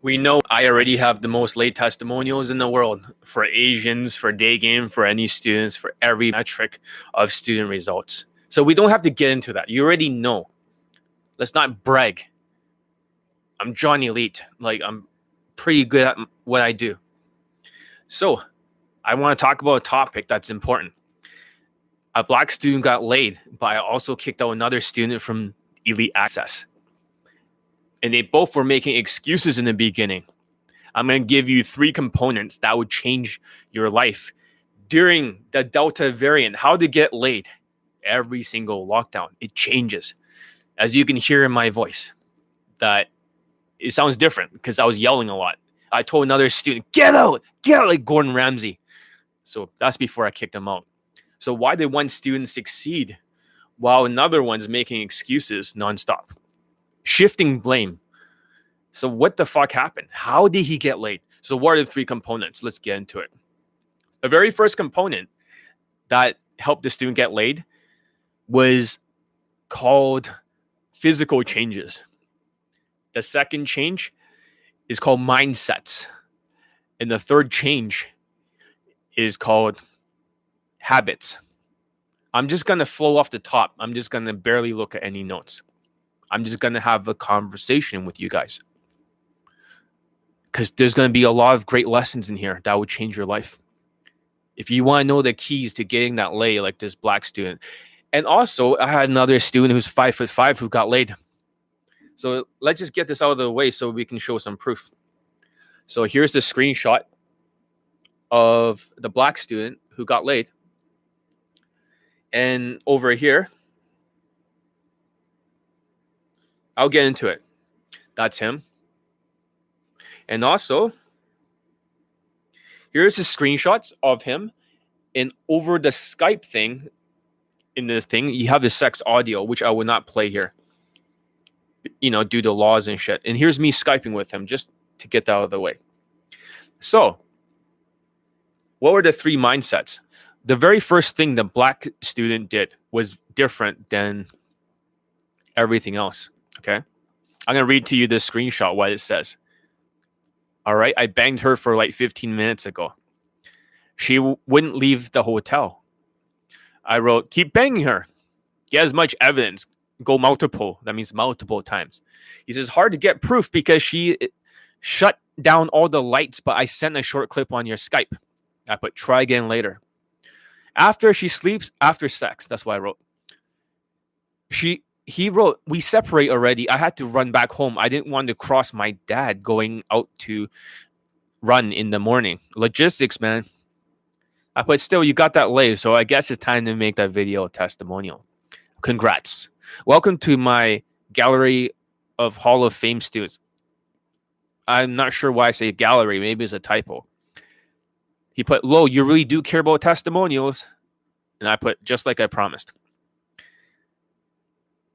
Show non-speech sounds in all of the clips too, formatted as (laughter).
We know I already have the most late testimonials in the world for Asians, for day game, for any students, for every metric of student results. So we don't have to get into that. You already know. Let's not brag. I'm Johnny Elite. Like I'm pretty good at what I do. So I want to talk about a topic that's important. A black student got laid, but I also kicked out another student from Elite Access and they both were making excuses in the beginning. I'm going to give you three components that would change your life during the Delta variant. How to get laid every single lockdown. It changes. As you can hear in my voice, that it sounds different because I was yelling a lot. I told another student, get out, get out, like Gordon Ramsay. So that's before I kicked him out. So why did one student succeed while another one's making excuses nonstop? Shifting blame. So what the fuck happened? How did he get late? So what are the three components? Let's get into it. The very first component that helped the student get laid was called physical changes. The second change is called mindsets. And the third change is called habits. I'm just going to flow off the top. I'm just going to barely look at any notes. I'm just going to have a conversation with you guys. Because there's going to be a lot of great lessons in here that would change your life. If you want to know the keys to getting that lay, like this black student. And also, I had another student who's five foot five who got laid. So let's just get this out of the way so we can show some proof. So here's the screenshot of the black student who got laid. And over here, I'll get into it. That's him. And also, here's the screenshots of him. And over the Skype thing, in this thing, you have the sex audio, which I will not play here. You know, due to laws and shit. And here's me Skyping with him just to get that out of the way. So, what were the three mindsets? The very first thing the black student did was different than everything else. Okay. I'm going to read to you this screenshot, what it says. All right. I banged her for like 15 minutes ago. She w- wouldn't leave the hotel. I wrote, keep banging her. Get as much evidence. Go multiple. That means multiple times. He says, hard to get proof because she eh, shut down all the lights, but I sent a short clip on your Skype. I put, try again later. After she sleeps, after sex. That's what I wrote. She he wrote, We separate already. I had to run back home. I didn't want to cross my dad going out to run in the morning. Logistics, man. Uh, but still, you got that lay. So I guess it's time to make that video testimonial. Congrats. Welcome to my gallery of Hall of Fame students. I'm not sure why I say gallery. Maybe it's a typo. He put, Lo, you really do care about testimonials. And I put, just like I promised.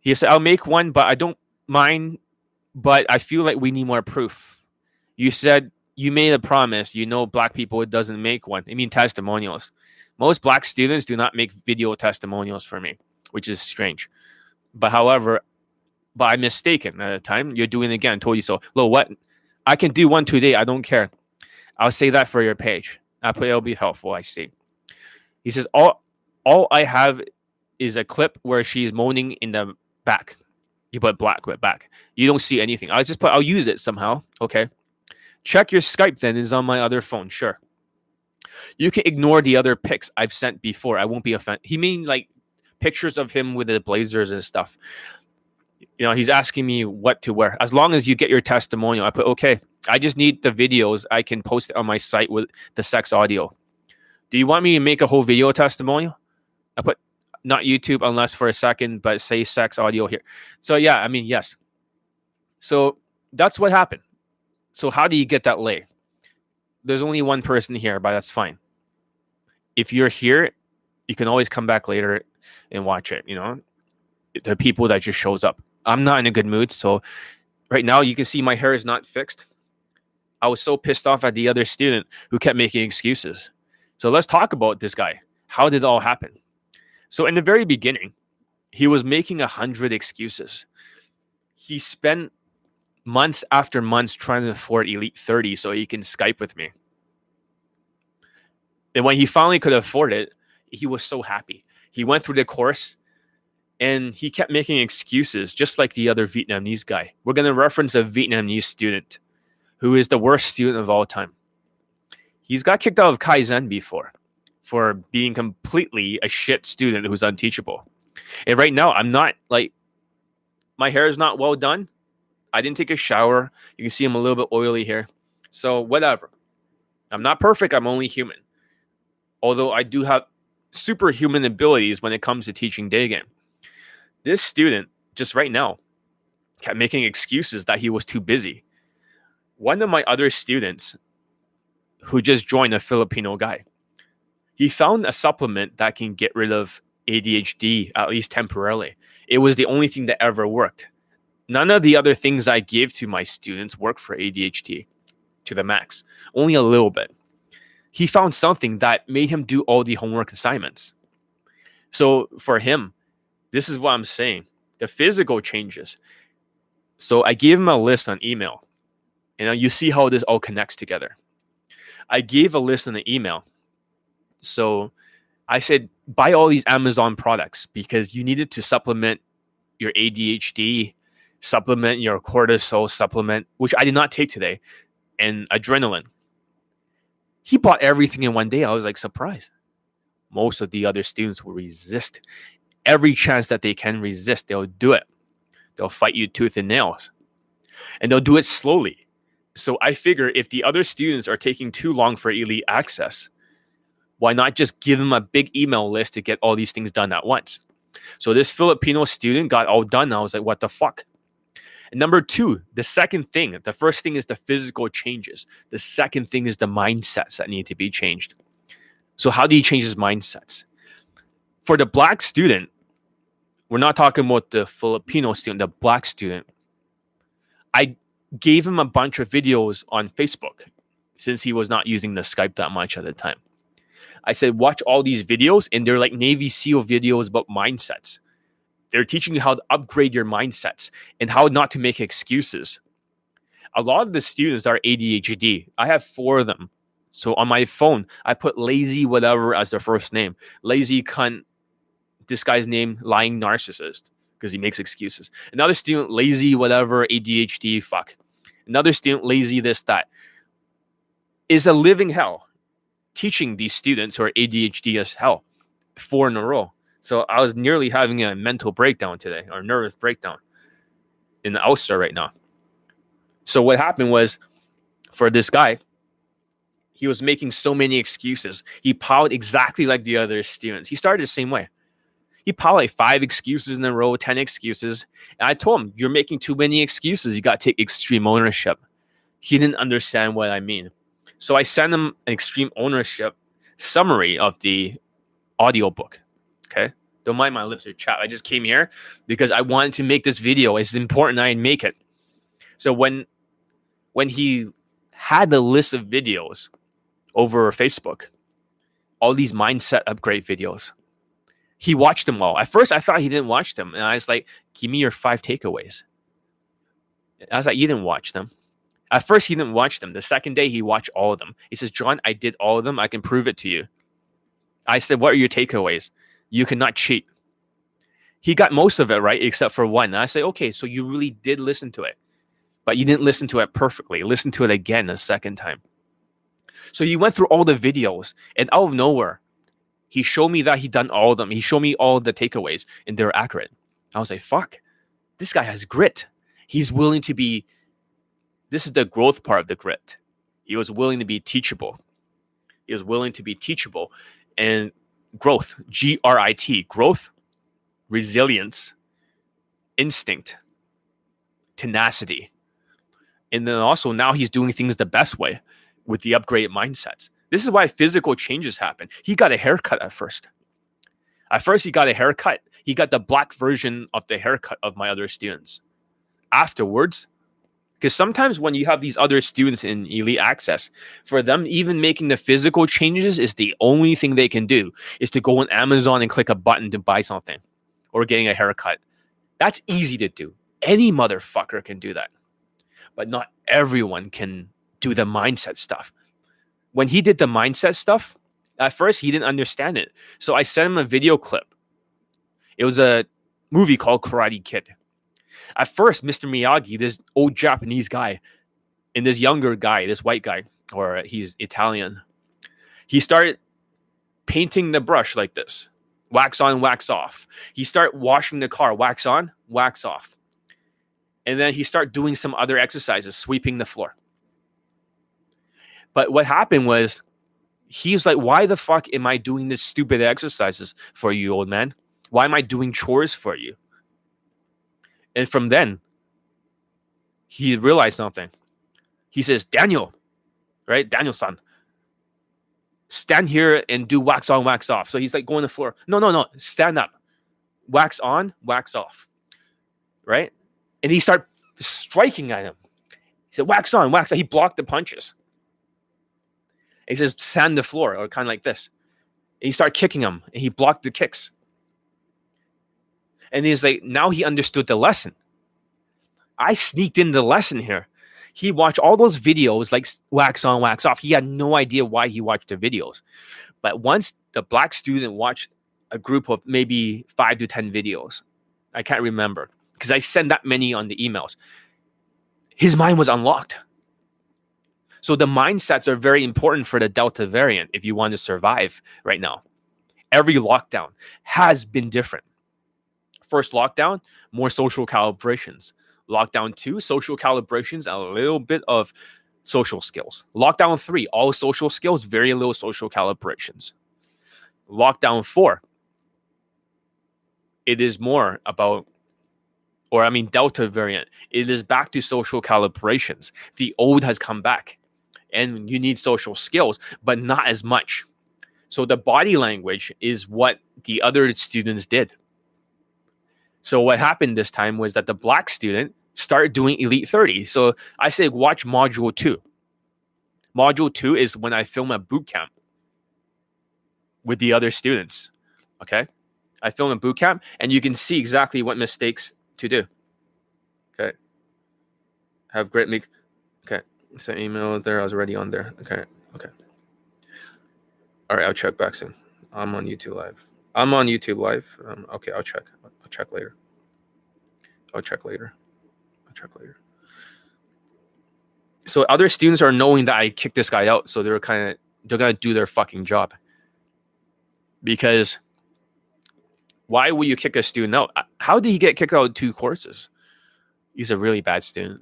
He said, I'll make one, but I don't mind, but I feel like we need more proof. You said you made a promise. You know, black people, it doesn't make one. I mean, testimonials. Most black students do not make video testimonials for me, which is strange. But however, but I'm mistaken at the time. You're doing again. Told you so. Lo, what? I can do one today. I don't care. I'll say that for your page. I put it'll be helpful. I see. He says, all all I have is a clip where she's moaning in the back. You put black, but back. You don't see anything. I'll just put, I'll use it somehow. Okay. Check your Skype then is on my other phone. Sure. You can ignore the other pics I've sent before. I won't be offended. He mean like pictures of him with the blazers and stuff. You know, he's asking me what to wear. As long as you get your testimonial, I put okay. I just need the videos. I can post it on my site with the sex audio. Do you want me to make a whole video testimonial? I put not YouTube unless for a second, but say sex audio here. So yeah, I mean yes. So that's what happened. So how do you get that lay? There's only one person here, but that's fine. If you're here, you can always come back later and watch it. You know, the people that just shows up. I'm not in a good mood, so right now you can see my hair is not fixed. I was so pissed off at the other student who kept making excuses. So let's talk about this guy. How did it all happen? So in the very beginning, he was making a hundred excuses. He spent months after months trying to afford Elite 30 so he can Skype with me. And when he finally could afford it, he was so happy. He went through the course and he kept making excuses, just like the other Vietnamese guy. We're going to reference a Vietnamese student who is the worst student of all time. He's got kicked out of Kaizen before for being completely a shit student who's unteachable. And right now, I'm not like, my hair is not well done. I didn't take a shower. You can see I'm a little bit oily here. So, whatever. I'm not perfect. I'm only human. Although I do have superhuman abilities when it comes to teaching day game. This student, just right now, kept making excuses that he was too busy. One of my other students, who just joined a Filipino guy, he found a supplement that can get rid of ADHD, at least temporarily. It was the only thing that ever worked. None of the other things I give to my students work for ADHD to the max, only a little bit. He found something that made him do all the homework assignments. So for him, this is what I'm saying the physical changes. So I gave him a list on email. And you see how this all connects together. I gave a list on the email. So I said, buy all these Amazon products because you needed to supplement your ADHD, supplement your cortisol supplement, which I did not take today, and adrenaline. He bought everything in one day. I was like surprised. Most of the other students will resist. Every chance that they can resist, they'll do it. They'll fight you tooth and nails. And they'll do it slowly. So I figure if the other students are taking too long for elite access, why not just give them a big email list to get all these things done at once? So this Filipino student got all done. I was like, what the fuck? And number two, the second thing, the first thing is the physical changes. The second thing is the mindsets that need to be changed. So how do you change his mindsets? For the black student, we're not talking about the Filipino student, the black student. I gave him a bunch of videos on Facebook since he was not using the Skype that much at the time. I said, watch all these videos, and they're like Navy SEAL videos about mindsets. They're teaching you how to upgrade your mindsets and how not to make excuses. A lot of the students are ADHD. I have four of them. So on my phone, I put lazy whatever as their first name. Lazy cunt, this guy's name, lying narcissist, because he makes excuses. Another student, lazy whatever, ADHD, fuck. Another student, lazy this, that. Is a living hell teaching these students who are ADHD as hell four in a row. So I was nearly having a mental breakdown today or nervous breakdown in the Ulster right now. So what happened was for this guy, he was making so many excuses. He piled exactly like the other students. He started the same way. He piled like five excuses in a row, 10 excuses. And I told him, You're making too many excuses. You got to take extreme ownership. He didn't understand what I mean. So I sent him an extreme ownership summary of the audiobook. Okay. Don't mind my lips are chapped. I just came here because I wanted to make this video. It's important I make it. So when when he had the list of videos over Facebook, all these mindset upgrade videos, he watched them all. At first, I thought he didn't watch them, and I was like, "Give me your five takeaways." I was like, "You didn't watch them." At first, he didn't watch them. The second day, he watched all of them. He says, John, I did all of them. I can prove it to you. I said, What are your takeaways? You cannot cheat. He got most of it right, except for one. And I say, Okay, so you really did listen to it, but you didn't listen to it perfectly. Listen to it again a second time. So he went through all the videos, and out of nowhere, he showed me that he done all of them. He showed me all the takeaways, and they're accurate. I was like, Fuck, this guy has grit. He's willing to be this is the growth part of the grit. He was willing to be teachable. He was willing to be teachable and growth, G R I T, growth, resilience, instinct, tenacity. And then also now he's doing things the best way with the upgraded mindsets. This is why physical changes happen. He got a haircut at first. At first, he got a haircut. He got the black version of the haircut of my other students. Afterwards, because sometimes when you have these other students in elite access, for them, even making the physical changes is the only thing they can do is to go on Amazon and click a button to buy something or getting a haircut. That's easy to do. Any motherfucker can do that. but not everyone can do the mindset stuff. When he did the mindset stuff, at first he didn't understand it. So I sent him a video clip. It was a movie called Karate Kid. At first, Mr. Miyagi, this old Japanese guy, and this younger guy, this white guy, or he's Italian, he started painting the brush like this wax on, wax off. He start washing the car, wax on, wax off. And then he start doing some other exercises, sweeping the floor. But what happened was he's like, why the fuck am I doing this stupid exercises for you, old man? Why am I doing chores for you? And from then, he realized something. He says, Daniel, right? Daniel-san, stand here and do wax on, wax off. So he's like going to the floor. No, no, no. Stand up. Wax on, wax off. Right? And he started striking at him. He said, wax on, wax off. He blocked the punches. He says, sand the floor, or kind of like this. And he started kicking him, and he blocked the kicks. And he's like, now he understood the lesson. I sneaked in the lesson here he watched all those videos like wax on, wax off. He had no idea why he watched the videos. But once the black student watched a group of maybe five to 10 videos, I can't remember because I sent that many on the emails, his mind was unlocked. So the mindsets are very important for the Delta variant if you want to survive right now. Every lockdown has been different. First lockdown, more social calibrations. Lockdown 2, social calibrations, a little bit of social skills. Lockdown 3, all social skills, very little social calibrations. Lockdown 4, it is more about, or I mean, Delta variant, it is back to social calibrations. The old has come back and you need social skills, but not as much. So the body language is what the other students did. So what happened this time was that the black student started doing Elite 30. So I say watch module two. Module two is when I film a boot camp with the other students. Okay. I film a boot camp and you can see exactly what mistakes to do. Okay. Have great make okay. Sent email there. I was already on there. Okay. Okay. All right, I'll check back soon. I'm on YouTube live. I'm on YouTube live. Um, okay, I'll check. I'll check later. I'll check later. I'll check later. So other students are knowing that I kicked this guy out, so they're kind of they're gonna do their fucking job. Because why would you kick a student out? How did he get kicked out of two courses? He's a really bad student.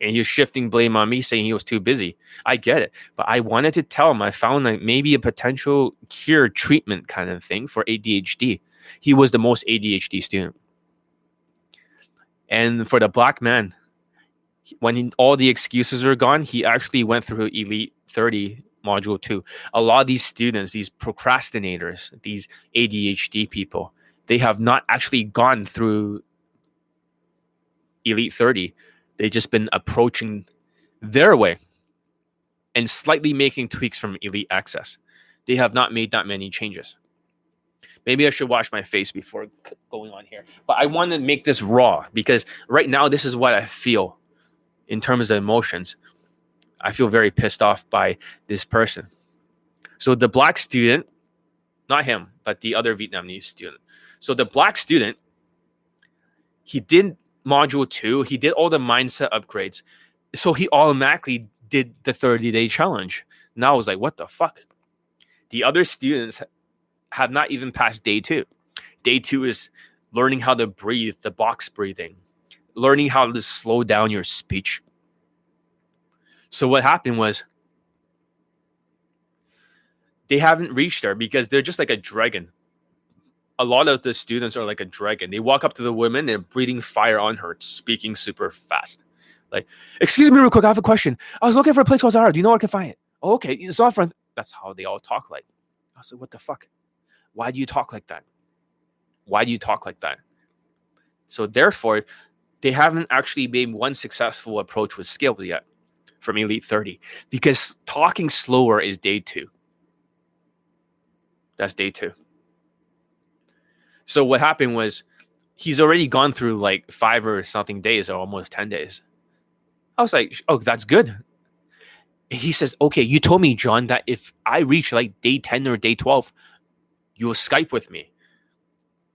And he's shifting blame on me, saying he was too busy. I get it. But I wanted to tell him I found like maybe a potential cure treatment kind of thing for ADHD. He was the most ADHD student. And for the black man, when he, all the excuses are gone, he actually went through Elite 30 module two. A lot of these students, these procrastinators, these ADHD people, they have not actually gone through Elite 30. They've just been approaching their way and slightly making tweaks from Elite Access. They have not made that many changes. Maybe I should wash my face before going on here. But I want to make this raw because right now this is what I feel in terms of emotions. I feel very pissed off by this person. So the black student, not him, but the other Vietnamese student. So the black student, he did module two, he did all the mindset upgrades. So he automatically did the 30 day challenge. Now I was like, what the fuck? The other students have not even passed day two. Day two is learning how to breathe, the box breathing, learning how to slow down your speech. So what happened was they haven't reached there because they're just like a dragon. A lot of the students are like a dragon. They walk up to the woman, they're breathing fire on her, speaking super fast. Like, excuse me, real quick, I have a question. I was looking for a place called Zara. Do you know where I can find it? Oh, okay. It's not front. That's how they all talk like. I was like, what the fuck? Why do you talk like that? Why do you talk like that? So therefore, they haven't actually made one successful approach with skills yet from Elite 30 because talking slower is day two. That's day two. So what happened was he's already gone through like five or something days or almost 10 days. I was like, oh, that's good. He says, okay, you told me, John, that if I reach like day 10 or day 12, you'll Skype with me.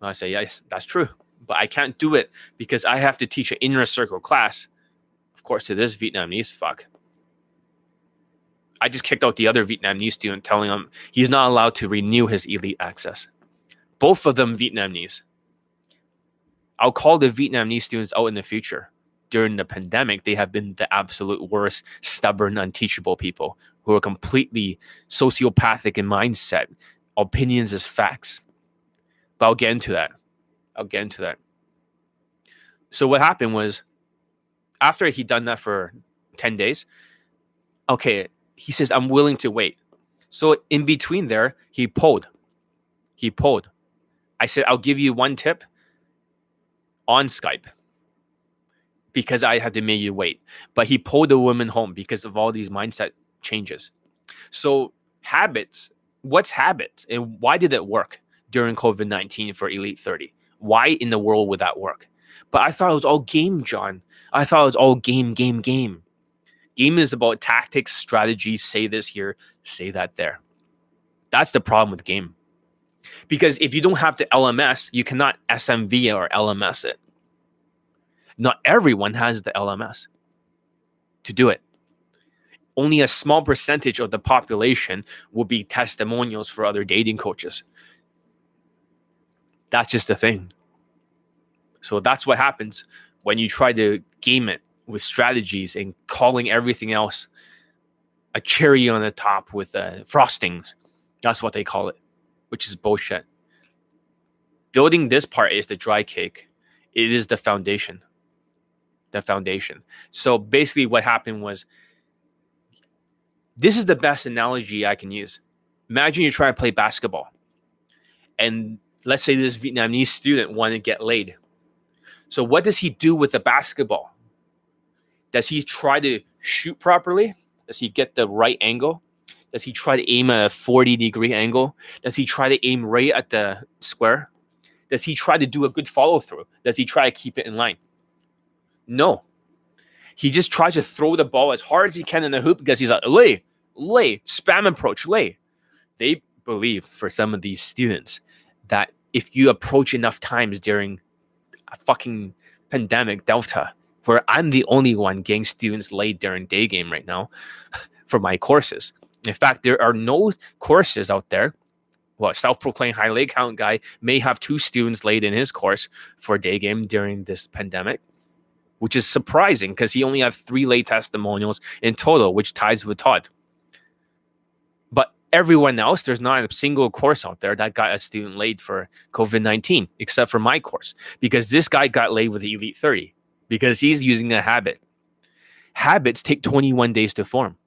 I say, yes, that's true. But I can't do it because I have to teach an inner circle class, of course, to this Vietnamese fuck. I just kicked out the other Vietnamese student, telling him he's not allowed to renew his elite access. Both of them Vietnamese. I'll call the Vietnamese students out in the future. During the pandemic, they have been the absolute worst, stubborn, unteachable people who are completely sociopathic in mindset, opinions as facts. But I'll get into that. I'll get into that. So what happened was after he'd done that for 10 days, okay, he says, I'm willing to wait. So in between there, he pulled. He pulled. I said, I'll give you one tip on Skype because I had to make you wait. But he pulled the woman home because of all these mindset changes. So habits, what's habits and why did it work during COVID 19 for Elite 30? Why in the world would that work? But I thought it was all game, John. I thought it was all game, game, game. Game is about tactics, strategies, say this here, say that there. That's the problem with game. Because if you don't have the LMS, you cannot SMV or LMS it. Not everyone has the LMS to do it. Only a small percentage of the population will be testimonials for other dating coaches. That's just the thing. So that's what happens when you try to game it with strategies and calling everything else a cherry on the top with uh, frostings. That's what they call it, which is bullshit. Building this part is the dry cake. It is the foundation. The foundation. So basically, what happened was this is the best analogy I can use. Imagine you're trying to play basketball, and let's say this Vietnamese student wanted to get laid. So, what does he do with the basketball? Does he try to shoot properly? Does he get the right angle? Does he try to aim a 40 degree angle? Does he try to aim right at the square? Does he try to do a good follow through? Does he try to keep it in line? No. He just tries to throw the ball as hard as he can in the hoop because he's like, lay, lay, spam approach, lay. They believe for some of these students that if you approach enough times during a fucking pandemic, Delta, where I'm the only one getting students late during day game right now (laughs) for my courses. In fact, there are no courses out there. Well, self-proclaimed high late count guy may have two students late in his course for day game during this pandemic, which is surprising because he only had three late testimonials in total, which ties with Todd. But everyone else, there's not a single course out there that got a student laid for COVID 19, except for my course, because this guy got laid with the Elite 30 because he's using a habit. Habits take 21 days to form.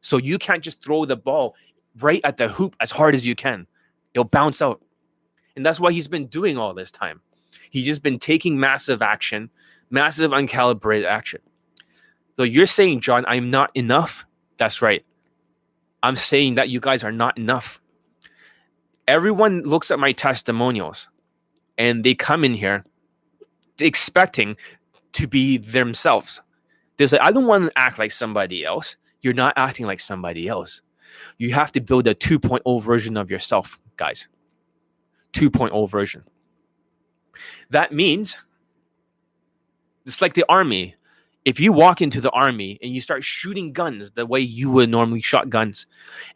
So you can't just throw the ball right at the hoop as hard as you can. It'll bounce out. And that's why he's been doing all this time. He's just been taking massive action, massive uncalibrated action. So you're saying, John, I'm not enough. That's right. I'm saying that you guys are not enough. Everyone looks at my testimonials and they come in here expecting to be themselves. There's like, I don't want to act like somebody else. You're not acting like somebody else. You have to build a 2.0 version of yourself, guys. 2.0 version. That means it's like the army. If you walk into the army and you start shooting guns the way you would normally shot guns,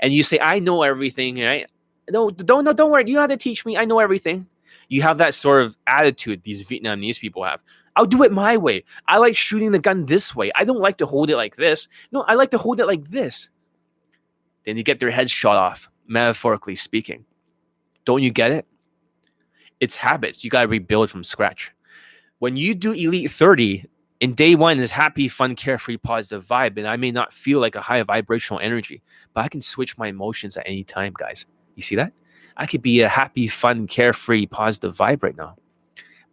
and you say, I know everything, right? No, don't no, don't worry. You have to teach me. I know everything. You have that sort of attitude these Vietnamese people have. I'll do it my way. I like shooting the gun this way. I don't like to hold it like this. No, I like to hold it like this. Then you get their heads shot off, metaphorically speaking. Don't you get it? It's habits. You got to rebuild from scratch. When you do Elite 30, in day one is happy, fun, carefree, positive vibe. And I may not feel like a high vibrational energy, but I can switch my emotions at any time, guys. You see that? I could be a happy, fun, carefree, positive vibe right now.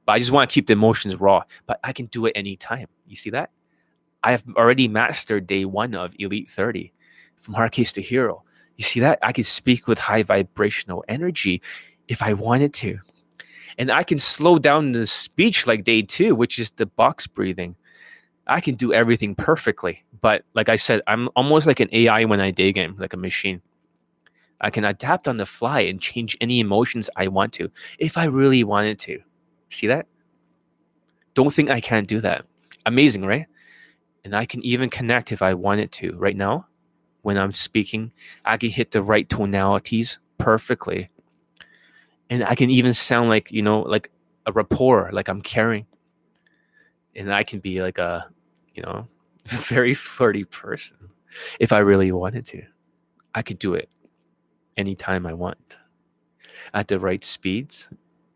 But I just want to keep the emotions raw. But I can do it anytime. You see that? I've already mastered day one of Elite 30 from hard case to hero. You see that? I could speak with high vibrational energy if I wanted to. And I can slow down the speech like day two, which is the box breathing. I can do everything perfectly. But like I said, I'm almost like an AI when I day game, like a machine. I can adapt on the fly and change any emotions I want to if I really wanted to. See that? Don't think I can't do that. Amazing, right? And I can even connect if I wanted to. Right now, when I'm speaking, I can hit the right tonalities perfectly. And I can even sound like, you know, like a rapport, like I'm caring. And I can be like a, you know, (laughs) very flirty person if I really wanted to. I could do it anytime I want at the right speeds,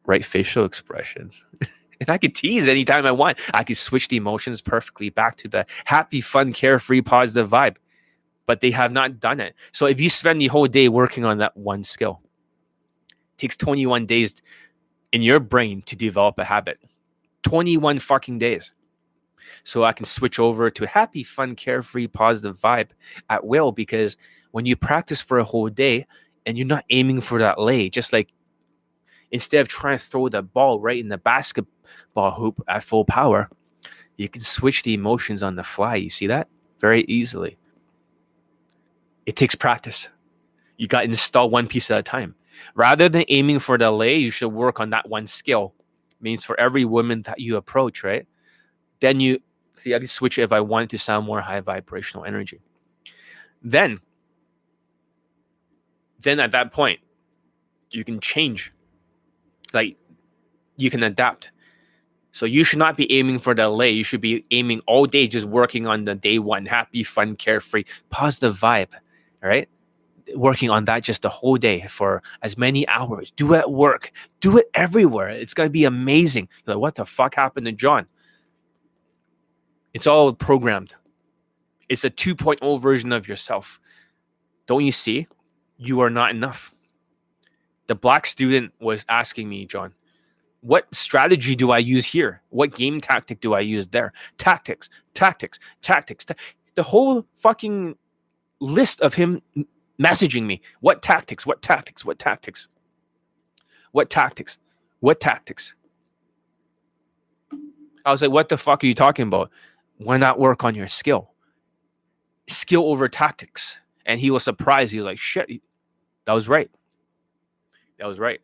right facial expressions. (laughs) and I could tease anytime I want. I could switch the emotions perfectly back to the happy, fun, carefree, positive vibe. But they have not done it. So if you spend the whole day working on that one skill, takes 21 days in your brain to develop a habit. 21 fucking days. So I can switch over to happy, fun, carefree, positive vibe at will because when you practice for a whole day and you're not aiming for that lay, just like instead of trying to throw the ball right in the basketball hoop at full power, you can switch the emotions on the fly. You see that? Very easily. It takes practice. You got to install one piece at a time. Rather than aiming for the lay, you should work on that one skill. means for every woman that you approach, right? Then you see, I can switch if I wanted to sound more high vibrational energy. Then, then at that point, you can change. Like you can adapt. So you should not be aiming for the lay. You should be aiming all day, just working on the day one, happy, fun, carefree, positive vibe. All right. Working on that just the whole day for as many hours. Do it at work. Do it everywhere. It's gonna be amazing. You're like, what the fuck happened to John? It's all programmed. It's a 2.0 version of yourself. Don't you see? You are not enough. The black student was asking me, John, what strategy do I use here? What game tactic do I use there? Tactics, tactics, tactics. Ta- the whole fucking list of him messaging me. What tactics? What tactics? What tactics? What tactics? What tactics? I was like, what the fuck are you talking about? why not work on your skill? Skill over tactics. And he was surprised. He was like, shit, that was right. That was right.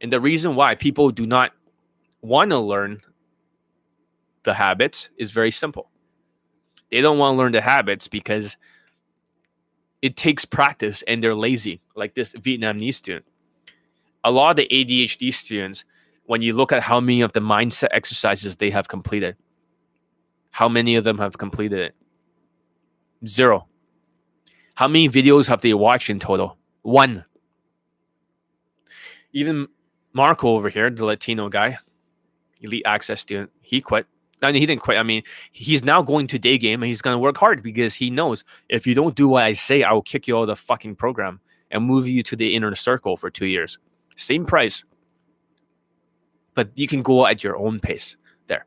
And the reason why people do not want to learn the habits is very simple. They don't want to learn the habits because it takes practice and they're lazy, like this Vietnamese student. A lot of the ADHD students, when you look at how many of the mindset exercises they have completed, how many of them have completed it? Zero. How many videos have they watched in total? One. Even Marco over here, the Latino guy, elite access student, he quit. I mean, he didn't quit. I mean, he's now going to day game and he's going to work hard because he knows if you don't do what I say, I will kick you out of the fucking program and move you to the inner circle for two years. Same price. But you can go at your own pace there.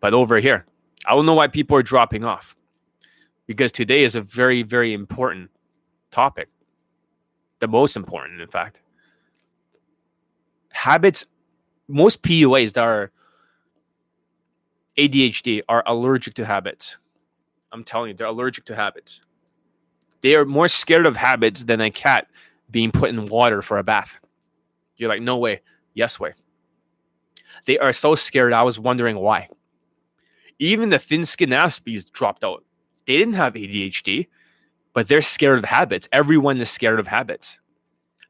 But over here, I don't know why people are dropping off because today is a very, very important topic. The most important, in fact. Habits, most PUAs that are ADHD are allergic to habits. I'm telling you, they're allergic to habits. They are more scared of habits than a cat being put in water for a bath. You're like, no way. Yes, way. They are so scared. I was wondering why. Even the thin skinned Aspies dropped out. They didn't have ADHD, but they're scared of habits. Everyone is scared of habits.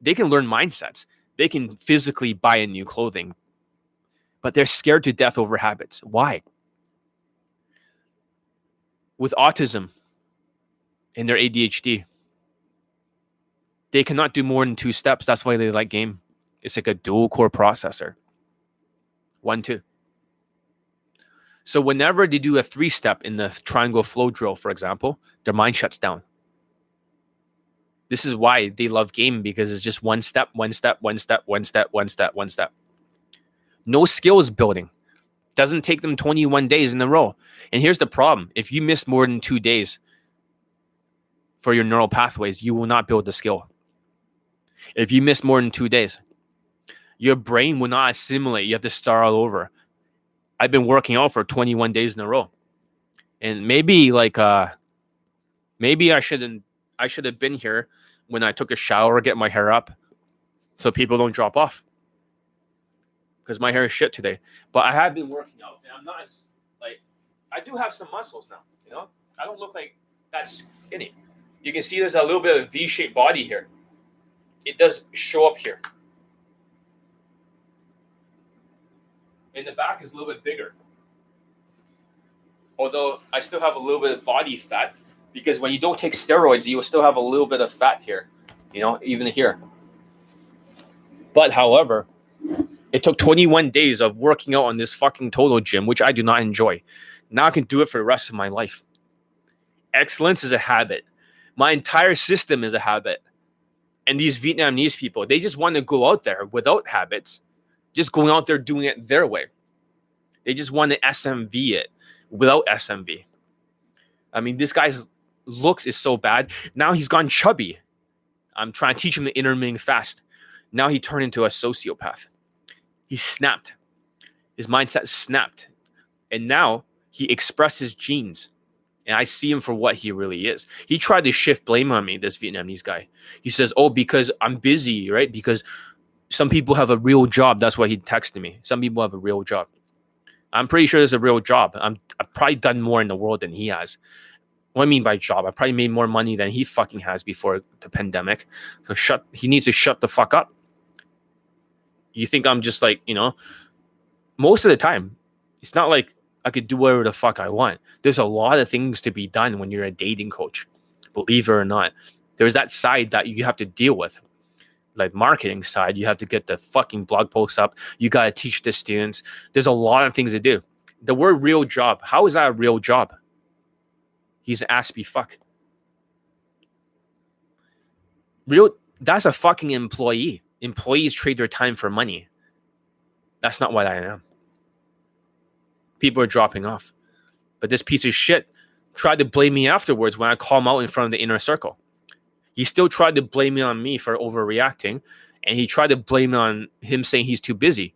They can learn mindsets, they can physically buy a new clothing, but they're scared to death over habits. Why? With autism and their ADHD, they cannot do more than two steps. That's why they like game. It's like a dual core processor. One, two. So whenever they do a three step in the triangle flow drill, for example, their mind shuts down. This is why they love game because it's just one step, one step, one step, one step, one step, one step. No skills building. Doesn't take them 21 days in a row. And here's the problem if you miss more than two days for your neural pathways, you will not build the skill. If you miss more than two days, your brain will not assimilate. You have to start all over. I've been working out for 21 days in a row. And maybe like uh maybe I shouldn't I should have been here when I took a shower, get my hair up, so people don't drop off. Because my hair is shit today. But I have been working out, and I'm not as like I do have some muscles now. You know, I don't look like that skinny. You can see there's a little bit of V-shaped body here. It does show up here. In the back is a little bit bigger. Although I still have a little bit of body fat because when you don't take steroids, you will still have a little bit of fat here, you know, even here. But however, it took 21 days of working out on this fucking total gym, which I do not enjoy. Now I can do it for the rest of my life. Excellence is a habit. My entire system is a habit. And these Vietnamese people, they just want to go out there without habits, just going out there doing it their way. They just want to SMV it without SMV. I mean, this guy's looks is so bad. Now he's gone chubby. I'm trying to teach him the intermittent fast. Now he turned into a sociopath. He snapped. His mindset snapped. And now he expresses genes. And I see him for what he really is. He tried to shift blame on me, this Vietnamese guy. He says, Oh, because I'm busy, right? Because some people have a real job. That's why he texted me. Some people have a real job. I'm pretty sure there's a real job. I'm I've probably done more in the world than he has. What I mean by job, I probably made more money than he fucking has before the pandemic. So shut. He needs to shut the fuck up. You think I'm just like you know? Most of the time, it's not like I could do whatever the fuck I want. There's a lot of things to be done when you're a dating coach. Believe it or not, there's that side that you have to deal with like marketing side, you have to get the fucking blog posts up. You got to teach the students. There's a lot of things to do. The word real job, how is that a real job? He's an aspie fuck. Real, that's a fucking employee. Employees trade their time for money. That's not what I am. People are dropping off. But this piece of shit tried to blame me afterwards when I called him out in front of the inner circle. He still tried to blame it on me for overreacting, and he tried to blame it on him saying he's too busy.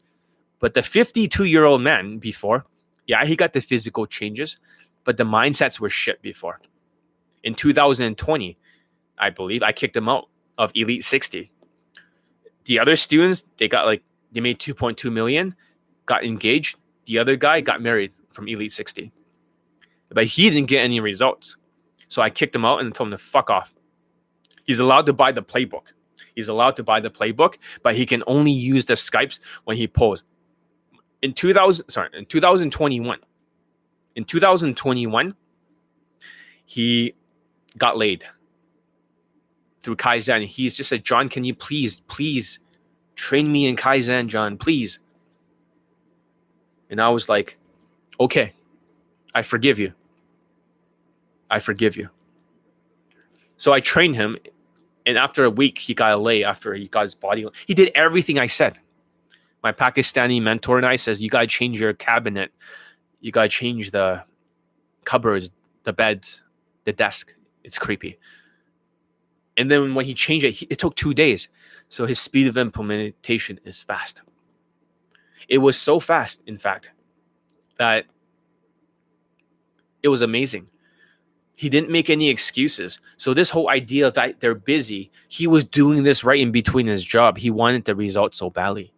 But the 52 year old man before, yeah, he got the physical changes, but the mindsets were shit before. In 2020, I believe I kicked him out of Elite 60. The other students, they got like they made 2.2 million, got engaged. The other guy got married from Elite 60. But he didn't get any results. So I kicked him out and told him to fuck off. He's allowed to buy the playbook. He's allowed to buy the playbook, but he can only use the Skypes when he pulls. In 2000, sorry, in 2021, in 2021, he got laid through Kaizen. He's just said, John, can you please, please train me in Kaizen, John, please? And I was like, okay, I forgive you. I forgive you. So I trained him, and after a week, he got a lay after he got his body. He did everything I said. My Pakistani mentor and I says, "You gotta change your cabinet. You gotta change the cupboards, the bed, the desk. It's creepy." And then when he changed it, he, it took two days. So his speed of implementation is fast. It was so fast, in fact, that it was amazing. He didn't make any excuses. So this whole idea that they're busy, he was doing this right in between his job. He wanted the result so badly.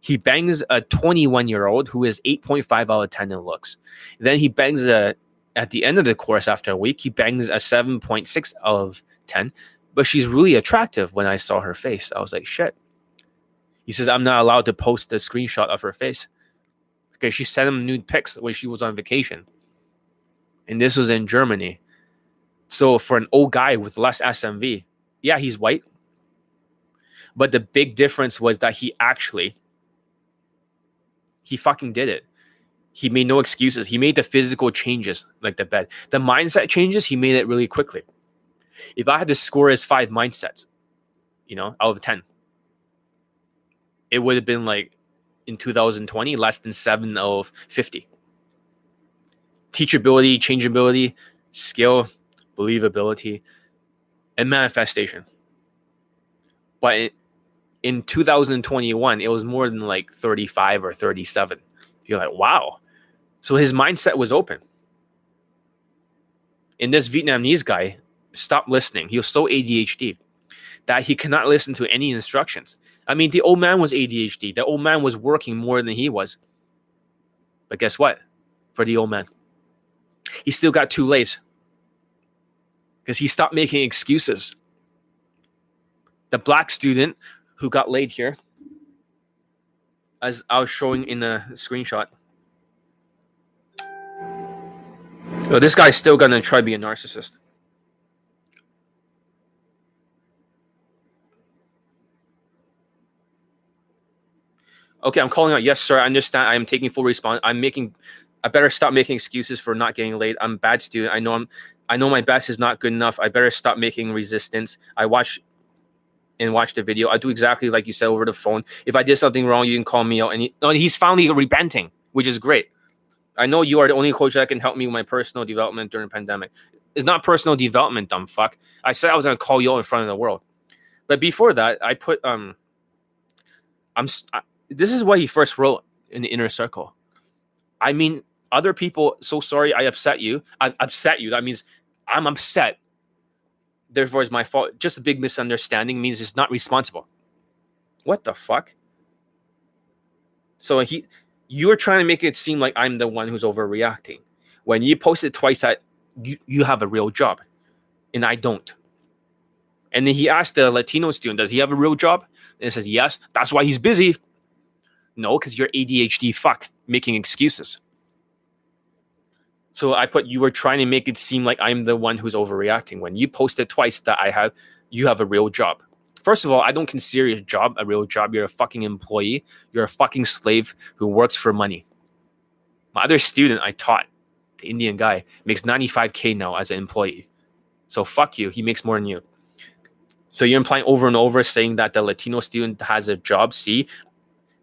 He bangs a 21 year old who is 8.5 out of 10 in looks. Then he bangs a at the end of the course after a week, he bangs a 7.6 out of 10. But she's really attractive when I saw her face. I was like, shit. He says, I'm not allowed to post the screenshot of her face. Because she sent him nude pics when she was on vacation. And this was in Germany. So for an old guy with less SMV, yeah, he's white. But the big difference was that he actually he fucking did it. He made no excuses. He made the physical changes like the bed. The mindset changes, he made it really quickly. If I had to score his five mindsets, you know, out of 10, it would have been like in 2020, less than seven of 50. Teachability, changeability, skill, believability, and manifestation. But in 2021, it was more than like 35 or 37. You're like, wow. So his mindset was open. And this Vietnamese guy stopped listening. He was so ADHD that he cannot listen to any instructions. I mean, the old man was ADHD. The old man was working more than he was. But guess what? For the old man, he still got two lays because he stopped making excuses. The black student who got laid here, as I was showing in the screenshot. So this guy's still gonna try to be a narcissist. Okay, I'm calling out. Yes, sir. I understand. I am taking full response. I'm making. I better stop making excuses for not getting late. I'm a bad student. I know I'm. I know my best is not good enough. I better stop making resistance. I watch and watch the video. I do exactly like you said over the phone. If I did something wrong, you can call me out. And he, no, he's finally repenting, which is great. I know you are the only coach that can help me with my personal development during the pandemic. It's not personal development, dumb fuck. I said I was gonna call you out in front of the world, but before that, I put um. I'm. This is what he first wrote in the inner circle. I mean, other people, so sorry I upset you. I upset you. That means I'm upset. Therefore, it's my fault. Just a big misunderstanding means it's not responsible. What the fuck? So he, you're trying to make it seem like I'm the one who's overreacting. When you post it twice that you, you have a real job, and I don't. And then he asked the Latino student, "Does he have a real job?" And he says, "Yes." That's why he's busy. No, because you're ADHD fuck making excuses. So I put you were trying to make it seem like I'm the one who's overreacting when you posted twice that I have you have a real job. First of all, I don't consider your job a real job. You're a fucking employee. You're a fucking slave who works for money. My other student I taught, the Indian guy, makes 95k now as an employee. So fuck you. He makes more than you. So you're implying over and over saying that the Latino student has a job. See,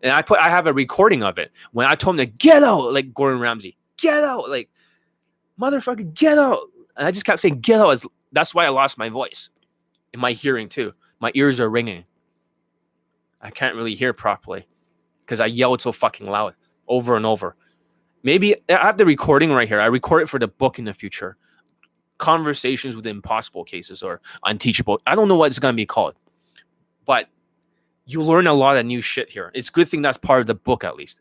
and I put I have a recording of it when I told him to get out, like Gordon Ramsay, get out, like motherfucker, get out. And I just kept saying get out. That's why I lost my voice and my hearing too. My ears are ringing. I can't really hear properly because I yelled so fucking loud over and over. Maybe I have the recording right here. I record it for the book in the future. Conversations with impossible cases or unteachable. I don't know what it's gonna be called, but you learn a lot of new shit here. It's a good thing that's part of the book at least.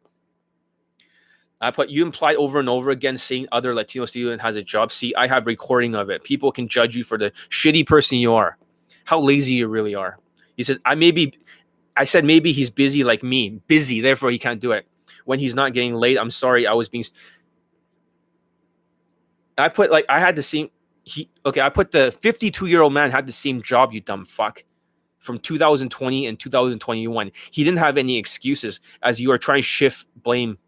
I put you implied over and over again saying other Latino student has a job. See, I have recording of it. People can judge you for the shitty person you are, how lazy you really are. He says, I maybe I said maybe he's busy like me, busy, therefore he can't do it. When he's not getting late, I'm sorry, I was being I put like I had the same he okay, I put the 52 year old man had the same job, you dumb fuck from 2020 and 2021. He didn't have any excuses as you are trying to shift blame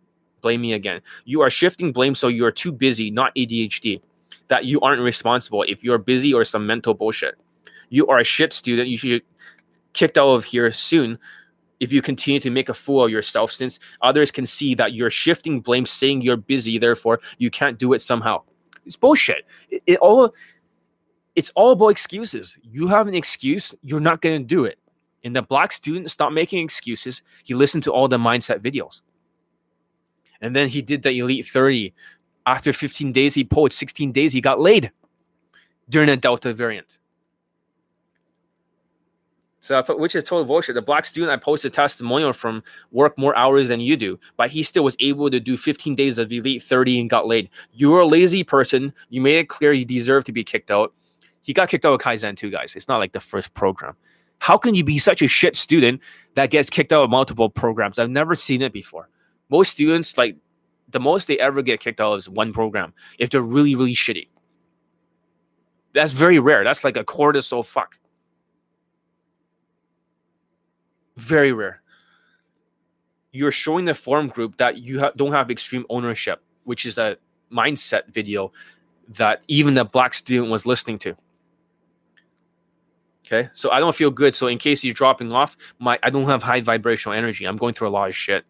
blame me again. You are shifting blame so you are too busy, not ADHD, that you aren't responsible if you're busy or some mental bullshit. You are a shit student. You should get kicked out of here soon if you continue to make a fool of yourself since others can see that you're shifting blame saying you're busy therefore you can't do it somehow. It's bullshit. It, it all it's all about excuses. You have an excuse, you're not going to do it. And the black student stopped making excuses. He listened to all the mindset videos. And then he did the Elite 30. After 15 days, he pulled 16 days, he got laid during a Delta variant. So, which is total bullshit. The black student I posted testimonial from worked more hours than you do, but he still was able to do 15 days of Elite 30 and got laid. You're a lazy person. You made it clear you deserve to be kicked out he got kicked out of Kaizen too, guys. It's not like the first program. How can you be such a shit student that gets kicked out of multiple programs? I've never seen it before. Most students, like the most they ever get kicked out of is one program if they're really, really shitty. That's very rare. That's like a cortisol fuck. Very rare. You're showing the forum group that you ha- don't have extreme ownership, which is a mindset video that even the black student was listening to. Okay, so I don't feel good. So in case you're dropping off, my I don't have high vibrational energy. I'm going through a lot of shit,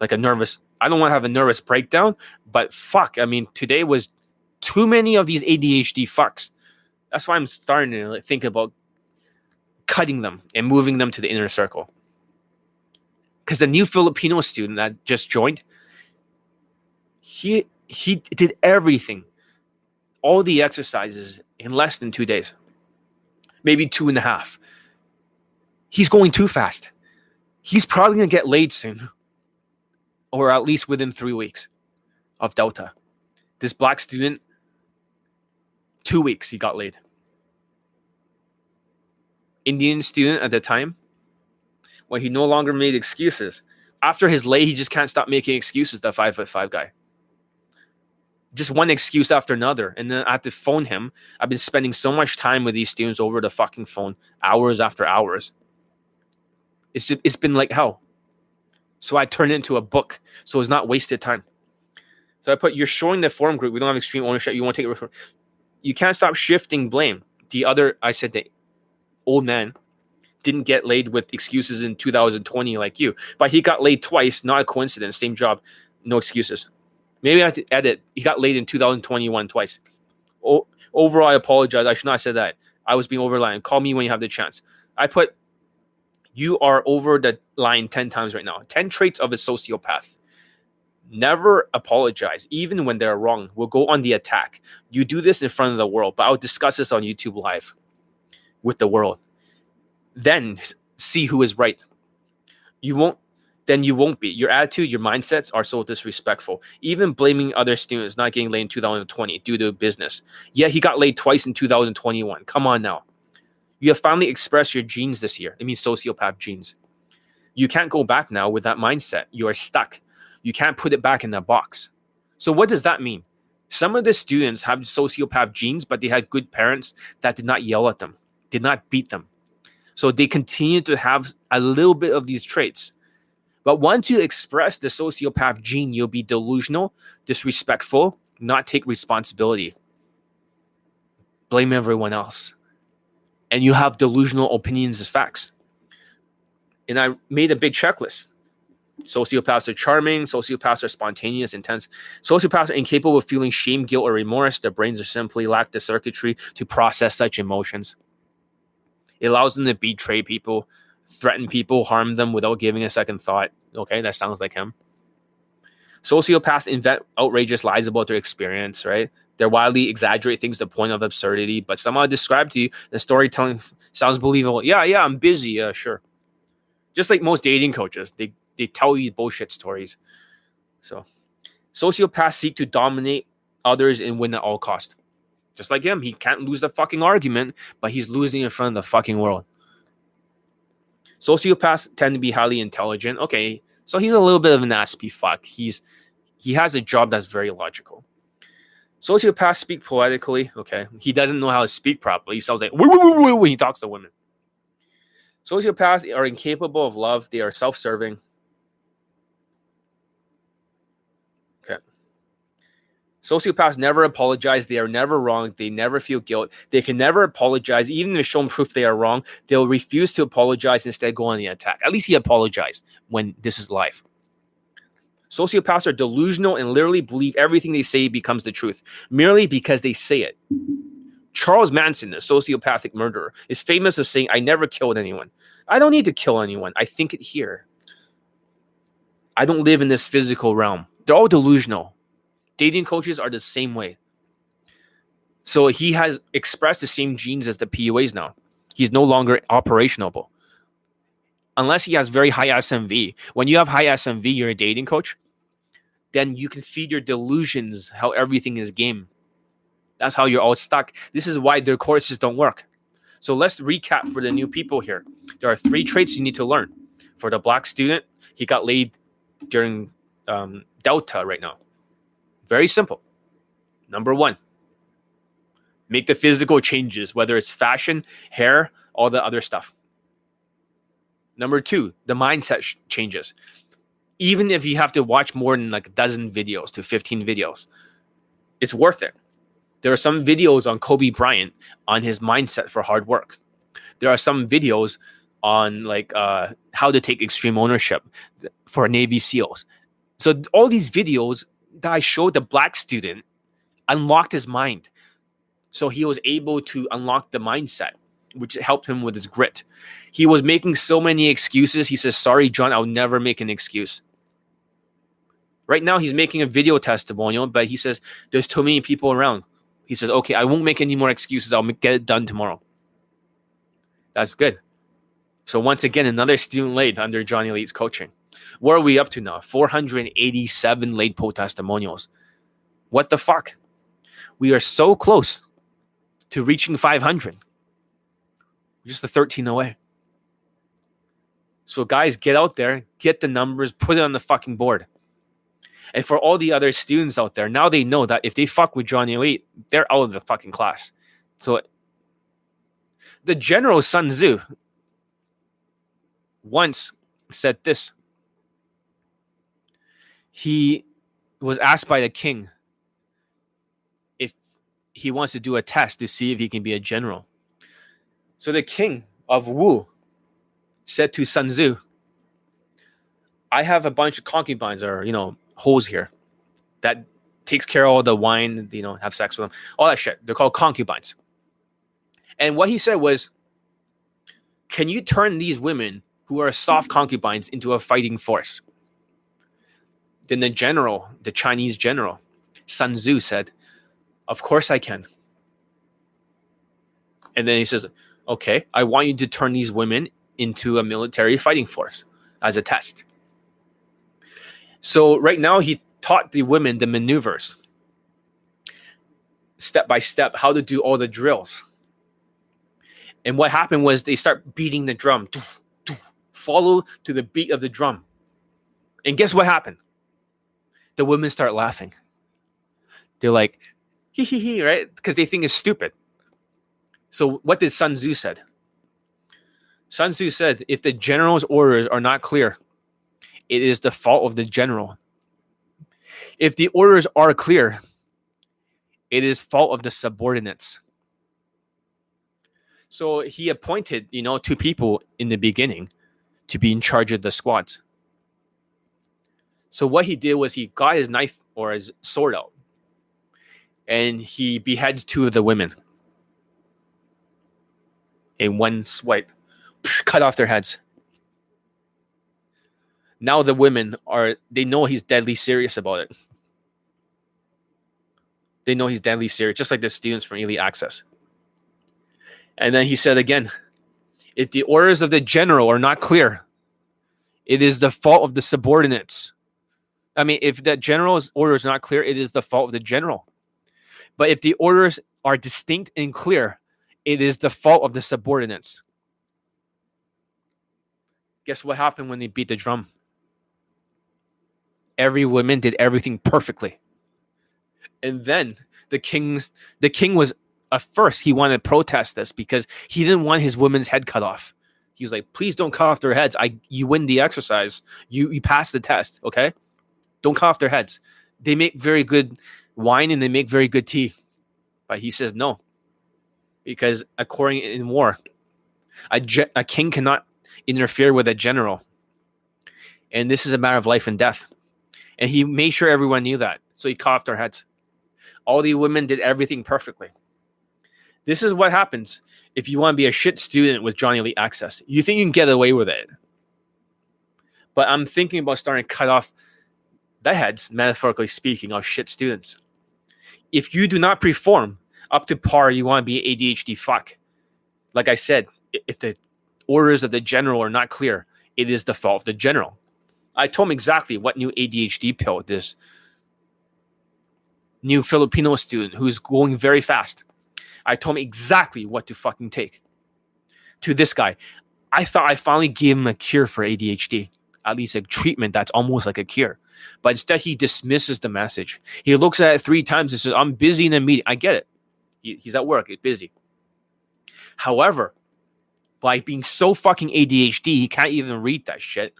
like a nervous. I don't want to have a nervous breakdown, but fuck, I mean, today was too many of these ADHD fucks. That's why I'm starting to think about cutting them and moving them to the inner circle. Because the new Filipino student that just joined, he he did everything all the exercises in less than two days, maybe two and a half. He's going too fast. He's probably going to get laid soon, or at least within three weeks of Delta. This black student, two weeks, he got laid. Indian student at the time, well, he no longer made excuses. After his lay, he just can't stop making excuses, that five foot five guy. Just one excuse after another. And then I have to phone him. I've been spending so much time with these students over the fucking phone, hours after hours. It's just, it's been like hell. So I turned it into a book. So it's not wasted time. So I put you're showing the forum group. We don't have extreme ownership. You want to take it. You can't stop shifting blame. The other, I said the old man didn't get laid with excuses in 2020 like you, but he got laid twice. Not a coincidence. Same job, no excuses. Maybe I have to edit. He got laid in 2021 twice. O- overall, I apologize. I should not said that. I was being over line. Call me when you have the chance. I put you are over the line 10 times right now. 10 traits of a sociopath. Never apologize, even when they're wrong. We'll go on the attack. You do this in front of the world, but I'll discuss this on YouTube Live with the world. Then see who is right. You won't then you won't be. Your attitude, your mindsets are so disrespectful. Even blaming other students not getting laid in 2020 due to business. Yeah, he got laid twice in 2021. Come on now. You have finally expressed your genes this year. It means sociopath genes. You can't go back now with that mindset. You are stuck. You can't put it back in that box. So, what does that mean? Some of the students have sociopath genes, but they had good parents that did not yell at them, did not beat them. So they continue to have a little bit of these traits. But once you express the sociopath gene, you'll be delusional, disrespectful, not take responsibility, blame everyone else. And you have delusional opinions as facts. And I made a big checklist. Sociopaths are charming. Sociopaths are spontaneous, intense. Sociopaths are incapable of feeling shame, guilt, or remorse. Their brains are simply lack the circuitry to process such emotions. It allows them to betray people, threaten people, harm them without giving a second thought. Okay, that sounds like him. Sociopaths invent outrageous lies about their experience, right? They wildly exaggerate things to the point of absurdity, but somehow describe to you the storytelling sounds believable. Yeah, yeah, I'm busy. Yeah, sure. Just like most dating coaches, they, they tell you bullshit stories. So, sociopaths seek to dominate others and win at all cost. Just like him, he can't lose the fucking argument, but he's losing in front of the fucking world. Sociopaths tend to be highly intelligent. Okay, so he's a little bit of an aspy fuck. He's he has a job that's very logical. Sociopaths speak poetically. Okay, he doesn't know how to speak properly. He sounds like when he talks to women. Sociopaths are incapable of love. They are self-serving. Sociopaths never apologize. They are never wrong. They never feel guilt. They can never apologize. Even if shown proof they are wrong, they'll refuse to apologize, instead go on the attack. At least he apologized when this is life. Sociopaths are delusional and literally believe everything they say becomes the truth merely because they say it. Charles Manson, a sociopathic murderer, is famous as saying, I never killed anyone. I don't need to kill anyone. I think it here. I don't live in this physical realm. They're all delusional dating coaches are the same way. So he has expressed the same genes as the PUAs now. He's no longer operationable. Unless he has very high SMV. When you have high SMV, you're a dating coach, then you can feed your delusions how everything is game. That's how you're all stuck. This is why their courses don't work. So let's recap for the new people here. There are three traits you need to learn. For the black student, he got laid during um, Delta right now. Very simple. Number one, make the physical changes, whether it's fashion, hair, all the other stuff. Number two, the mindset sh- changes. Even if you have to watch more than like a dozen videos to 15 videos, it's worth it. There are some videos on Kobe Bryant on his mindset for hard work. There are some videos on like uh, how to take extreme ownership for Navy SEALs. So all these videos that I showed the black student unlocked his mind. So he was able to unlock the mindset, which helped him with his grit. He was making so many excuses. He says, Sorry, John, I'll never make an excuse. Right now, he's making a video testimonial, but he says, There's too many people around. He says, okay, I won't make any more excuses. I'll get it done tomorrow. That's good. So once again, another student late under Johnny Elite's coaching. Where are we up to now? 487 late poll testimonials. What the fuck? We are so close to reaching 500. We're Just a 13 away. So guys, get out there, get the numbers, put it on the fucking board. And for all the other students out there, now they know that if they fuck with Johnny Elite, they're out of the fucking class. So the general Sun Tzu once said this. He was asked by the king if he wants to do a test to see if he can be a general. So the king of Wu said to Sun Tzu, I have a bunch of concubines or, you know, hoes here that takes care of all the wine, you know, have sex with them, all that shit. They're called concubines. And what he said was, can you turn these women who are soft concubines into a fighting force? Then the general, the Chinese general, Sun Tzu said, Of course I can. And then he says, Okay, I want you to turn these women into a military fighting force as a test. So right now he taught the women the maneuvers step by step how to do all the drills. And what happened was they start beating the drum, follow to the beat of the drum. And guess what happened? The women start laughing. They're like, hee hee hee, right? Because they think it's stupid. So what did Sun Tzu said? Sun Tzu said, if the general's orders are not clear, it is the fault of the general. If the orders are clear, it is fault of the subordinates. So he appointed, you know, two people in the beginning to be in charge of the squads. So what he did was he got his knife or his sword out and he beheads two of the women in one swipe cut off their heads. Now the women are they know he's deadly serious about it. They know he's deadly serious, just like the students from Elite Access. And then he said again, if the orders of the general are not clear, it is the fault of the subordinates. I mean, if the general's order is not clear, it is the fault of the general. But if the orders are distinct and clear, it is the fault of the subordinates. Guess what happened when they beat the drum? Every woman did everything perfectly. And then the king's the king was at first he wanted to protest this because he didn't want his woman's head cut off. He was like, please don't cut off their heads. I you win the exercise. You you pass the test, okay? Don't cut off their heads. They make very good wine and they make very good tea. But he says no. Because according in war, a, je- a king cannot interfere with a general. And this is a matter of life and death. And he made sure everyone knew that. So he cut off their heads. All the women did everything perfectly. This is what happens if you want to be a shit student with Johnny Elite Access. You think you can get away with it. But I'm thinking about starting to cut off the heads, metaphorically speaking, are shit students. If you do not perform up to par, you want to be ADHD fuck. Like I said, if the orders of the general are not clear, it is the fault of the general. I told him exactly what new ADHD pill this new Filipino student who's going very fast. I told him exactly what to fucking take. To this guy, I thought I finally gave him a cure for ADHD, at least a treatment that's almost like a cure. But instead, he dismisses the message. He looks at it three times and says, I'm busy in a meeting. I get it. He, he's at work, he's busy. However, by being so fucking ADHD, he can't even read that shit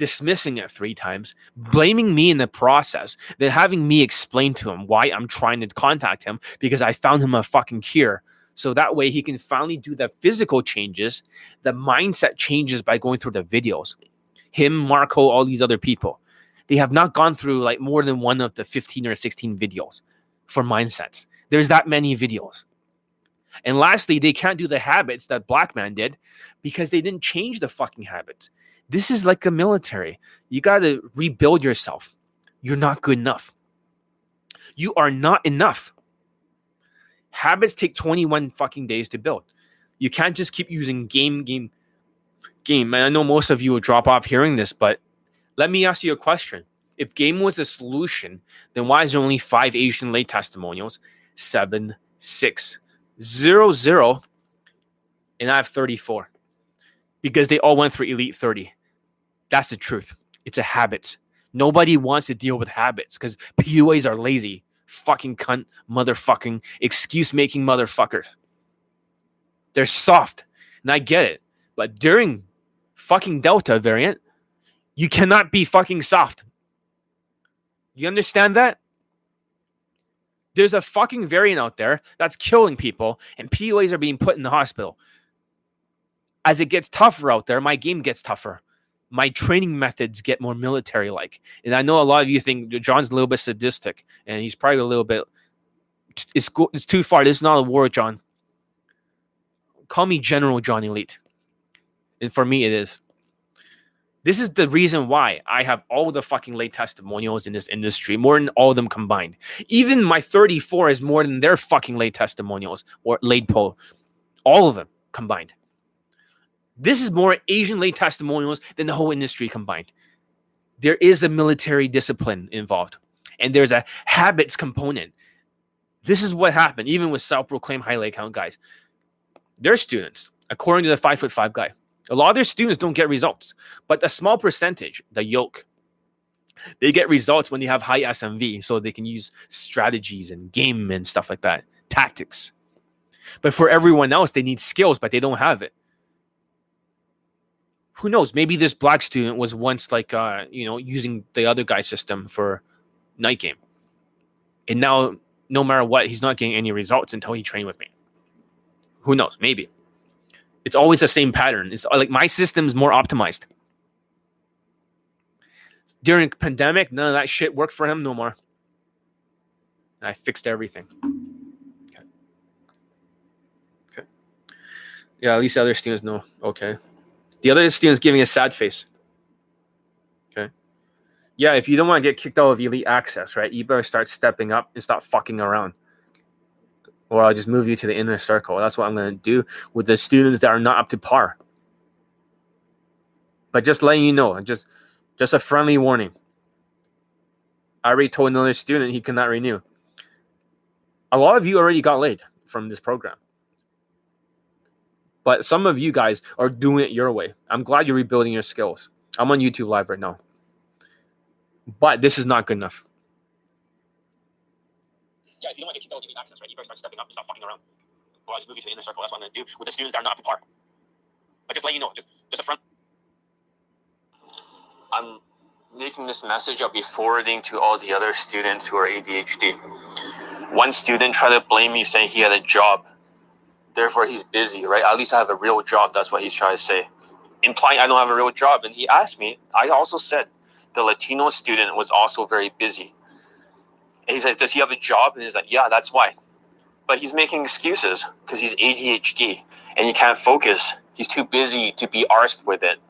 dismissing it three times, blaming me in the process, then having me explain to him why I'm trying to contact him because I found him a fucking cure. So that way he can finally do the physical changes, the mindset changes by going through the videos. Him, Marco, all these other people. They have not gone through like more than one of the 15 or 16 videos for mindsets. There's that many videos. And lastly, they can't do the habits that Black Man did because they didn't change the fucking habits. This is like a military. You got to rebuild yourself. You're not good enough. You are not enough. Habits take 21 fucking days to build. You can't just keep using game, game, game. And I know most of you will drop off hearing this, but let me ask you a question. If game was a solution, then why is there only five Asian late testimonials? Seven, six, zero, zero, and I have 34. Because they all went through Elite 30. That's the truth. It's a habit. Nobody wants to deal with habits because PUAs are lazy. Fucking cunt, motherfucking, excuse making motherfuckers. They're soft. And I get it. But during fucking Delta variant, you cannot be fucking soft. You understand that? There's a fucking variant out there that's killing people, and PUAs are being put in the hospital. As it gets tougher out there, my game gets tougher. My training methods get more military like. And I know a lot of you think John's a little bit sadistic, and he's probably a little bit. It's, it's too far. This is not a war, John. Call me General John Elite. And for me, it is. This is the reason why I have all the fucking late testimonials in this industry, more than all of them combined. Even my 34 is more than their fucking late testimonials or late poll. All of them combined. This is more Asian late testimonials than the whole industry combined. There is a military discipline involved, and there's a habits component. This is what happened, even with self proclaimed high late count guys. Their students, according to the five foot five guy, a lot of their students don't get results, but a small percentage, the yoke, they get results when they have high SMV, so they can use strategies and game and stuff like that, tactics. But for everyone else, they need skills, but they don't have it. Who knows? Maybe this black student was once like, uh, you know, using the other guy's system for night game, and now no matter what, he's not getting any results until he trained with me. Who knows? Maybe. It's always the same pattern. It's uh, like my system's more optimized. During pandemic, none of that shit worked for him no more. I fixed everything. Okay. Okay. Yeah, at least the other students know. Okay. The other students giving a sad face. Okay. Yeah, if you don't want to get kicked out of elite access, right, you better start stepping up and stop fucking around or I'll just move you to the inner circle. That's what I'm going to do with the students that are not up to par. But just letting you know, just just a friendly warning. I already told another student he cannot renew. A lot of you already got laid from this program. But some of you guys are doing it your way. I'm glad you're rebuilding your skills. I'm on YouTube live right now. But this is not good enough yeah, if you don't want to get kicked out, you need access, right? You better start stepping up and stop fucking around. Well, just move you to the inner circle. That's what I'm to do with the students that are not up to par. But just let you know, just just a front. I'm making this message. I'll be forwarding to all the other students who are ADHD. One student tried to blame me, saying he had a job, therefore he's busy, right? At least I have a real job. That's what he's trying to say, implying I don't have a real job. And he asked me. I also said the Latino student was also very busy. And he says, Does he have a job? And he's like, Yeah, that's why. But he's making excuses because he's ADHD and he can't focus. He's too busy to be arsed with it.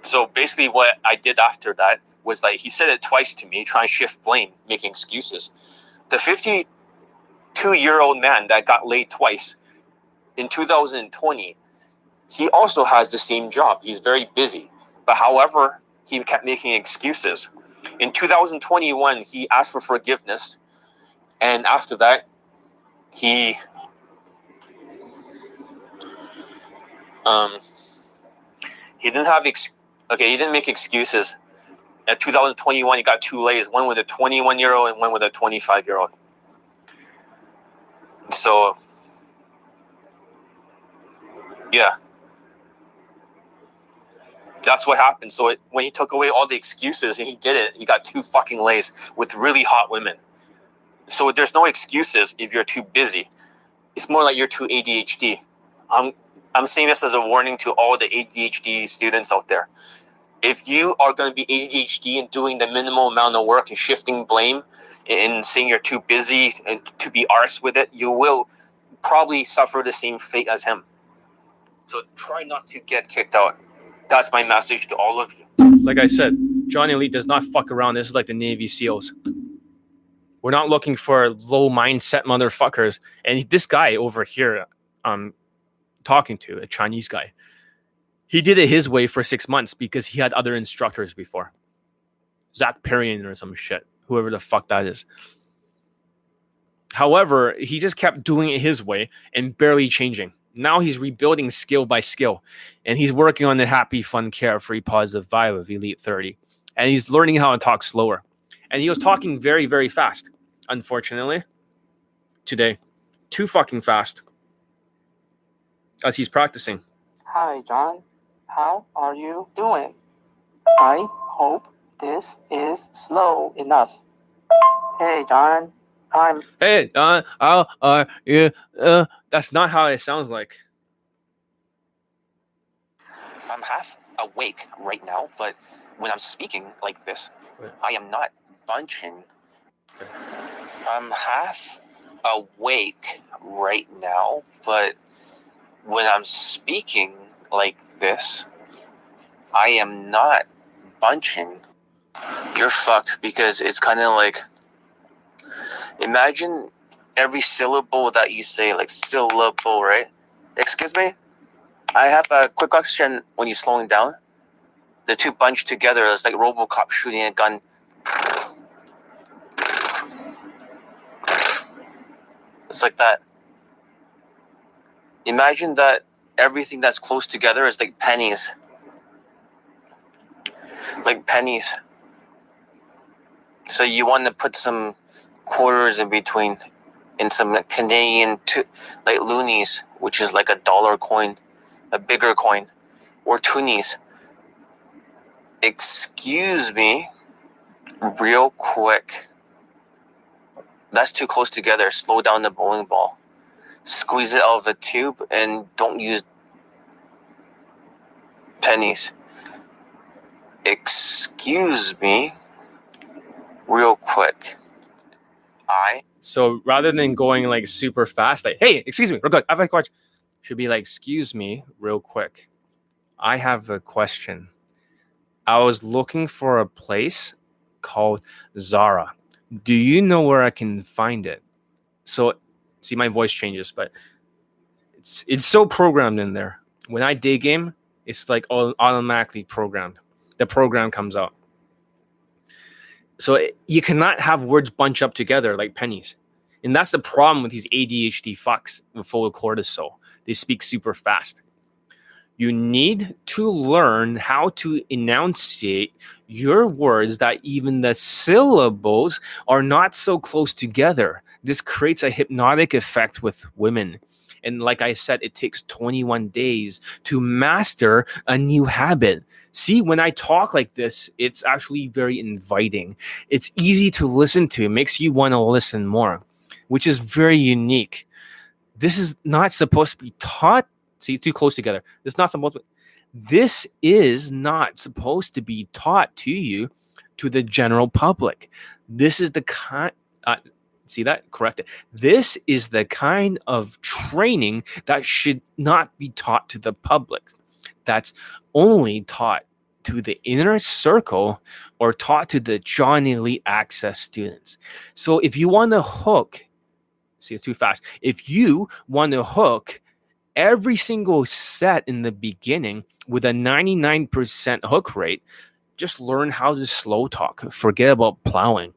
So basically, what I did after that was like he said it twice to me, trying to shift blame, making excuses. The 52 year old man that got laid twice in 2020, he also has the same job. He's very busy. But however, he kept making excuses. In 2021, he asked for forgiveness, and after that, he um, he didn't have ex- okay. He didn't make excuses. In 2021, he got two lays, one with a 21 year old and one with a 25 year old. So, yeah that's what happened. So it, when he took away all the excuses and he did it, he got two fucking lays with really hot women. So there's no excuses if you're too busy. It's more like you're too ADHD. I'm I'm saying this as a warning to all the ADHD students out there. If you are going to be ADHD and doing the minimal amount of work and shifting blame and saying you're too busy and to be arsed with it, you will probably suffer the same fate as him. So try not to get kicked out. That's my message to all of you. Like I said, Johnny Elite does not fuck around. This is like the Navy SEALs. We're not looking for low mindset motherfuckers. And this guy over here, um, talking to a Chinese guy, he did it his way for six months because he had other instructors before. Zan Perrion or some shit, whoever the fuck that is. However, he just kept doing it his way and barely changing. Now he's rebuilding skill by skill, and he's working on the happy, fun, carefree, positive vibe of Elite 30. And he's learning how to talk slower. And he was talking very, very fast, unfortunately, today. Too fucking fast as he's practicing. Hi, John. How are you doing? I hope this is slow enough. Hey, John. I'm. Hey, John. How are you? Uh, that's not how it sounds like. I'm half awake right now, but when I'm speaking like this, Right. I am not bunching. Okay. I'm half awake right now, but when I'm speaking like this, I am not bunching. You're fucked because it's kind of like imagine every syllable that you say, like syllable, right? Excuse me? I have a quick question when you're slowing down. The two bunch together, it's like Robocop shooting a gun. It's like that. Imagine that everything that's close together is like pennies. Like pennies. So you want to put some quarters in between in some Canadian to, like loonies, which is like a dollar coin, a bigger coin, or toonies. Excuse me, real quick. That's too close together. Slow down the bowling ball. Squeeze it out of the tube and don't use pennies. Excuse me, real quick. So rather than going like super fast, like, hey, excuse me, real quick, I have a question. Should be like, excuse me, real quick. I have a question. I was looking for a place called Zara. Do you know where I can find it? So see my voice changes, but it's it's so programmed in there. When I day game, it's like all automatically programmed. The program comes out. So it, you cannot have words bunch up together like pennies. And that's the problem with these ADHD fucks with full cortisol. They speak super fast. You need to learn how to enunciate your words that even the syllables are not so close together. This creates a hypnotic effect with women. And like I said, it takes 21 days to master a new habit. See, when I talk like this, it's actually very inviting. It's easy to listen to, it makes you want to listen more, which is very unique. This is not supposed to be taught. See, too close together. It's not supposed to. This is not supposed to be taught to you, to the general public. This is the kind. Uh, see that? Corrected this is the kind of training that should not be taught to the public. That's only taught to the inner circle or taught to the john elite access students. So if you want to hook see it's too fast. If you want to hook every single set in the beginning with a 99% hook rate just learn how to slow talk. Forget about plowing.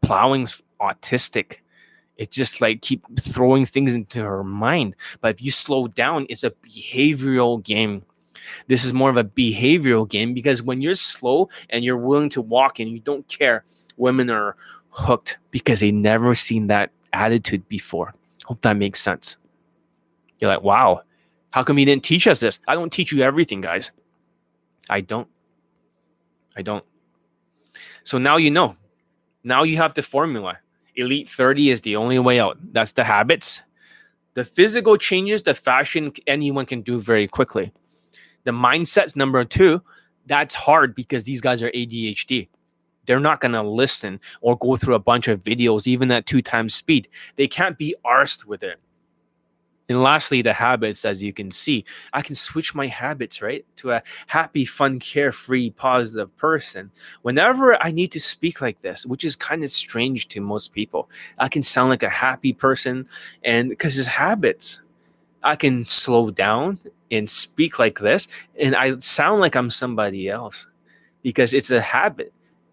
Plowing's autistic. It just like keep throwing things into her mind. But if you slow down, it's a behavioral game. This is more of a behavioral game because when you're slow and you're willing to walk and you don't care, women are hooked because they never seen that attitude before. Hope that makes sense. You're like, wow, how come you didn't teach us this? I don't teach you everything, guys. I don't. I don't. So now you know. Now you have the formula. Elite 30 is the only way out. That's the habits. The physical changes, the fashion, anyone can do very quickly. The mindset's number two. That's hard because these guys are ADHD. They're not going to listen or go through a bunch of videos, even at two times speed. They can't be arsed with it. And lastly, the habits, as you can see, I can switch my habits, right, to a happy, fun, carefree, positive person. Whenever I need to speak like this, which is kind of strange to most people, I can sound like a happy person. And because it's habits, I can slow down and speak like this, and I sound like I'm somebody else because it's a habit.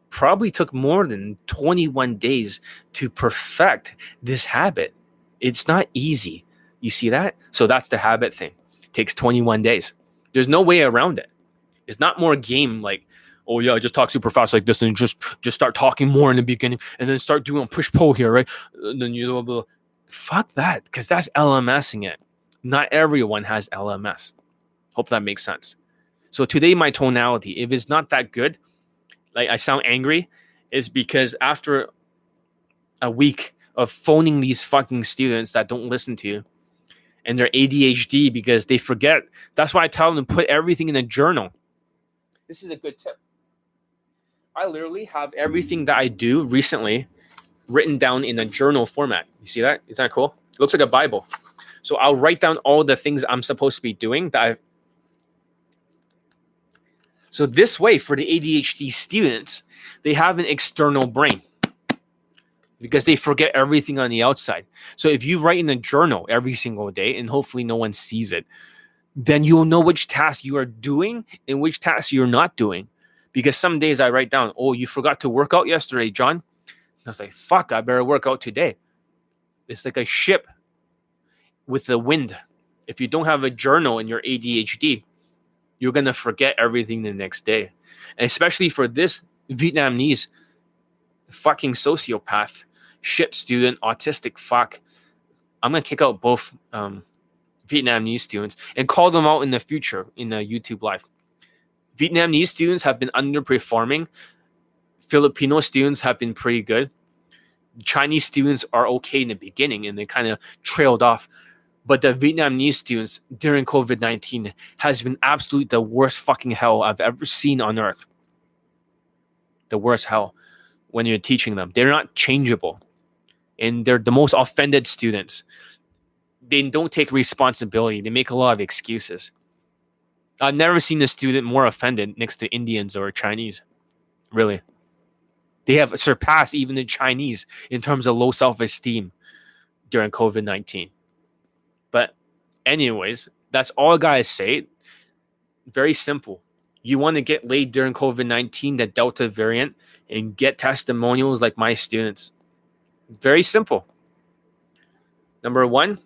Probably took more than 21 days to perfect this habit. It's not easy. You see that? So that's the habit thing. It takes 21 days. There's no way around it. It's not more game like, oh yeah, just talk super fast like this, and just just start talking more in the beginning, and then start doing push pull here, right? And then you know, fuck that, because that's LMSing it. Not everyone has LMS. Hope that makes sense. So today, my tonality, if it's not that good, like I sound angry, is because after a week of phoning these fucking students that don't listen to you and their ADHD because they forget. That's why I tell them to put everything in a journal. This is a good tip. I literally have everything that I do recently written down in a journal format. You see that? Isn't that cool? It looks like a Bible. So I'll write down all the things I'm supposed to be doing that I so this way for the ADHD students, they have an external brain because they forget everything on the outside. So if you write in a journal every single day and hopefully no one sees it, then you'll know which tasks you are doing and which tasks you're not doing. Because some days I write down, oh, you forgot to work out yesterday, John. I was like, fuck, I better work out today. It's like a ship with the wind. If you don't have a journal in your ADHD, you're gonna forget everything the next day. And especially for this Vietnamese fucking sociopath, shit student, autistic fuck, I'm gonna kick out both um, Vietnamese students and call them out in the future in the YouTube live. Vietnamese students have been underperforming. Filipino students have been pretty good. Chinese students are okay in the beginning and they kind of trailed off. But the Vietnamese students during COVID 19 has been absolutely the worst fucking hell I've ever seen on earth. The worst hell when you're teaching them. They're not changeable. And they're the most offended students. They don't take responsibility, they make a lot of excuses. I've never seen a student more offended next to Indians or Chinese. Really. They have surpassed even the Chinese in terms of low self esteem during COVID 19. But, anyways, that's all gotta say. Very simple. You want to get laid during COVID 19, the Delta variant, and get testimonials like my students. Very simple. Number one,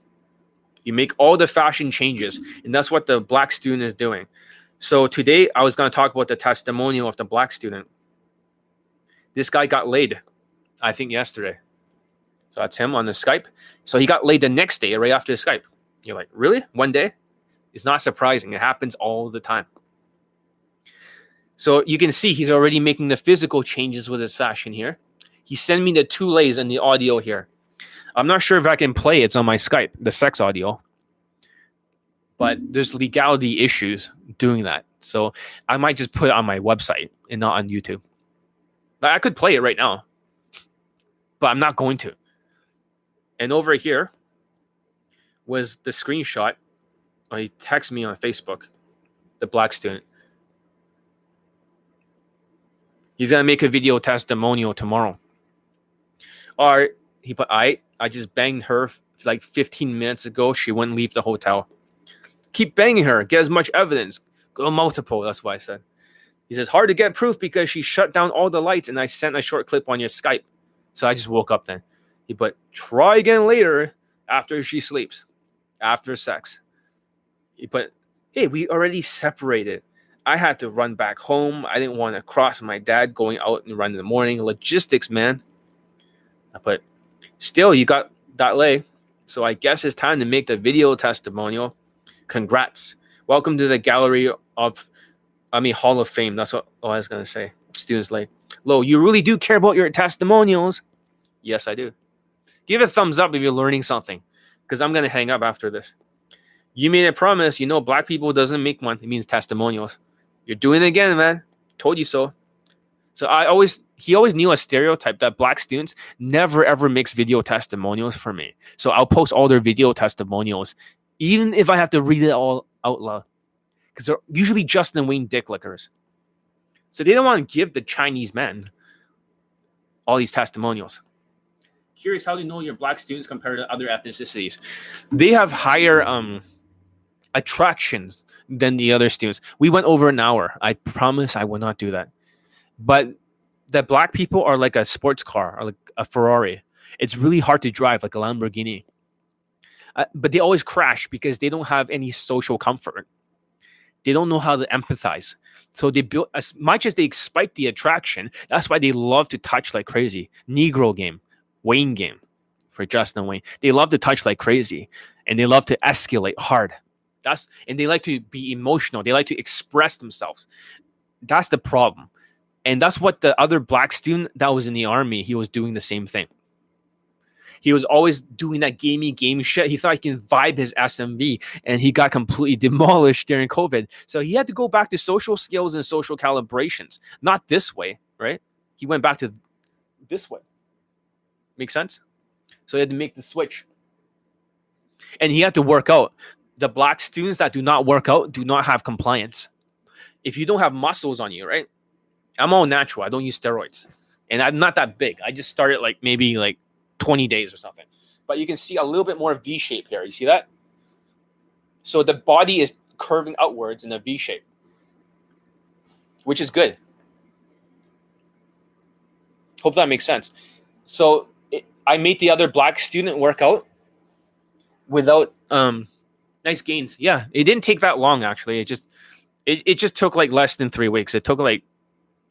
you make all the fashion changes, and that's what the black student is doing. So today I was going to talk about the testimonial of the black student. This guy got laid, I think yesterday. So that's him on the Skype. So he got laid the next day, right after the Skype. You're like, really? One day? It's not surprising. It happens all the time. So you can see he's already making the physical changes with his fashion here. He sent me the two lays and the audio here. I'm not sure if I can play it's on my Skype, the sex audio. But there's legality issues doing that. So I might just put it on my website and not on YouTube. I could play it right now, but I'm not going to. And over here, was the screenshot. Or he texted me on Facebook, the black student. He's gonna make a video testimonial tomorrow. Or he put, I I just banged her like 15 minutes ago. She wouldn't leave the hotel. Keep banging her. Get as much evidence. Go multiple. That's why I said. He says hard to get proof because she shut down all the lights and I sent a short clip on your Skype. So I just woke up then. He put try again later after she sleeps after sex. He put, hey, we already separated. I had to run back home. I didn't want to cross my dad going out and run in the morning. Logistics, man. I put, still, you got that lay. So I guess it's time to make the video testimonial. Congrats. Welcome to the gallery of, I mean, Hall of Fame. That's what I was going to say. Students lay. Lo, you really do care about your testimonials. Yes, I do. Give a thumbs up if you're learning something because I'm gonna hang up after this. You made a promise. You know, black people doesn't make one. It means testimonials. You're doing it again, man. Told you so. So I always he always knew a stereotype that black students never ever mix video testimonials for me. So I'll post all their video testimonials, even if I have to read it all out loud. Because they're usually Justin Wayne dick lickers. So they don't want to give the Chinese men all these testimonials. Curious how you know your black students compared to other ethnicities. They have higher um attractions than the other students. We went over an hour. I promise I will not do that. But that black people are like a sports car or like a Ferrari. It's really hard to drive like a Lamborghini. Uh, but they always crash because they don't have any social comfort. They don't know how to empathize. So they build as much as they expect the attraction. That's why they love to touch like crazy. Negro game, Wayne game, for Justin Wayne. They love to touch like crazy, and they love to escalate hard. That's and they like to be emotional. They like to express themselves. That's the problem, and that's what the other black student that was in the army. He was doing the same thing. He was always doing that gamey game shit. He thought he can vibe his SMV, and he got completely (laughs) demolished during COVID. So he had to go back to social skills and social calibrations. Not this way, right? He went back to this way. Make sense? So he had to make the switch. And he had to work out. The black students that do not work out do not have compliance. If you don't have muscles on you, right? I'm all natural. I don't use steroids. And I'm not that big. I just started like maybe like 20 days or something. But you can see a little bit more V shape here. You see that? So the body is curving outwards in a V shape, which is good. Hope that makes sense. So it, I made the other black student work out without um nice gains. Yeah, it didn't take that long actually. It just it, it just took like less than three weeks. It took like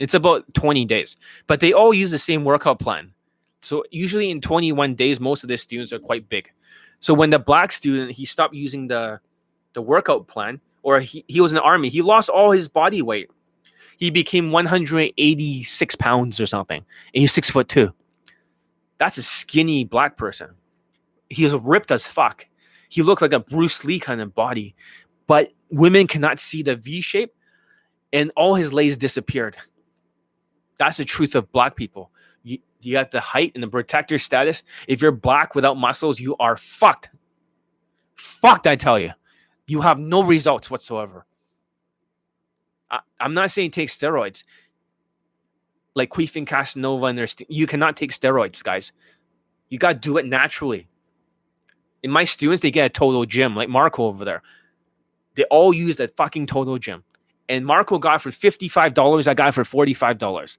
it's about 20 days. But they all use the same workout plan. So usually in 21 days, most of the students are quite big. So when the black student he stopped using the the workout plan, or he, he was in the army, he lost all his body weight. He became 186 pounds or something. And he's six foot two. That's a skinny black person. He is ripped as fuck. He looked like a Bruce Lee kind of body. But women cannot see the V shape, and all his legs disappeared. That's the truth of black people you got the height and the protector status. If you're black without muscles, you are fucked. Fucked, I tell you. You have no results whatsoever. I, am not saying take steroids. Like Queefing Casanova and their st- you cannot take steroids, guys. You got to do it naturally. In my students, they get a total gym, like Marco over there. They all use that fucking total gym. And Marco got for $55, I got for $45.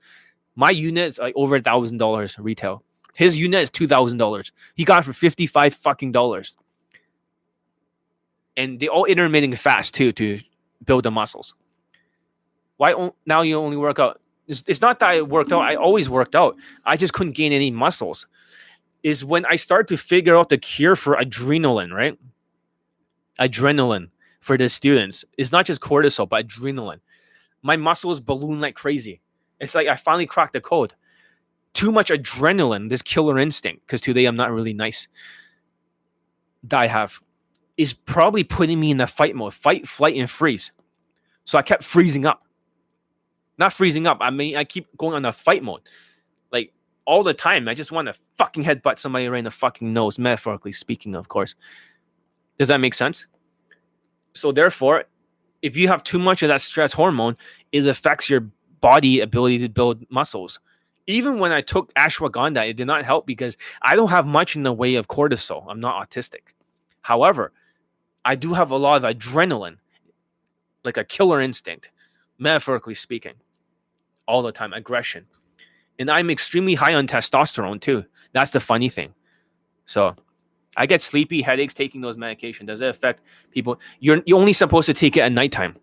My unit is like over a thousand dollars retail. His unit is two thousand dollars. He got for fifty five fucking dollars. And they all intermittent fast too to build the muscles. Why now you only work out? It's, it's not that I worked out. I always worked out. I just couldn't gain any muscles. Is when I start to figure out the cure for adrenaline, right? Adrenaline for the students. It's not just cortisol, but adrenaline. My muscles balloon like crazy. It's like I finally cracked the code. Too much adrenaline, this killer instinct, because today I'm not really nice. That I have is probably putting me in the fight mode, fight, flight, and freeze. So I kept freezing up. Not freezing up. I mean, I keep going on the fight mode. Like all the time. I just want to fucking headbutt somebody right in the fucking nose, metaphorically speaking, of course. Does that make sense? So therefore, if you have too much of that stress hormone, it affects your body ability to build muscles. Even when I took ashwagandha, it did not help because I don't have much in the way of cortisol. I'm not autistic. However, I do have a lot of adrenaline, like a killer instinct, metaphorically speaking, all the time, aggression. And I'm extremely high on testosterone too. That's the funny thing. So I get sleepy, headaches taking those medications. Does it affect people? You're, you're only supposed to take it at nighttime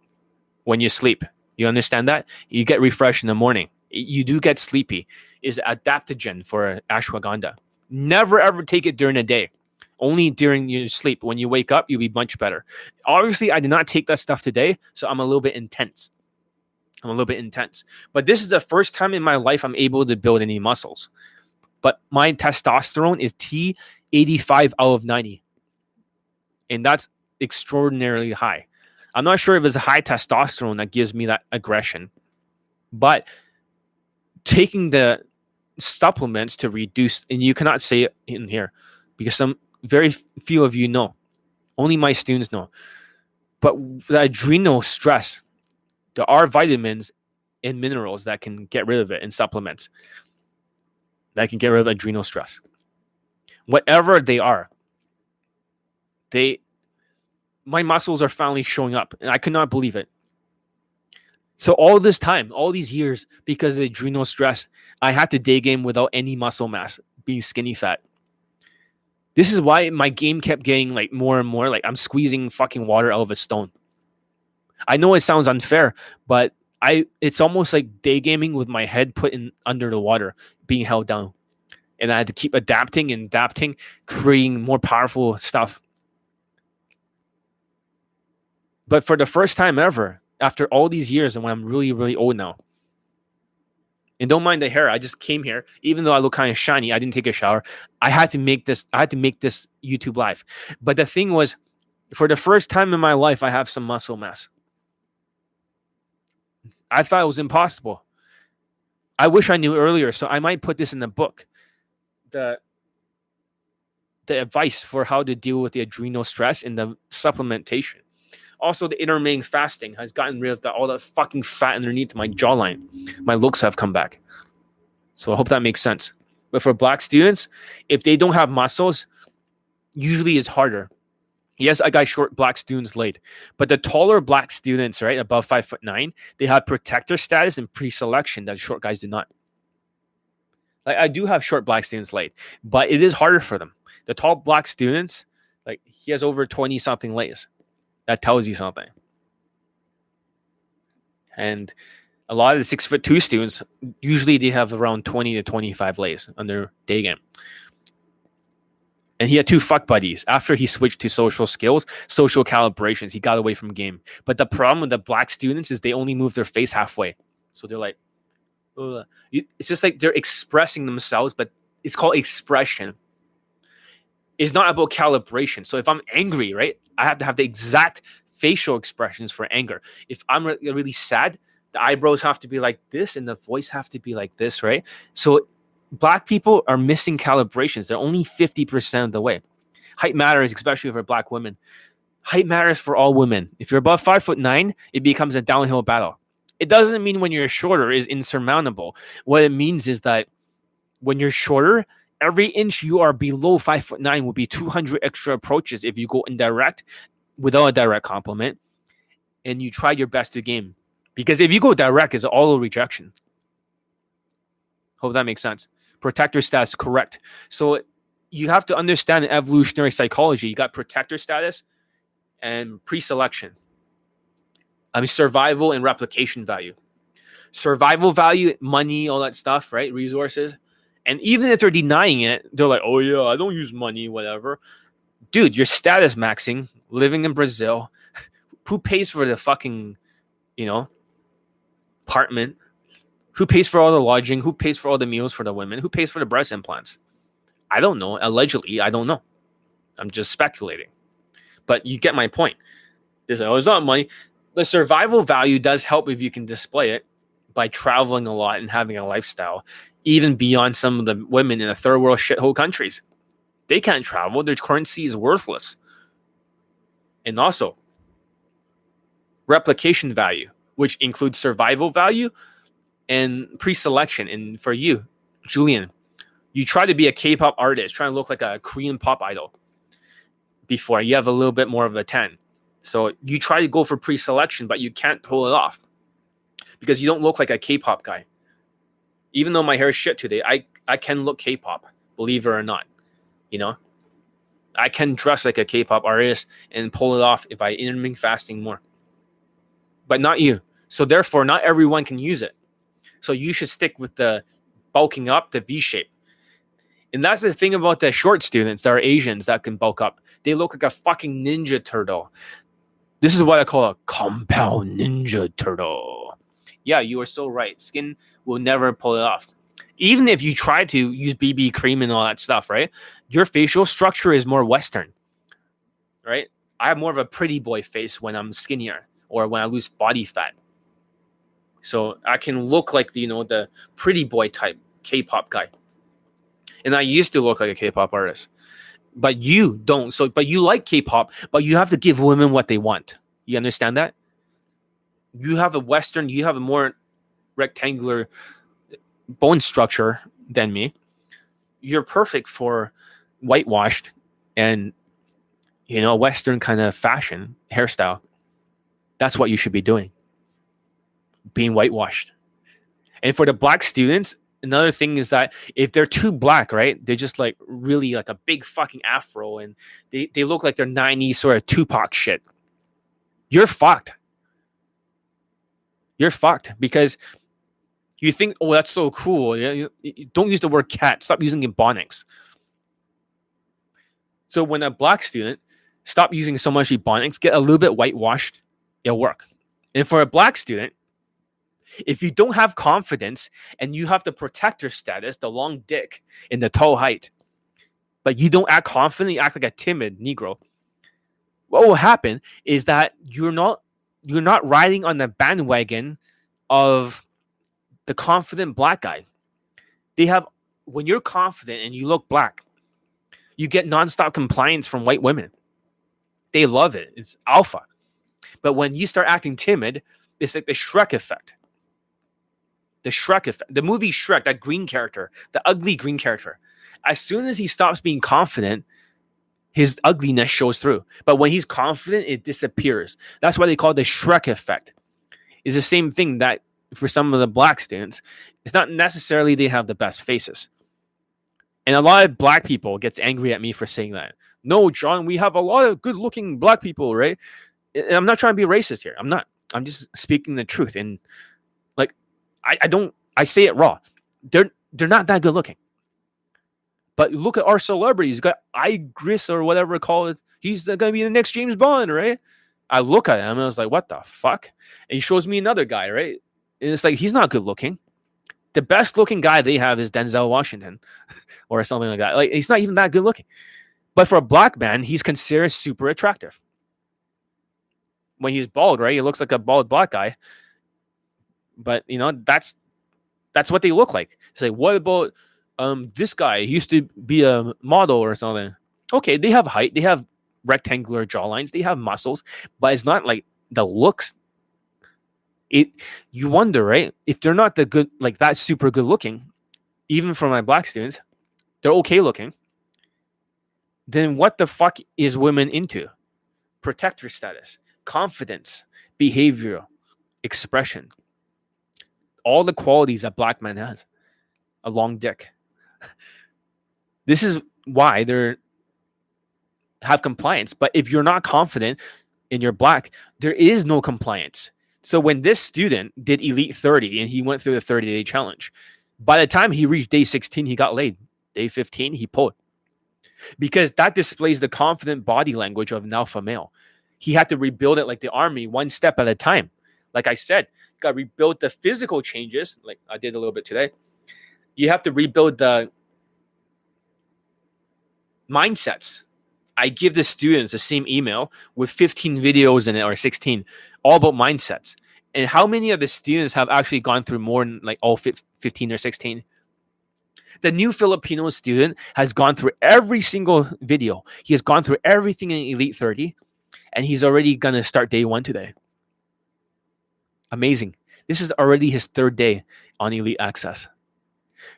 when you sleep. You understand that? You get refreshed in the morning. You do get sleepy. Is adaptogen for ashwagandha. Never ever take it during the day. Only during your sleep. When you wake up, you'll be much better. Obviously, I did not take that stuff today, so I'm a little bit intense. I'm a little bit intense. But this is the first time in my life I'm able to build any muscles. But my testosterone is T85 out of 90. And that's extraordinarily high. I'm not sure if it's high testosterone that gives me that aggression, but taking the supplements to reduce, and you cannot say it in here because some very few of you know. Only my students know. But the adrenal stress, there are vitamins and minerals that can get rid of it in supplements that can get rid of adrenal stress. Whatever they are, they my muscles are finally showing up, and I could not believe it. So all this time, all these years, because of adrenal stress, I had to day game without any muscle mass, being skinny fat. This is why my game kept getting like more and more like I'm squeezing fucking water out of a stone. I know it sounds unfair, but I it's almost like day gaming with my head put in under the water, being held down. And I had to keep adapting and adapting, creating more powerful stuff. But for the first time ever, after all these years, and when I'm really, really old now, and don't mind the hair, I just came here, even though I look kind of shiny, I didn't take a shower. I had to make this, I had to make this YouTube live. But the thing was, for the first time in my life, I have some muscle mass. I thought it was impossible. I wish I knew earlier, so I might put this in the book. The the advice for how to deal with the adrenal stress and the supplementation. Also, the intermittent fasting has gotten rid of the, all the fucking fat underneath my jawline. My looks have come back. So I hope that makes sense. But for black students, if they don't have muscles, usually it's harder. Yes, I got short black students late, but the taller black students, right, above five foot nine, they have protector status and pre-selection that short guys do not. Like I do have short black students late, but it is harder for them. The tall black students, like he has over 20 something lays. That tells you something. And a lot of the six foot two students, usually they have around 20 to 25 lays on their day game. And he had two fuck buddies. After he switched to social skills, social calibrations, he got away from game. But the problem with the black students is they only move their face halfway. So they're like, It's just like they're expressing themselves, but it's called expression. It's not about calibration. So if I'm angry, right, I have to have the exact facial expressions for anger. If I'm re- really sad, the eyebrows have to be like this and the voice have to be like this, right? So black people are missing calibrations. They're only 50% of the way. Height matters, especially for black women. Height matters for all women. If you're above five foot nine, it becomes a downhill battle. It doesn't mean when you're shorter is insurmountable. What it means is that when you're shorter, every inch you are below five foot nine will be 200 extra approaches if you go indirect without a direct compliment and you try your best to game. Because if you go direct, it's all rejection. Hope that makes sense. Protector status, correct. So you have to understand evolutionary psychology. You got protector status and pre selection. I mean, survival and replication value. Survival value, money, all that stuff, right? Resources and even if they're denying it, they're like, oh, yeah, I don't use money, whatever. Dude, you're status maxing, living in Brazil. (laughs) Who pays for the fucking, you know, apartment? Who pays for all the lodging? Who pays for all the meals for the women? Who pays for the breast implants? I don't know. Allegedly, I don't know. I'm just speculating. But you get my point. They say, oh, it's not money. The survival value does help if you can display it by traveling a lot and having a lifestyle even beyond some of the women in the third world shithole countries. They can't travel, their currency is worthless. And also, replication value, which includes survival value and pre selection. And for you, Julian, you try to be a K pop artist, trying to look like a Korean pop idol before you have a little bit more of a 10. So you try to go for pre selection, but you can't pull it off because you don't look like a K pop guy even though my hair is shit today, I I can look K-pop, believe it or not. You know, I can dress like a K-pop artist and pull it off if I intermittent fasting more. But not you. So therefore, not everyone can use it. So you should stick with the bulking up, the V shape. And that's the thing about the short students that are Asians that can bulk up. They look like a fucking ninja turtle. This is what I call a compound ninja turtle. Yeah, you are so right. Skin will never pull it off. Even if you try to use BB cream and all that stuff, right? Your facial structure is more Western, right? I have more of a pretty boy face when I'm skinnier or when I lose body fat. So I can look like you know the pretty boy type K-pop guy. And I used to look like a K-pop artist. But you don't. So but you like K-pop, but you have to give women what they want. You understand that? You have a western, you have a more rectangular bone structure than me. You're perfect for whitewashed and you know, western kind of fashion hairstyle. That's what you should be doing. Being whitewashed. And for the black students, another thing is that if they're too black, right? They're just like really like a big fucking afro and they, they look like they're 90s sort of Tupac shit. You're fucked. You're fucked because you think, oh, that's so cool. Yeah, don't use the word cat. Stop using ebonics. So when a black student stop using so much ebonics, get a little bit whitewashed, it'll work. And for a black student, if you don't have confidence and you have the protector status, the long dick and the tall height, but you don't act confident, act like a timid Negro, what will happen is that you're not you're not riding on the bandwagon of the confident black guy. They have when you're confident and you look black, you get nonstop compliance from white women. They love it. It's alpha. But when you start acting timid, it's like the Shrek effect. The Shrek effect. The movie Shrek, that green character, the ugly green character. As soon as he stops being confident, his ugliness shows through. But when he's confident, it disappears. That's why they call it the Shrek effect. It's the same thing that for some of the black students, it's not necessarily they have the best faces. And a lot of black people gets angry at me for saying that. No, John, we have a lot of good looking black people, right? And I'm not trying to be racist here. I'm not. I'm just speaking the truth. And I, I don't I say it raw. They're they're not that good looking. But look at our celebrities. You got Idris or whatever call it. He's gonna be the next James Bond, right? I look at him and I was like, what the fuck? And he shows me another guy, right? And it's like he's not good looking. The best looking guy they have is Denzel Washington (laughs) or something like that. Like he's not even that good looking. But for a black man, he's considered super attractive. When he's bald, right? He looks like a bald black guy. But you know, that's that's what they look like. Say, like, what about um this guy? He used to be a model or something. Okay, they have height, they have rectangular jawlines, they have muscles, but it's not like the looks. It you wonder, right? If they're not the good like that super good looking, even for my black students, they're okay looking then what the fuck is women into? Protector status, confidence, behavior, expression. All the qualities that black man has. A long dick. (laughs) this is why they're have compliance. But if you're not confident in your black, there is no compliance. So when this student did Elite 30 and he went through the 30 day challenge, by the time he reached day 16, he got laid. Day 15, he pulled because that displays the confident body language of an alpha male. He had to rebuild it like the army, one step at a time. Like I said, got to rebuild the physical changes, like I did a little bit today. You have to rebuild the mindsets. I give the students the same email with 15 videos in it or 16, all about mindsets. And how many of the students have actually gone through more than like all 15 or 16? The new Filipino student has gone through every single video. He has gone through everything in Elite 30, and he's already going to start day one today. Amazing. This is already his third day on Elite Access.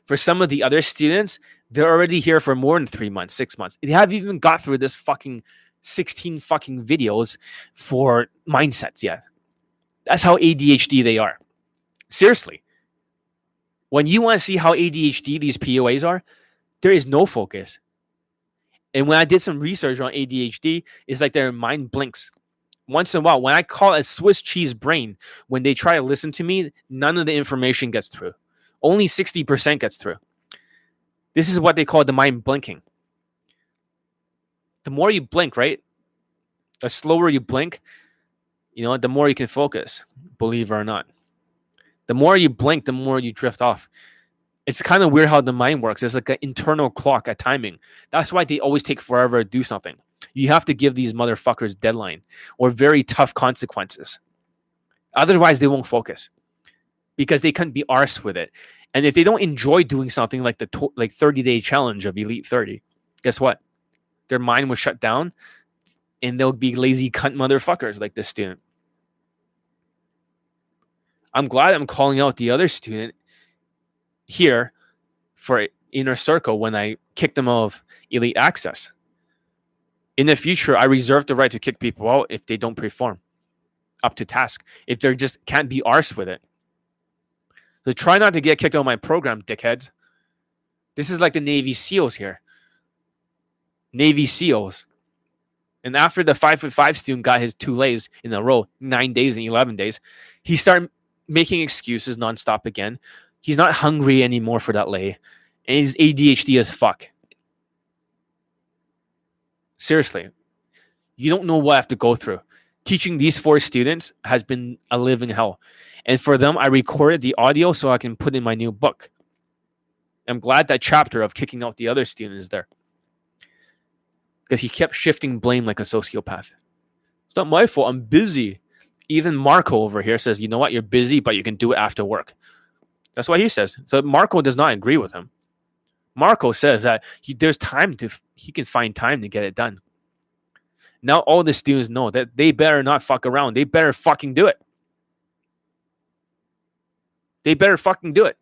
For some of the other students, they're already here for more than three months, six months. They haven't even got through this fucking 16 fucking videos for mindsets yet. That's how ADHD they are. Seriously. When you want to see how ADHD these POAs are, there is no focus. And when I did some research on ADHD, it's like their mind blinks. Once in a while, when I call a Swiss cheese brain, when they try to listen to me, none of the information gets through. Only 60% gets through. This is what they call the mind blinking. The more you blink, right? The slower you blink, you know, the more you can focus, believe it or not. The more you blink, the more you drift off. It's kind of weird how the mind works. It's like an internal clock, a timing. That's why they always take forever to do something. You have to give these motherfuckers deadline or very tough consequences. Otherwise, they won't focus. because they couldn't be arsed with it. And if they don't enjoy doing something like the to- like 30 day challenge of Elite 30, guess what? Their mind will shut down and they'll be lazy cunt motherfuckers like this student. I'm glad I'm calling out the other student here for inner circle when I kicked them out of elite access. In the future, I reserve the right to kick people out if they don't perform up to task, if they just can't be arsed with it. So try not to get kicked out of my program, dickheads. This is like the Navy SEALs here. Navy SEALs. And after the five foot five student got his two lays in a row, nine days and 11 days, he started making excuses nonstop again. He's not hungry anymore for that lay. And he's ADHD as fuck. Seriously. You don't know what I have to go through. Teaching these four students has been a living hell. And for them, I recorded the audio so I can put in my new book. I'm glad that chapter of kicking out the other student is there. Because he kept shifting blame like a sociopath. It's not my fault. I'm busy. Even Marco over here says, you know what? You're busy, but you can do it after work. That's what he says. So Marco does not agree with him. Marco says that he, there's time to, he can find time to get it done. Now all the students know that they better not fuck around. They better fucking do it. They better fucking do it.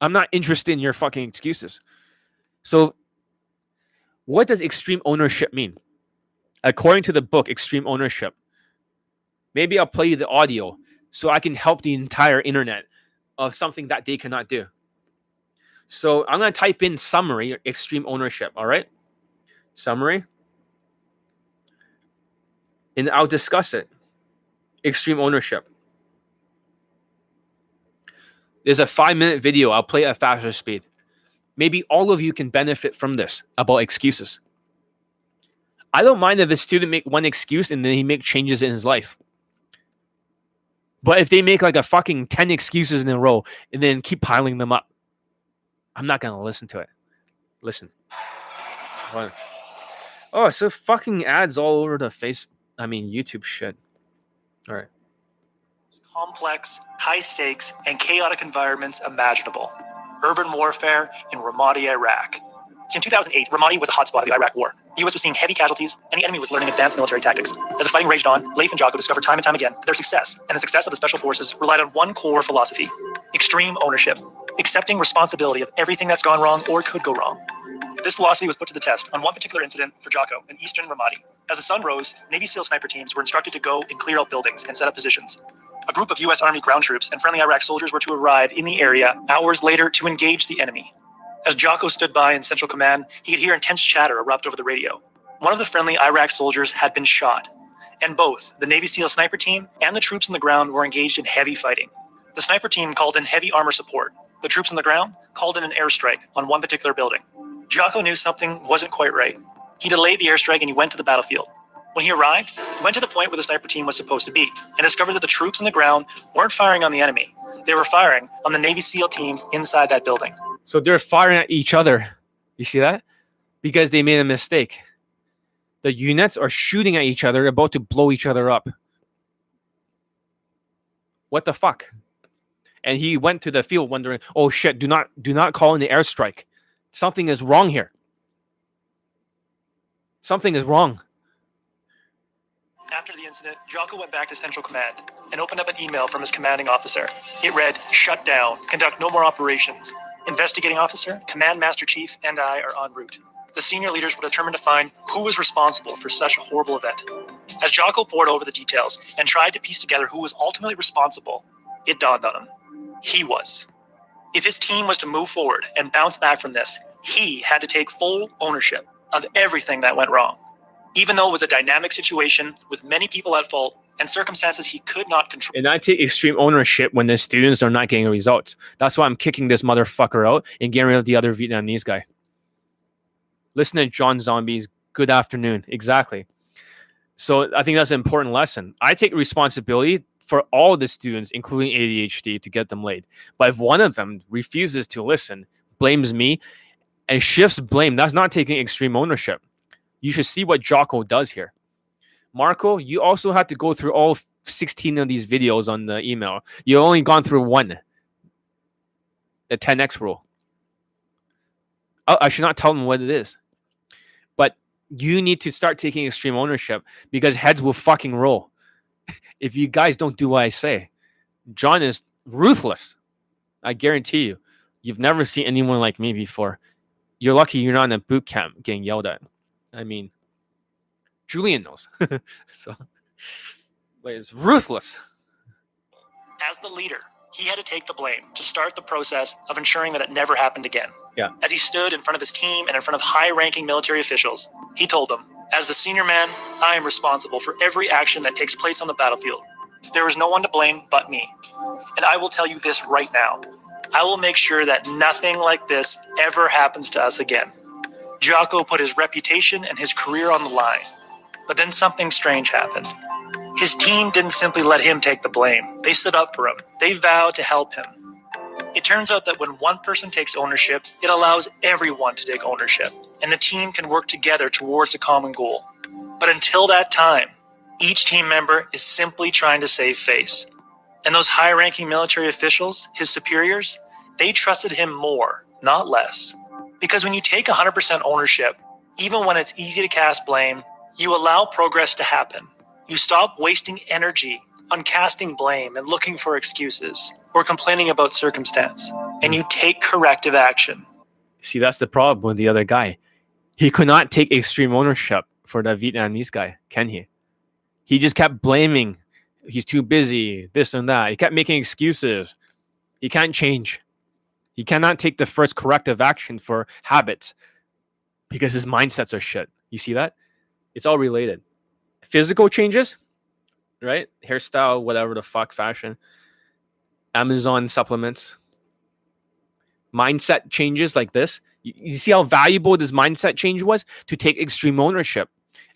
I'm not interested in your fucking excuses. So, what does extreme ownership mean? According to the book, Extreme Ownership, maybe I'll play you the audio so I can help the entire internet of something that they cannot do. So, I'm going to type in summary, extreme ownership, all right? Summary. And I'll discuss it. Extreme ownership. There's a five minute video. I'll play at faster speed. Maybe all of you can benefit from this about excuses. I don't mind if a student make one excuse and then he make changes in his life. But if they make like a fucking 10 excuses in a row and then keep piling them up, I'm not to listen to it. Listen. Oh, so fucking ads all over the face. I mean, YouTube shit. All right complex, high stakes, and chaotic environments imaginable. Urban warfare in Ramadi, Iraq. Since 2008, Ramadi was a hotspot of the Iraq War. The U.S. was seeing heavy casualties, and the enemy was learning advanced military tactics. As the fighting raged on, Leif and Jocko discovered time and time again that their success and the success of the special forces relied on one core philosophy extreme ownership, accepting responsibility of everything that's gone wrong or could go wrong. This philosophy was put to the test on one particular incident for Jocko in eastern Ramadi. As the sun rose, Navy SEAL sniper teams were instructed to go and clear out buildings and set up positions. A group of U.S. Army ground troops and friendly Iraq soldiers were to arrive in the area hours later to engage the enemy. As Jocko stood by in Central Command, he could hear intense chatter erupt over the radio. One of the friendly Iraq soldiers had been shot, and both the Navy SEAL sniper team and the troops on the ground were engaged in heavy fighting. The sniper team called in heavy armor support. The troops on the ground called in an airstrike on one particular building. Jocko knew something wasn't quite right. He delayed the airstrike and he went to the battlefield. When he arrived, he went to the point where the sniper team was supposed to be and discovered that the troops on the ground weren't firing on the enemy. They were firing on the Navy SEAL team inside that building. So they're firing at each other. You see that? Because they made a mistake. The units are shooting at each other, about to blow each other up. What the fuck? And he went to the field wondering, "Oh shit, do not do not call in the airstrike. Something is wrong here. Something is wrong." After the incident, Jocko went back to Central Command and opened up an email from his commanding officer. It read, Shut down, conduct no more operations. Investigating officer, Command Master Chief, and I are en route. The senior leaders were determined to find who was responsible for such a horrible event. As Jocko pored over the details and tried to piece together who was ultimately responsible, it dawned on him. He was. If his team was to move forward and bounce back from this, he had to take full ownership of everything that went wrong even though it was a dynamic situation with many people at fault and circumstances he could not control. And I take extreme ownership when the students are not getting results. That's why I'm kicking this motherfucker out and getting rid of the other Vietnamese guy. Listen to John Zombie's Good Afternoon. Exactly. So I think that's an important lesson. I take responsibility for all the students, including ADHD, to get them laid. But if one of them refuses to listen, blames me, and shifts blame, that's not taking extreme ownership you should see what Jocko does here. Marco, you also had to go through all 16 of these videos on the email. You've only gone through one. The 10x rule. I should not tell them what it is. But you need to start taking extreme ownership because heads will fucking roll if you guys don't do what I say. John is ruthless. I guarantee you. You've never seen anyone like me before. You're lucky you're not in a boot camp getting yelled at. I mean, Julian knows. (laughs) so, but it's ruthless. As the leader, he had to take the blame to start the process of ensuring that it never happened again. Yeah. As he stood in front of his team and in front of high ranking military officials, he told them, As the senior man, I am responsible for every action that takes place on the battlefield. There is no one to blame but me. And I will tell you this right now I will make sure that nothing like this ever happens to us again. Jocko put his reputation and his career on the line. But then something strange happened. His team didn't simply let him take the blame, they stood up for him. They vowed to help him. It turns out that when one person takes ownership, it allows everyone to take ownership, and the team can work together towards a common goal. But until that time, each team member is simply trying to save face. And those high ranking military officials, his superiors, they trusted him more, not less. Because when you take 100% ownership, even when it's easy to cast blame, you allow progress to happen. You stop wasting energy on casting blame and looking for excuses or complaining about circumstance, and you take corrective action. See, that's the problem with the other guy. He could not take extreme ownership for the Vietnamese guy, can he? He just kept blaming. He's too busy, this and that. He kept making excuses. He can't change. He cannot take the first corrective action for habits because his mindsets are shit. You see that? It's all related. Physical changes, right? Hairstyle, whatever the fuck, fashion, Amazon supplements, mindset changes like this. You, you see how valuable this mindset change was to take extreme ownership.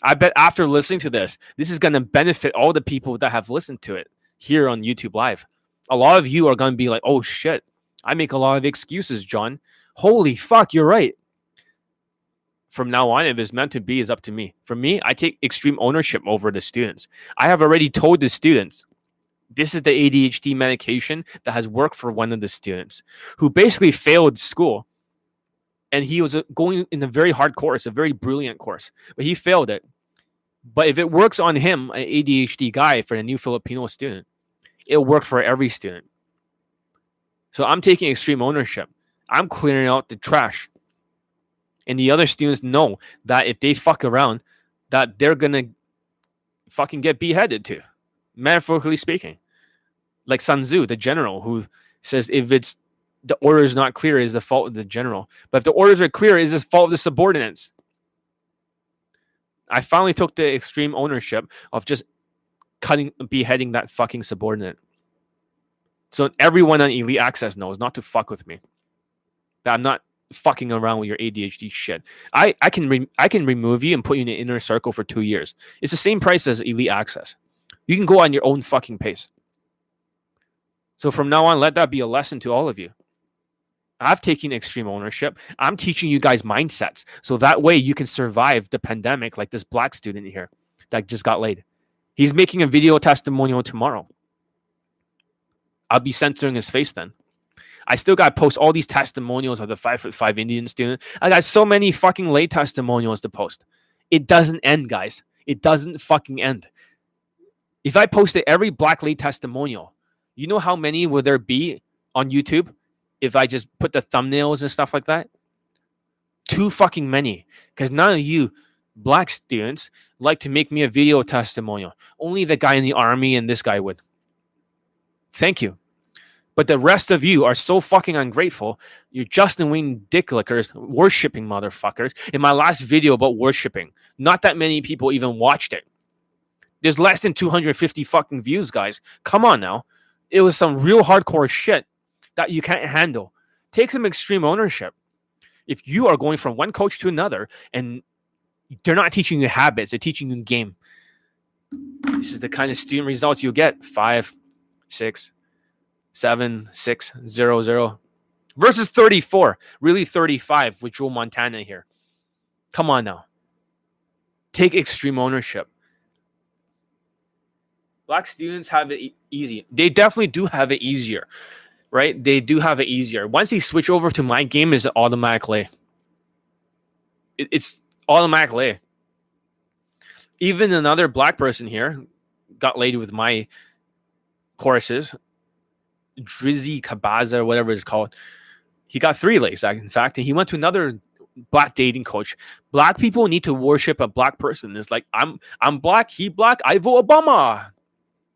I bet after listening to this, this is going to benefit all the people that have listened to it here on YouTube Live. A lot of you are going to be like, oh shit, I make a lot of excuses, John. Holy fuck, you're right. From now on, if it's meant to be, is up to me. For me, I take extreme ownership over the students. I have already told the students this is the ADHD medication that has worked for one of the students who basically failed school. And he was uh, going in a very hard course, a very brilliant course, but he failed it. But if it works on him, an ADHD guy for a new Filipino student, it'll work for every student. So I'm taking extreme ownership. I'm clearing out the trash. And the other students know that if they fuck around, that they're gonna fucking get beheaded too, metaphorically speaking. Like Sun Tzu, the general, who says if it's the order is not clear, is the fault of the general. But if the orders are clear, is the fault of the subordinates. I finally took the extreme ownership of just cutting, beheading that fucking subordinate. So everyone on Elite Access knows not to fuck with me. That I'm not fucking around with your ADHD shit. I, I can re- I can remove you and put you in an inner circle for two years. It's the same price as Elite Access. You can go on your own fucking pace. So from now on, let that be a lesson to all of you. I've taken extreme ownership. I'm teaching you guys mindsets. So that way you can survive the pandemic like this black student here that just got laid. He's making a video testimonial tomorrow. I'll be censoring his face then. I still got to post all these testimonials of the five foot five Indian student. I got so many fucking late testimonials to post. It doesn't end, guys. It doesn't fucking end. If I posted every black late testimonial, you know how many will there be on YouTube if I just put the thumbnails and stuff like that? Too fucking many. Because none of you black students like to make me a video testimonial. Only the guy in the army and this guy would. Thank you. But the rest of you are so fucking ungrateful. You're Justin Wayne dicklickers, worshipping motherfuckers. In my last video about worshipping, not that many people even watched it. There's less than 250 fucking views, guys. Come on now. It was some real hardcore shit that you can't handle. Take some extreme ownership. If you are going from one coach to another and they're not teaching you habits, they're teaching you game. This is the kind of student results you get. Five, six, seven, six, zero, zero. Versus 34. Really 35 with Joe Montana here. Come on now. Take extreme ownership. Black students have it easy. They definitely do have it easier, right? They do have it easier. Once they switch over to my game, is automatically. It, it's automatically. Even another black person here got laid with my courses, Drizzy Kabaza or whatever it's called. He got three lays, in fact, and he went to another black dating coach. Black people need to worship a black person. It's like I'm I'm black, he black, I vote Obama.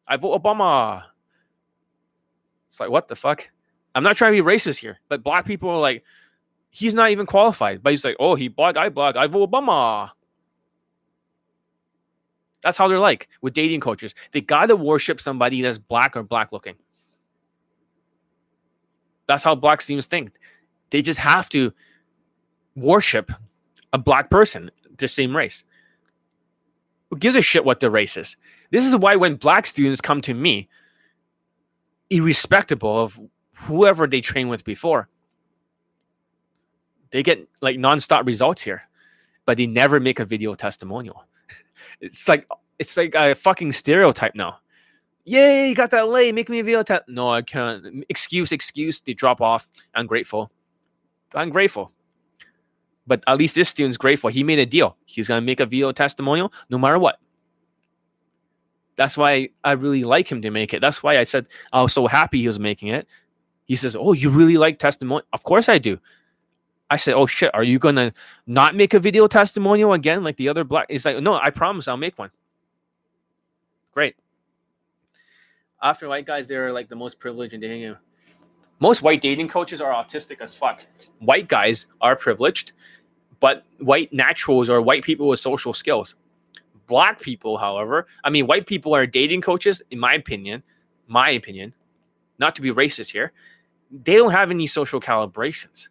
I vote Obama. It's like what the fuck? I'm not trying to be racist here, but black people are like, he's not even qualified. But he's like, oh, he black, I black, I vote Obama. That's how they're like with dating coaches. They gotta worship somebody that's black or black looking. That's how black students think. They just have to worship a black person, the same race. Who gives a shit what the race is? This is why when black students come to me, irrespective of whoever they train with before, they get like nonstop results here, but they never make a video testimonial. (laughs) it's like it's like a fucking stereotype now. Yay, got that lay, make me a video test. No, I can't. Excuse, excuse. They drop off. Ungrateful. Ungrateful. But at least this student's grateful. He made a deal. He's gonna make a video testimonial no matter what. That's why I really like him to make it. That's why I said I was so happy he was making it. He says, "Oh, you really like testimony?" Of course I do. I said, "Oh shit, are you gonna not make a video testimonial again like the other black?" He's like, "No, I promise I'll make one." Great. After white guys, they're like the most privileged in dating. Most white dating coaches are autistic as fuck. White guys are privileged, but white naturals or white people with social skills. Black people, however, I mean, white people are dating coaches, in my opinion, my opinion, not to be racist here, they don't have any social calibrations.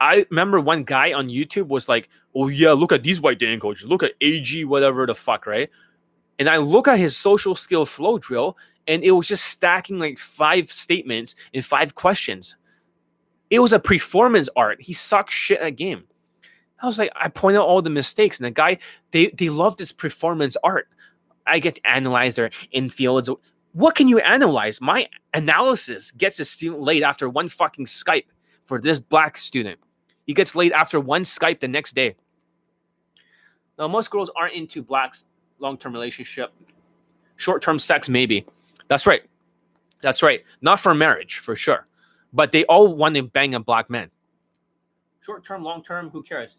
I remember one guy on YouTube was like, "Oh yeah, look at these white dating coaches. Look at AG, whatever the fuck, right?" And I look at his social skill flow drill, and it was just stacking like five statements and five questions. It was a performance art. He sucked shit at game. I was like, I point out all the mistakes, and the guy they they love this performance art. I get to analyze their infields. What can you analyze? My analysis gets a student laid after one fucking Skype for this black student. He gets laid after one Skype the next day. Now, most girls aren't into blacks long term relationship. Short term sex, maybe. That's right. That's right. Not for marriage, for sure. But they all want to bang a black man. Short term, long term, who cares?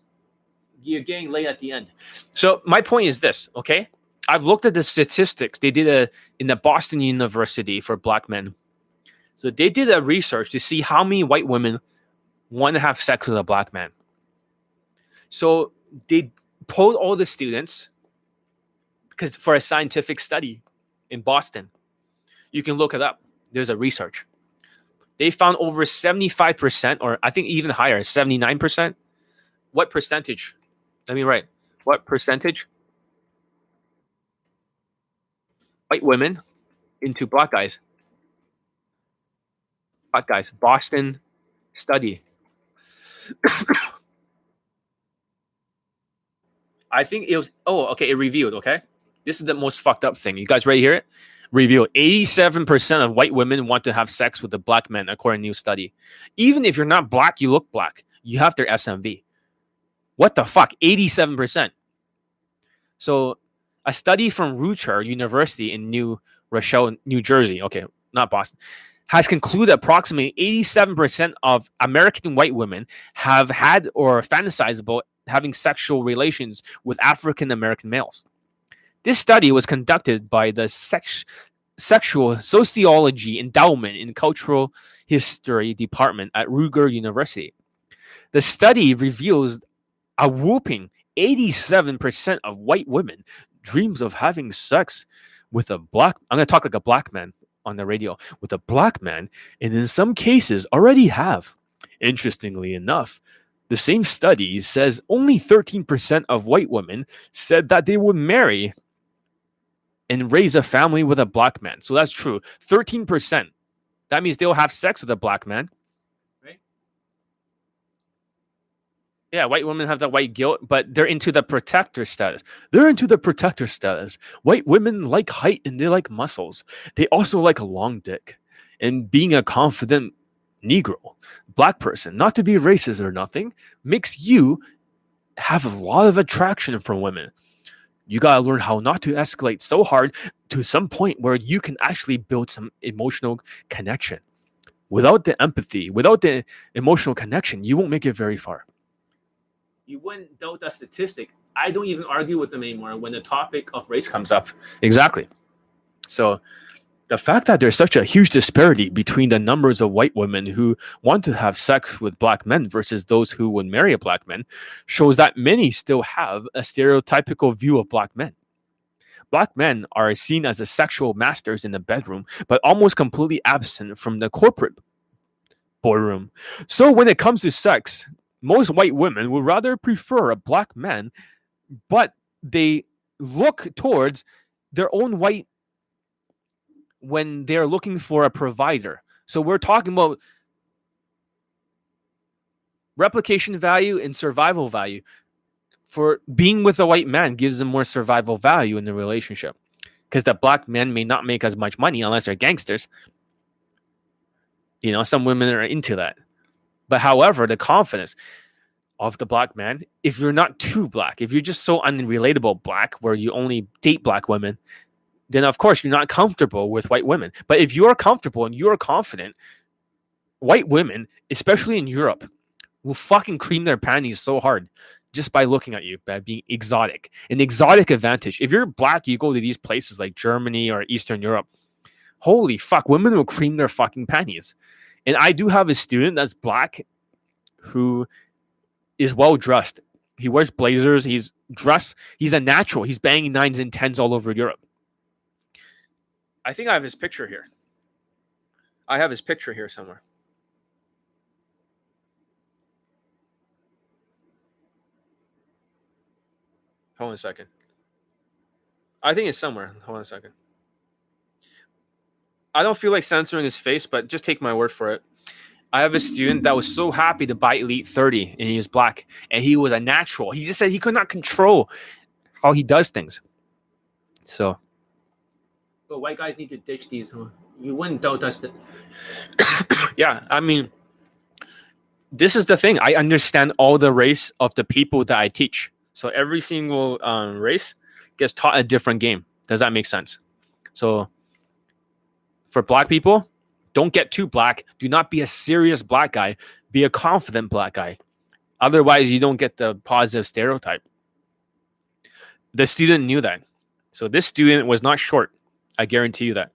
You're getting laid at the end. So my point is this, okay? I've looked at the statistics. They did a in the Boston University for black men. So they did a research to see how many white women want to have sex with a black man. So they polled all the students because for a scientific study in Boston. You can look it up. There's a research. They found over 75%, or I think even higher, 79%. What percentage? Let me write. What percentage? White women into black guys. Black guys. Boston study. (coughs) I think it was, oh, okay, it revealed, okay? This is the most fucked up thing. You guys ready to hear it? Reveal 87% of white women want to have sex with a black man, according to a new study. Even if you're not black, you look black. You have their SMV. What the fuck? 87%. So, a study from Rutgers University in New Rochelle, New Jersey, okay, not Boston, has concluded approximately 87% of American white women have had or fantasized about having sexual relations with African American males. This study was conducted by the Sex- Sexual Sociology Endowment in Cultural History Department at Rutgers University. The study reveals a whooping 87% of white women dreams of having sex with a black I'm going to talk like a black man on the radio with a black man and in some cases already have. Interestingly enough, the same study says only 13% of white women said that they would marry and raise a family with a black man. So that's true. 13%. That means they'll have sex with a black man. Right? Yeah, white women have that white guilt, but they're into the protector status. They're into the protector status. White women like height and they like muscles. They also like a long dick and being a confident Negro, black person, not to be racist or nothing, makes you have a lot of attraction from women. You got to learn how not to escalate so hard to some point where you can actually build some emotional connection. Without the empathy, without the emotional connection, you won't make it very far. You wouldn't doubt that statistic. I don't even argue with them anymore when the topic of race comes up. Exactly. So, the fact that there's such a huge disparity between the numbers of white women who want to have sex with black men versus those who would marry a black man shows that many still have a stereotypical view of black men. Black men are seen as the sexual masters in the bedroom, but almost completely absent from the corporate boardroom. So when it comes to sex, most white women would rather prefer a black man, but they look towards their own white when they're looking for a provider. So we're talking about replication value and survival value. For being with a white man gives them more survival value in the relationship because the black men may not make as much money unless they're gangsters. You know, some women are into that. But however, the confidence of the black man, if you're not too black, if you're just so unrelatable black where you only date black women, then of course you're not comfortable with white women. But if you're comfortable and you're confident, white women, especially in Europe, will fucking cream their panties so hard just by looking at you, by being exotic. An exotic advantage. If you're black, you go to these places like Germany or Eastern Europe. Holy fuck, women will cream their fucking panties. And I do have a student that's black who is well dressed. He wears blazers. He's dressed. He's a natural. He's banging nines and tens all over Europe. I think I have his picture here. I have his picture here somewhere. Hold on a second. I think it's somewhere. Hold on a second. I don't feel like censoring his face, but just take my word for it. I have a student that was so happy to buy Elite 30 and he was black and he was a natural. He just said he could not control how he does things. So, but white guys need to ditch these. Huh? You wouldn't doubt us that. (coughs) yeah, I mean, this is the thing. I understand all the race of the people that I teach. So every single um, race gets taught a different game. Does that make sense? So for black people, don't get too black. Do not be a serious black guy. Be a confident black guy. Otherwise, you don't get the positive stereotype. The student knew that. So this student was not short. I guarantee you that.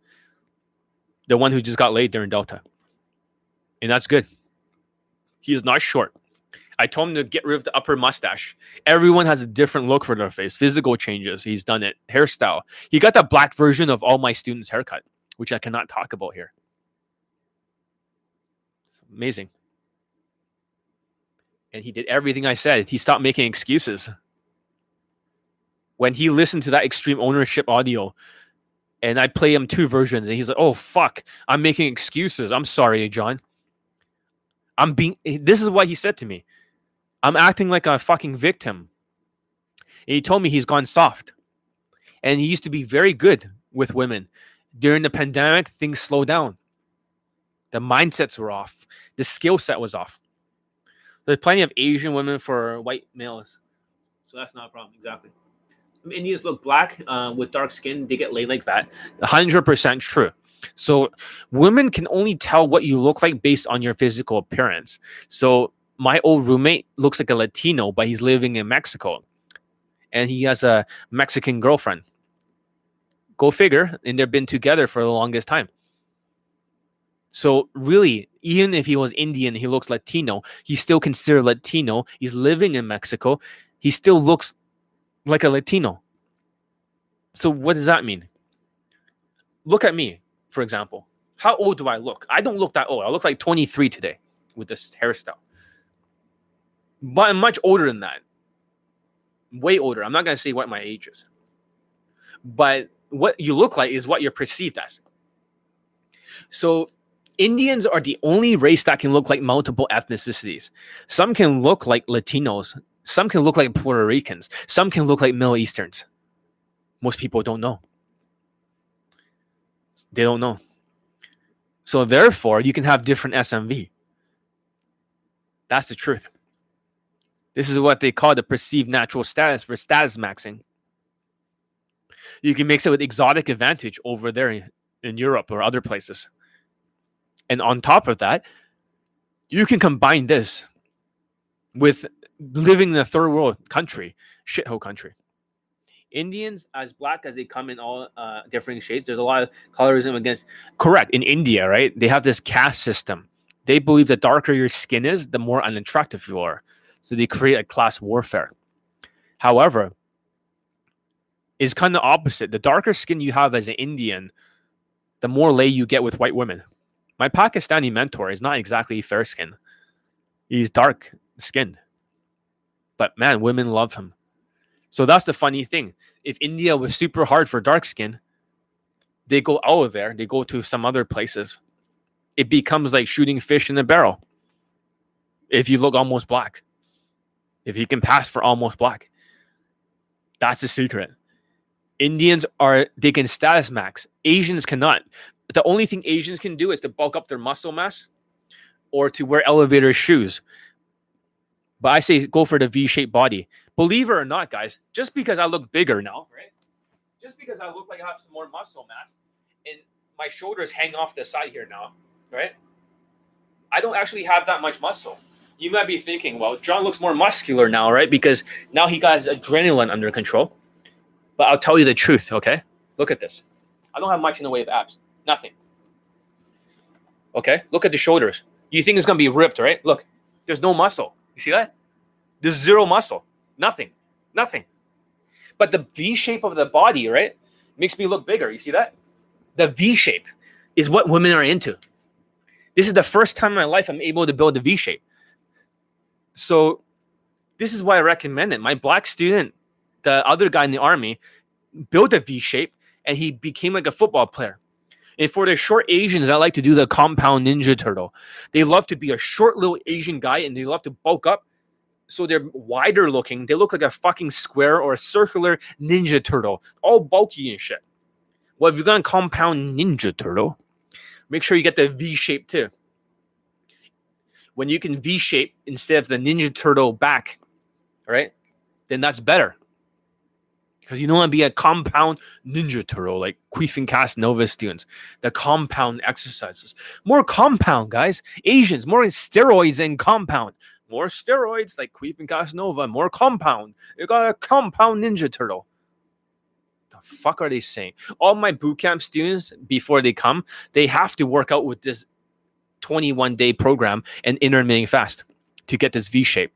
The one who just got laid during Delta. And that's good. He is not short. I told him to get rid of the upper mustache. Everyone has a different look for their face. Physical changes. He's done it. Hairstyle. He got the black version of all my students' haircut, which I cannot talk about here. It's amazing. And he did everything I said. He stopped making excuses. When he listened to that extreme ownership audio, and I play him two versions, and he's like, "Oh fuck, I'm making excuses. I'm sorry, John. I'm being." This is what he said to me. I'm acting like a fucking victim. And he told me he's gone soft, and he used to be very good with women. During the pandemic, things slowed down. The mindsets were off. The skill set was off. There's plenty of Asian women for white males, so that's not a problem. Exactly. Indians look black uh, with dark skin, they get laid like that. 100% true. So women can only tell what you look like based on your physical appearance. So my old roommate looks like a Latino, but he's living in Mexico. And he has a Mexican girlfriend. Go figure. And they've been together for the longest time. So really, even if he was Indian, he looks Latino. He's still considered Latino. He's living in Mexico. He still looks like a Latino. So what does that mean? Look at me, for example. How old do I look? I don't look that old. I look like 23 today with this hairstyle. But I'm much older than that. Way older. I'm not going to say what my age is. But what you look like is what you're perceived as. So Indians are the only race that can look like multiple ethnicities. Some can look like Latinos. Some can look like Puerto Ricans. Some can look like Middle Easterns. Most people don't know. They don't know. So therefore, you can have different SMV. That's the truth. This is what they call the perceived natural status for status maxing. You can mix it with exotic advantage over there in, Europe or other places. And on top of that, you can combine this with living in a third world country, shithole country. Indians, as black as they come in all uh, different shades, there's a lot of colorism against. Correct. In India, right? They have this caste system. They believe the darker your skin is, the more unattractive you are. So they create a class warfare. However, it's kind of opposite. The darker skin you have as an Indian, the more lay you get with white women. My Pakistani mentor is not exactly fair skin. He's dark skinned. But man, women love him. So that's the funny thing. If India was super hard for dark skin, they go out of there, they go to some other places. It becomes like shooting fish in a barrel. If you look almost black, if you can pass for almost black, that's the secret. Indians are, they can status max. Asians cannot. The only thing Asians can do is to bulk up their muscle mass or to wear elevator shoes. But I say go for the V shaped body. Believe it or not, guys, just because I look bigger now, right? Just because I look like I have some more muscle mass and my shoulders hang off the side here now, right? I don't actually have that much muscle. You might be thinking, well, John looks more muscular now, right? Because now he got his adrenaline under control. But I'll tell you the truth, okay? Look at this. I don't have much in the way of abs. Nothing. Okay? Look at the shoulders. You think it's to be ripped, right? Look, there's no muscle. You see that? There's zero muscle. Nothing. Nothing. But the V shape of the body, right, makes me look bigger. You see that? The V shape is what women are into. This is the first time in my life I'm able to build a V shape. So this is why I recommend it. My black student, the other guy in the army, built a V shape and he became like a football player. And for the short Asians, I like to do the compound ninja turtle. They love to be a short little Asian guy and they love to bulk up so they're wider looking. They look like a fucking square or a circular ninja turtle, all bulky and shit. Well, if you're gonna compound ninja turtle, make sure you get the V shape too. When you can V shape instead of the ninja turtle back, right? Then that's better. Because you don't want to be a compound ninja turtle like Queef Cast Nova students. The compound exercises. More compound, guys. Asians, more steroids and compound more steroids like Queef and Casanova, more compound. You got a compound Ninja Turtle. The fuck are they saying? All my bootcamp students, before they come, they have to work out with this 21 day program and intermittent fast to get this V shape.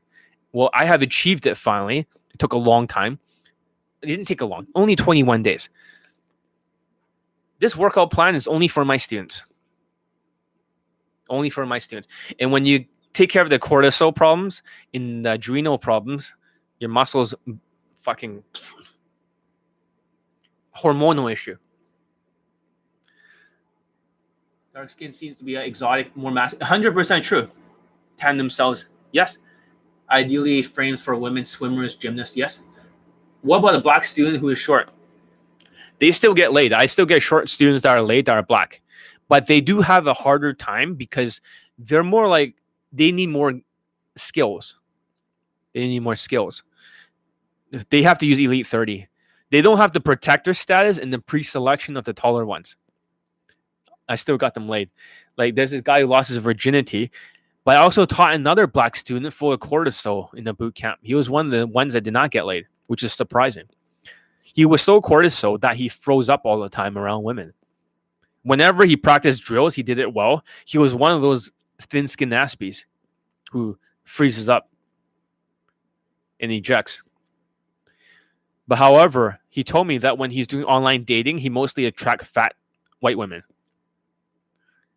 Well, I have achieved it finally. It took a long time. It didn't take a long, only 21 days. This workout plan is only for my students. Only for my students. And when you take care of the cortisol problems, in the adrenal problems, your muscles fucking hormonal issue. Dark skin seems to be an exotic, more mass. 100% true. Tandem cells, yes. Ideally frames for women, swimmers, gymnasts, yes. What about a black student who is short? They still get laid. I still get short students that are laid that are black, but they do have a harder time because they're more like they need more skills. They need more skills. They have to use Elite 30. They don't have the protector status in the pre-selection of the taller ones. I still got them laid. Like there's this guy who lost his virginity, but I also taught another black student full of cortisol in the boot camp. He was one of the ones that did not get laid, which is surprising. He was so cortisol that he froze up all the time around women. Whenever he practiced drills, he did it well. He was one of those thin skinned Aspies who freezes up and ejects. But however, he told me that when he's doing online dating, he mostly attracts fat white women.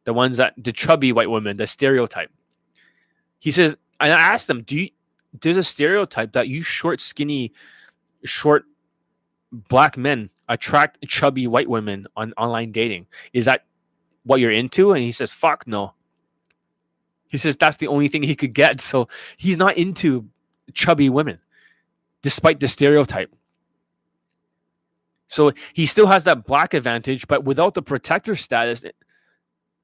The ones that the chubby white women, the stereotype. He says, and I asked him, do you there's a stereotype that you short, skinny, short black men attract chubby white women on online dating. Is that what you're into? And he says, fuck no. He says that's the only thing he could get. (laughs) So he's not into chubby women, despite the stereotype. So he still has that black advantage, but without the protector status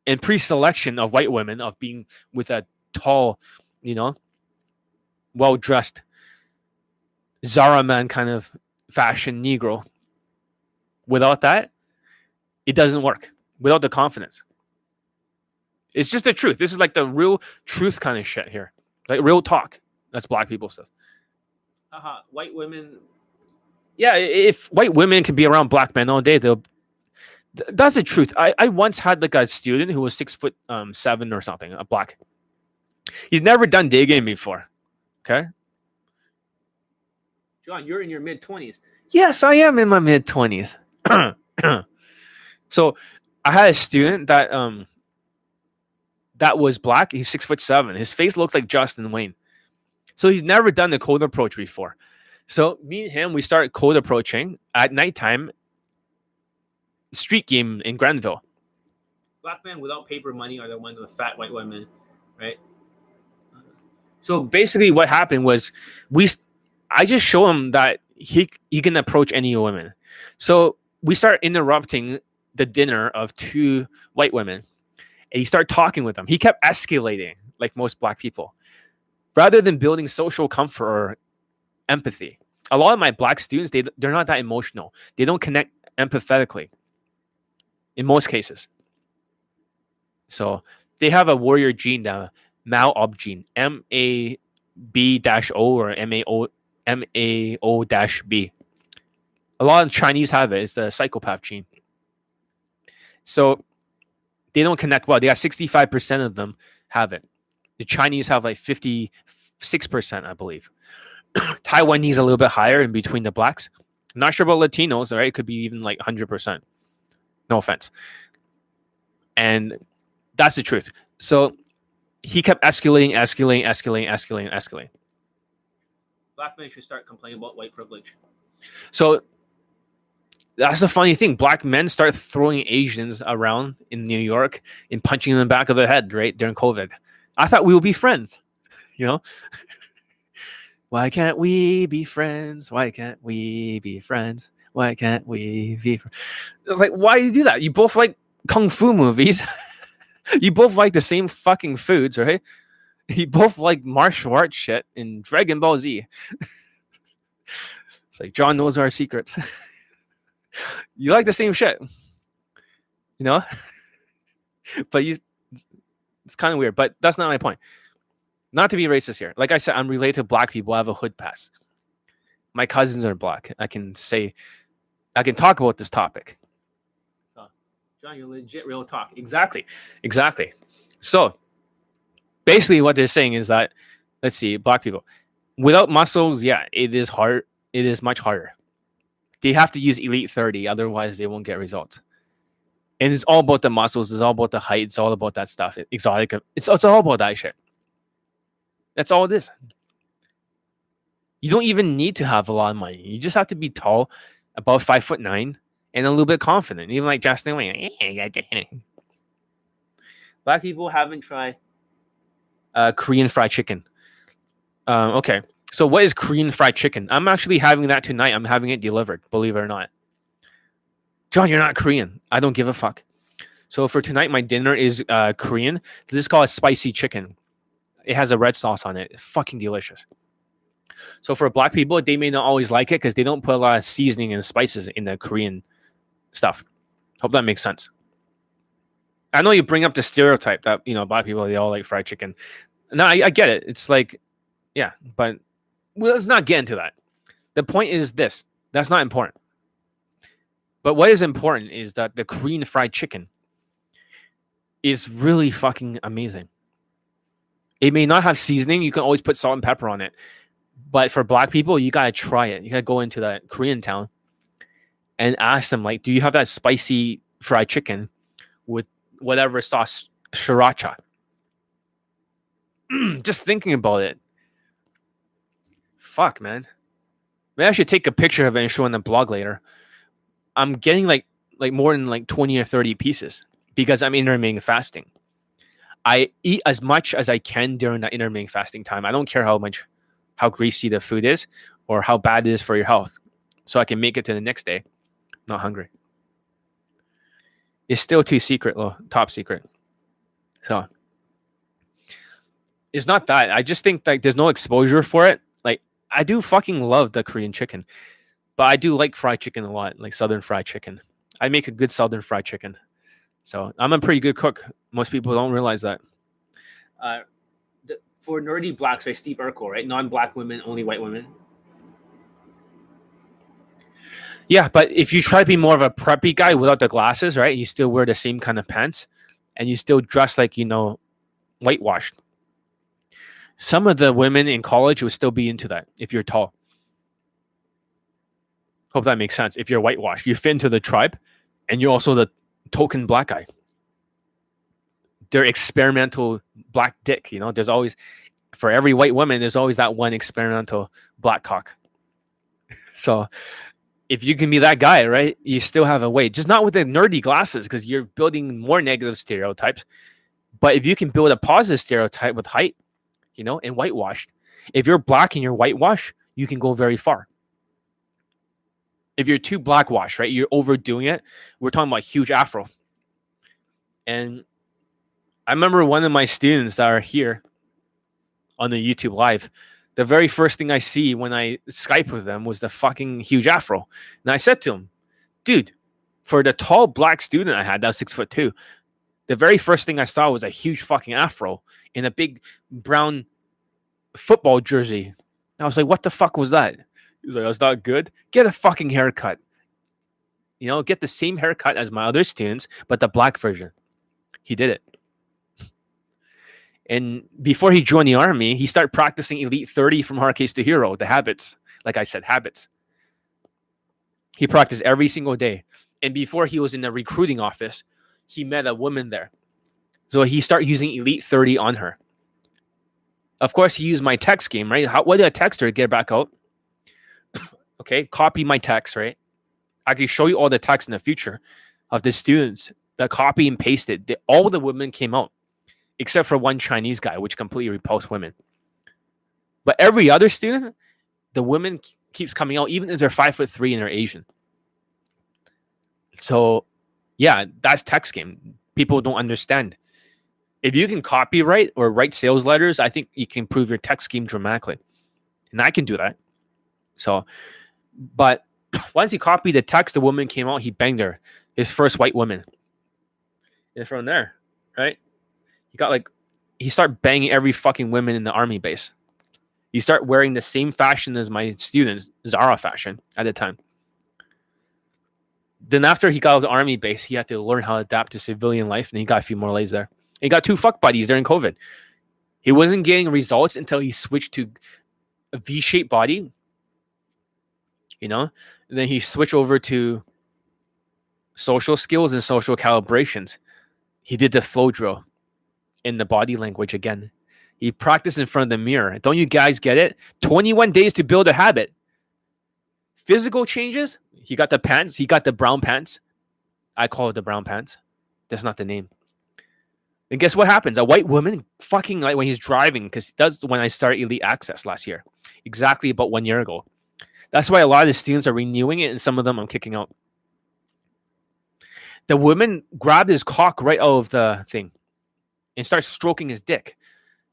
and pre-selection of white women of being with a tall, you know, well-dressed Zara man kind of fashion Negro. Without that, it doesn't work. Without the confidence. It's just the truth. This is like the real truth kind of shit here. Like real talk. That's black people stuff. Uh-huh. White women. Yeah, if white women can be around black men all day, they'll. That's the truth. I, I once had like a student who was six foot um seven or something, a black. He's never done day game before. Okay. John, you're in your mid twenties. Yes, I am in my mid twenties. so I had a student that um that was black. He's six foot seven. His face looks like Justin Wayne. So he's never done the cold approach before. So me and him, we started cold approaching at nighttime. Street game in Granville. Black men without paper money are the ones with fat white women, right? So basically, what happened was we, I just show him that he he can approach any woman. So we start interrupting the dinner of two white women, and he started talking with them. He kept escalating like most black people rather than building social comfort or empathy. A lot of my black students, they, they're not that emotional. They don't connect empathetically in most cases. So they have a warrior gene, the MAO gene, M A B dash O or M A O M A O B. A lot of Chinese have it. It's the psychopath gene. So they don't connect well. They got 65% of them have it. The Chinese have like 56%, I believe. (coughs) Taiwanese a little bit higher in between the blacks. I'm not sure about Latinos, right? It could be even like 100%. No offense. And that's the truth. So he kept escalating, escalating, escalating, escalating, escalating. Black men should start complaining about white privilege. So that's the funny thing. Black men start throwing Asians around in New York and punching them in the back of the head, right? During COVID. I thought we would be friends, (laughs) you know? (laughs) Why can't we be friends? Why can't we be friends? Why can't we be friends? I was like, why do you do that? You both like kung fu movies. (laughs) you both like the same fucking foods, right? (laughs) You both like martial arts shit in Dragon Ball Z. it's like John knows our secrets. (laughs) you like the same shit, you know? (laughs) but it's kind of weird. But that's not my point. Not to be racist here. Like I said, I'm related to black people. I have a hood pass. My cousins are black. I can say, I can talk about this topic. So, John, you're legit real talk. Exactly. Exactly. So, basically, what they're saying is that, let's see, black people, without muscles, yeah, it is hard. It is much harder. They have to use Elite 30, otherwise, they won't get results. And it's all about the muscles. It's all about the height. It's all about that stuff. Exotic. It's, it's all about that shit. That's all it is. You don't even need to have a lot of money. You just have to be tall, about five foot nine, and a little bit confident. Even like Justin Wayne. (laughs) Black people haven't tried uh, Korean fried chicken. Um, okay, so what is Korean fried chicken? I'm actually having that tonight. I'm having it delivered. Believe it or not. John, you're not Korean. I don't give a fuck. So for tonight, my dinner is uh, Korean. This is called spicy chicken. It has a red sauce on it. It's fucking delicious. So for black people, they may not always like it because they don't put a lot of seasoning and spices in the Korean stuff. Hope that makes sense. I know you bring up the stereotype that you know black people they all like fried chicken. No, I, I get it. It's like, yeah, but well, let's not get into that. The point is this: that's not important. But what is important is that the Korean fried chicken is really fucking amazing. It may not have seasoning. You can always put salt and pepper on it. But for black people, you gotta try it. You gotta go into that Korean town and ask them, like, do you have that spicy fried chicken with whatever sauce, sriracha? (clears throat) Just thinking about it. Fuck, man. Maybe I should take a picture of it and show on the blog later. I'm getting like like more than like 20 or 30 pieces because I'm intermittent fasting. I eat as much as I can during that intermittent fasting time. I don't care how much, how greasy the food is or how bad it is for your health. So I can make it to the next day, not hungry. It's still too secret, though, top secret. So it's not that. I just think like there's no exposure for it. Like I do fucking love the Korean chicken, but I do like fried chicken a lot, like Southern fried chicken. I make a good Southern fried chicken. So I'm a pretty good cook. Most people don't realize that. Uh, the, for nerdy blacks, right? Steve Urkel, right? Non-black women, only white women. Yeah, but if you try to be more of a preppy guy without the glasses, right? You still wear the same kind of pants, and you still dress like you know, whitewashed. Some of the women in college would still be into that if you're tall. Hope that makes sense. If you're whitewashed, you fit into the tribe, and you're also the token black guy. They're experimental black dick. You know, there's always for every white woman, there's always that one experimental black cock. (laughs) So if you can be that guy, right, you still have a way. Just not with the nerdy glasses, because you're building more negative stereotypes. But if you can build a positive stereotype with height, you know, and whitewashed, if you're black and you're whitewashed, you can go very far. If you're too blackwash, right, you're overdoing it. We're talking about huge afro. And I remember one of my students that are here on the YouTube live the very first thing I see when I Skype with them was the fucking huge afro. And I said to him, dude, for the tall black student I had, that was six foot two, the very first thing I saw was a huge fucking afro in a big brown football jersey. And I was like, what the fuck was that? He was like, that's not good. Get a fucking haircut. You know, get the same haircut as my other students, but the black version. He did it. And before he joined the army, he started practicing Elite 30 from Hard Case to Hero, the habits. Like I said, habits. He practiced every single day. And before he was in the recruiting office, he met a woman there. So he started using Elite 30 on her. Of course, he used my text game, right? How, what did I text her to get back out? (coughs) okay, copy my text, right? I can show you all the text in the future of the students that copy and pasted. All the women came out except for one Chinese guy, which completely repulsed women. But every other student, the women keeps coming out, even if they're five foot three and they're Asian. So, yeah, that's text game. People don't understand. If you can copyright or write sales letters, I think you can improve your text scheme dramatically. And I can do that. So, but (clears throat) once he copied the text, the woman came out, he banged her, his first white woman. And from there, right? He got like he start banging every fucking woman in the army base. He start wearing the same fashion as my students, Zara fashion at the time. Then after he got out of the army base, he had to learn how to adapt to civilian life, and he got a few more lays there. he got two fuck buddies during COVID. He wasn't getting results until he switched to a V-shaped body. You know, and then he switched over to social skills and social calibrations. He did the flow drill in the body language again. He practiced in front of the mirror. Don't you guys get it? 21 days to build a habit. Physical changes. He got the pants. He got the brown pants. I call it the brown pants. That's not the name. And guess what happens? A white woman fucking like when he's driving, because that's when I started Elite Access last year. Exactly about one year ago. That's why a lot of the students are renewing it, and some of them I'm kicking out. The woman grabbed his cock right out of the thing and starts stroking his dick.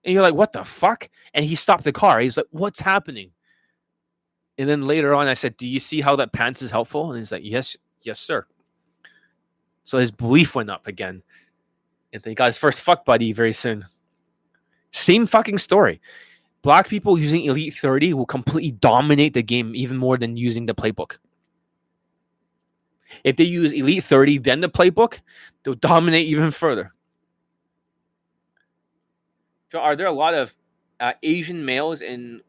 And you're like, what the fuck? And he stopped the car. He's like, what's happening? And then later on, I said, do you see how that pants is helpful? And he's like, yes, yes, sir. So his belief went up again. And then he got his first fuck buddy very soon. Same fucking story. Black people using Elite 30 will completely dominate the game even more than using the playbook. If they use Elite 30, then the playbook, they'll dominate even further. So are there a lot of uh, Asian males and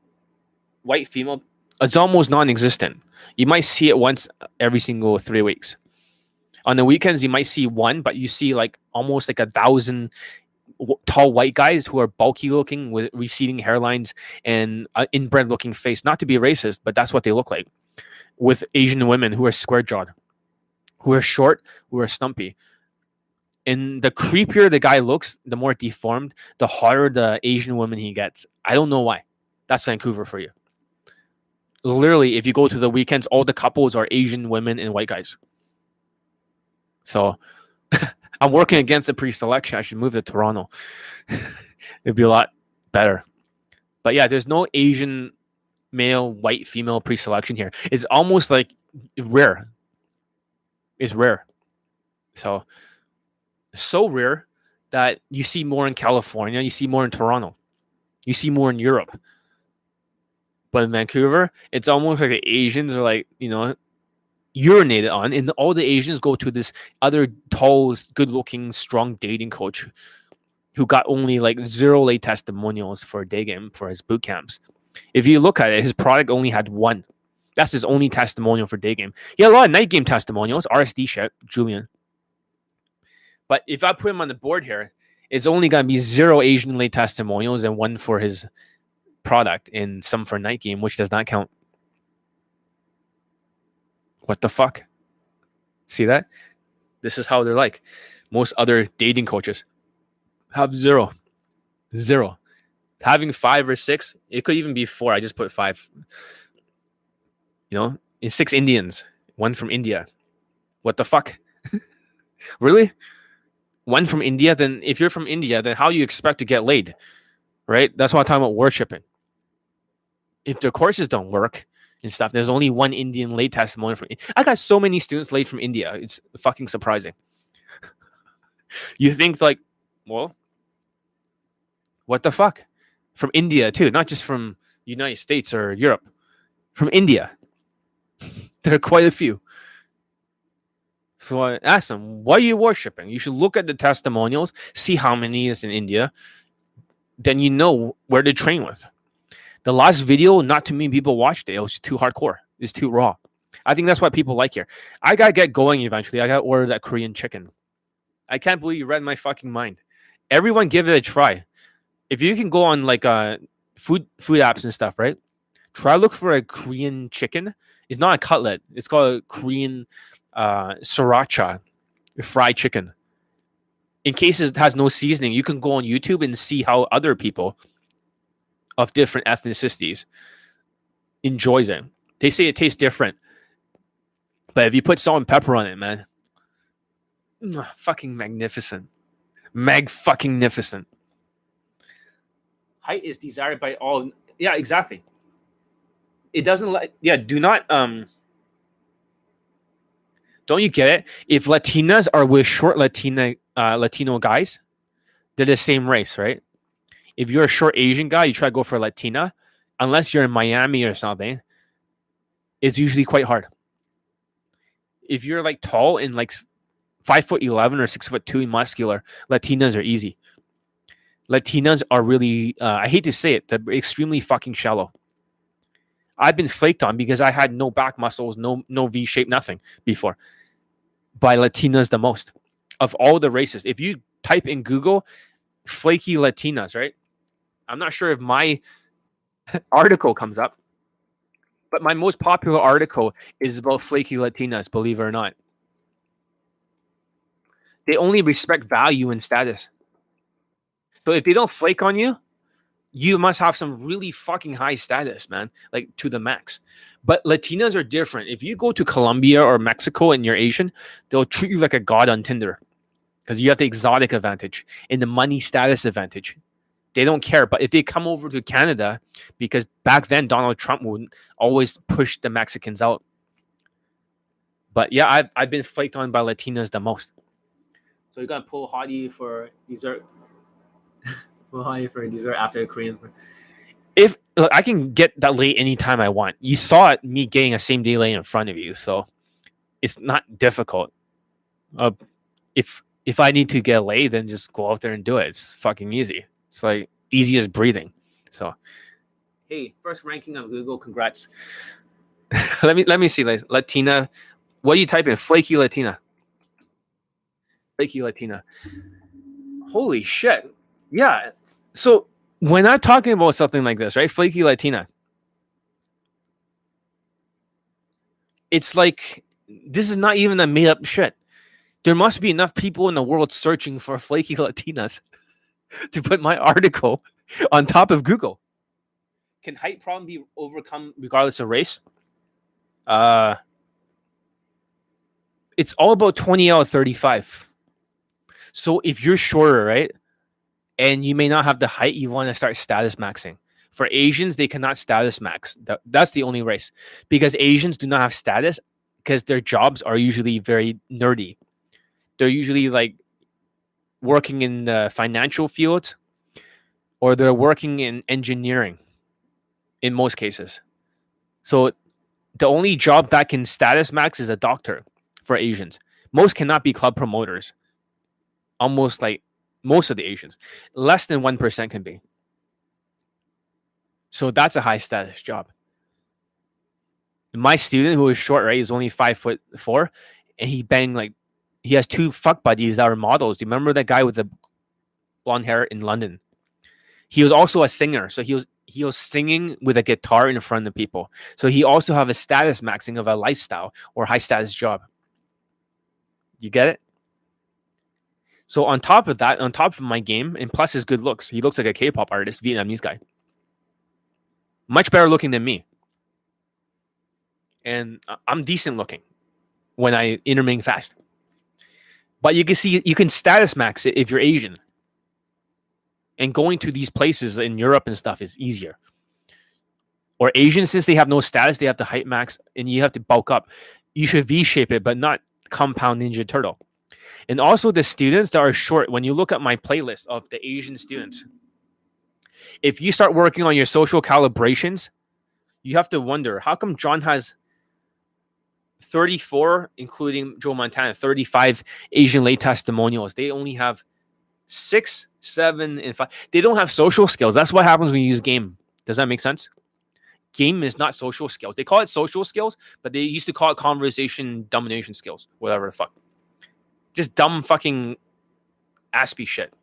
white female? It's almost non-existent. You might see it once every single three weeks. On the weekends, you might see one, but you see like almost like a thousand tall white guys who are bulky looking with receding hairlines and uh, inbred looking face. Not to be racist, but that's what they look like. With Asian women who are square jawed, who are short, who are stumpy. And the creepier the guy looks, the more deformed, the hotter the Asian woman he gets. I don't know why. That's Vancouver for you. Literally, if you go to the weekends, all the couples are Asian women and white guys. So (laughs) I'm working against the pre-selection. I should move to Toronto. (laughs) It'd be a lot better. But yeah, there's no Asian male, white, female pre-selection here. It's almost like rare. It's rare. So so rare that you see more in California, you see more in Toronto, you see more in Europe. But in Vancouver, it's almost like the Asians are like, you know, urinated on, and all the Asians go to this other tall, good looking, strong dating coach who got only like zero late testimonials for day game for his boot camps. If you look at it, his product only had one. That's his only testimonial for day game. He had a lot of night game testimonials, RSD shit, Julien. But if I put him on the board here, it's only going to be zero Asian late testimonials and one for his product and some for night game, which does not count. What the fuck? See that? This is how they're like. Most other dating coaches have zero. Zero. Having five or six, it could even be four. I just put five. You know, in six Indians, one from India. What the fuck? (laughs) really? One from India? Then if you're from India, then how you expect to get laid? Right? That's why I'm talking about worshipping. If the courses don't work, and stuff. There's only one Indian late testimony from. I got so many students late from India. It's fucking surprising. (laughs) you think like, well, what the fuck? From India too, not just from United States or Europe, from India. (laughs) there are quite a few. So I asked them, why are you worshiping? You should look at the testimonials, see how many is in India. Then you know where to train with. The last video, not too many people watched it. It was too hardcore. It's too raw. I think that's what people like here. I gotta get going eventually. I gotta order that Korean chicken. I can't believe you read my fucking mind. Everyone give it a try. If you can go on like uh food food apps and stuff, right? Try look for a Korean chicken. It's not a cutlet. It's called a Korean uh sriracha fried chicken. In case it has no seasoning, you can go on YouTube and see how other people of different ethnicities enjoys it. They say it tastes different. But if you put salt and pepper on it, man, fucking magnificent. Mag fucking magnificent. Height is desired by all. Yeah, exactly. It doesn't like yeah, do not um don't you get it? If Latinas are with short Latina uh, Latino guys, they're the same race, right? if you're a short Asian guy, you try to go for a Latina, unless you're in Miami or something, it's usually quite hard. If you're like tall and like five foot eleven or six foot two and muscular, Latinas are easy. Latinas are really, uh, I hate to say it, they're extremely fucking shallow. I've been flaked on because I had no back muscles, no no V shape, nothing before. By Latinas the most of all the races. If you type in Google flaky Latinas, right? I'm not sure if my (laughs) article comes up, but my most popular article is about flaky Latinas, believe it or not. They only respect value and status. So if they don't flake on you, you must have some really fucking high status, man, like to the max. But Latinas are different. If you go to Colombia or Mexico and you're Asian, they'll treat you like a god on Tinder because you have the exotic advantage and the money status advantage. They don't care. But if they come over to Canada, because back then Donald Trump would always push the Mexicans out. But yeah, I've, I've been flaked on by Latinas the most. So you're gonna pull hottie for dessert. Hottie for dessert after a Korean. If look, I can get that late anytime I want. You saw it, me getting a same day late in front of you, so it's not difficult. Uh, if if I need to get laid, then just go out there and do it. It's fucking easy. It's like easy as breathing. So, hey, first ranking on Google. Congrats. (laughs) let me let me see. Like Latina, what do you type in? Flaky Latina. Flaky Latina. Holy shit! Yeah. So when I'm talking about something like this, right? Flaky Latina. It's like this is not even a made up shit. There must be enough people in the world searching for flaky (laughs) Latinas to put my article on top of Google. Can height problem be overcome regardless of race? Uh, it's all about 20 out of 35. So if you're shorter, right, and you may not have the height, you want to start status maxing. For Asians, they cannot status max. That's the only race because Asians do not have status because their jobs are usually very nerdy. They're usually like working in the financial field or they're working in engineering in most cases. So the only job that can status max is a doctor for Asians. Most cannot be club promoters. Almost like most of the Asians. Less than 1% can be. So that's a high status job. My student who is short, right, is only five foot four, and he banged like he has two fuck buddies that are models. Do you remember that guy with the blonde hair in London? He was also a singer, so he was he was singing with a guitar in front of people. So he also have a status maxing of a lifestyle or high status job. You get it? So on top of that, on top of my game, and plus his good looks, he looks like a K-pop artist, Vietnamese guy. Much better looking than me. And I'm decent looking when I intermittent fast. But you can see you can status max it if you're Asian. And going to these places in Europe and stuff is easier. Or Asian, since they have no status, they have to height max and you have to bulk up. You should V shape it, but not compound Ninja Turtle. And also the students that are short, when you look at my playlist of the Asian students, if you start working on your social calibrations, you have to wonder how come John has 34, including Joe Montana, 35 Asian late testimonials. They only have six, seven, and five. They don't have social skills. That's what happens when you use game. Does that make sense? Game is not social skills. They call it social skills, but they used to call it conversation domination skills, whatever the fuck. Just dumb fucking Aspie shit.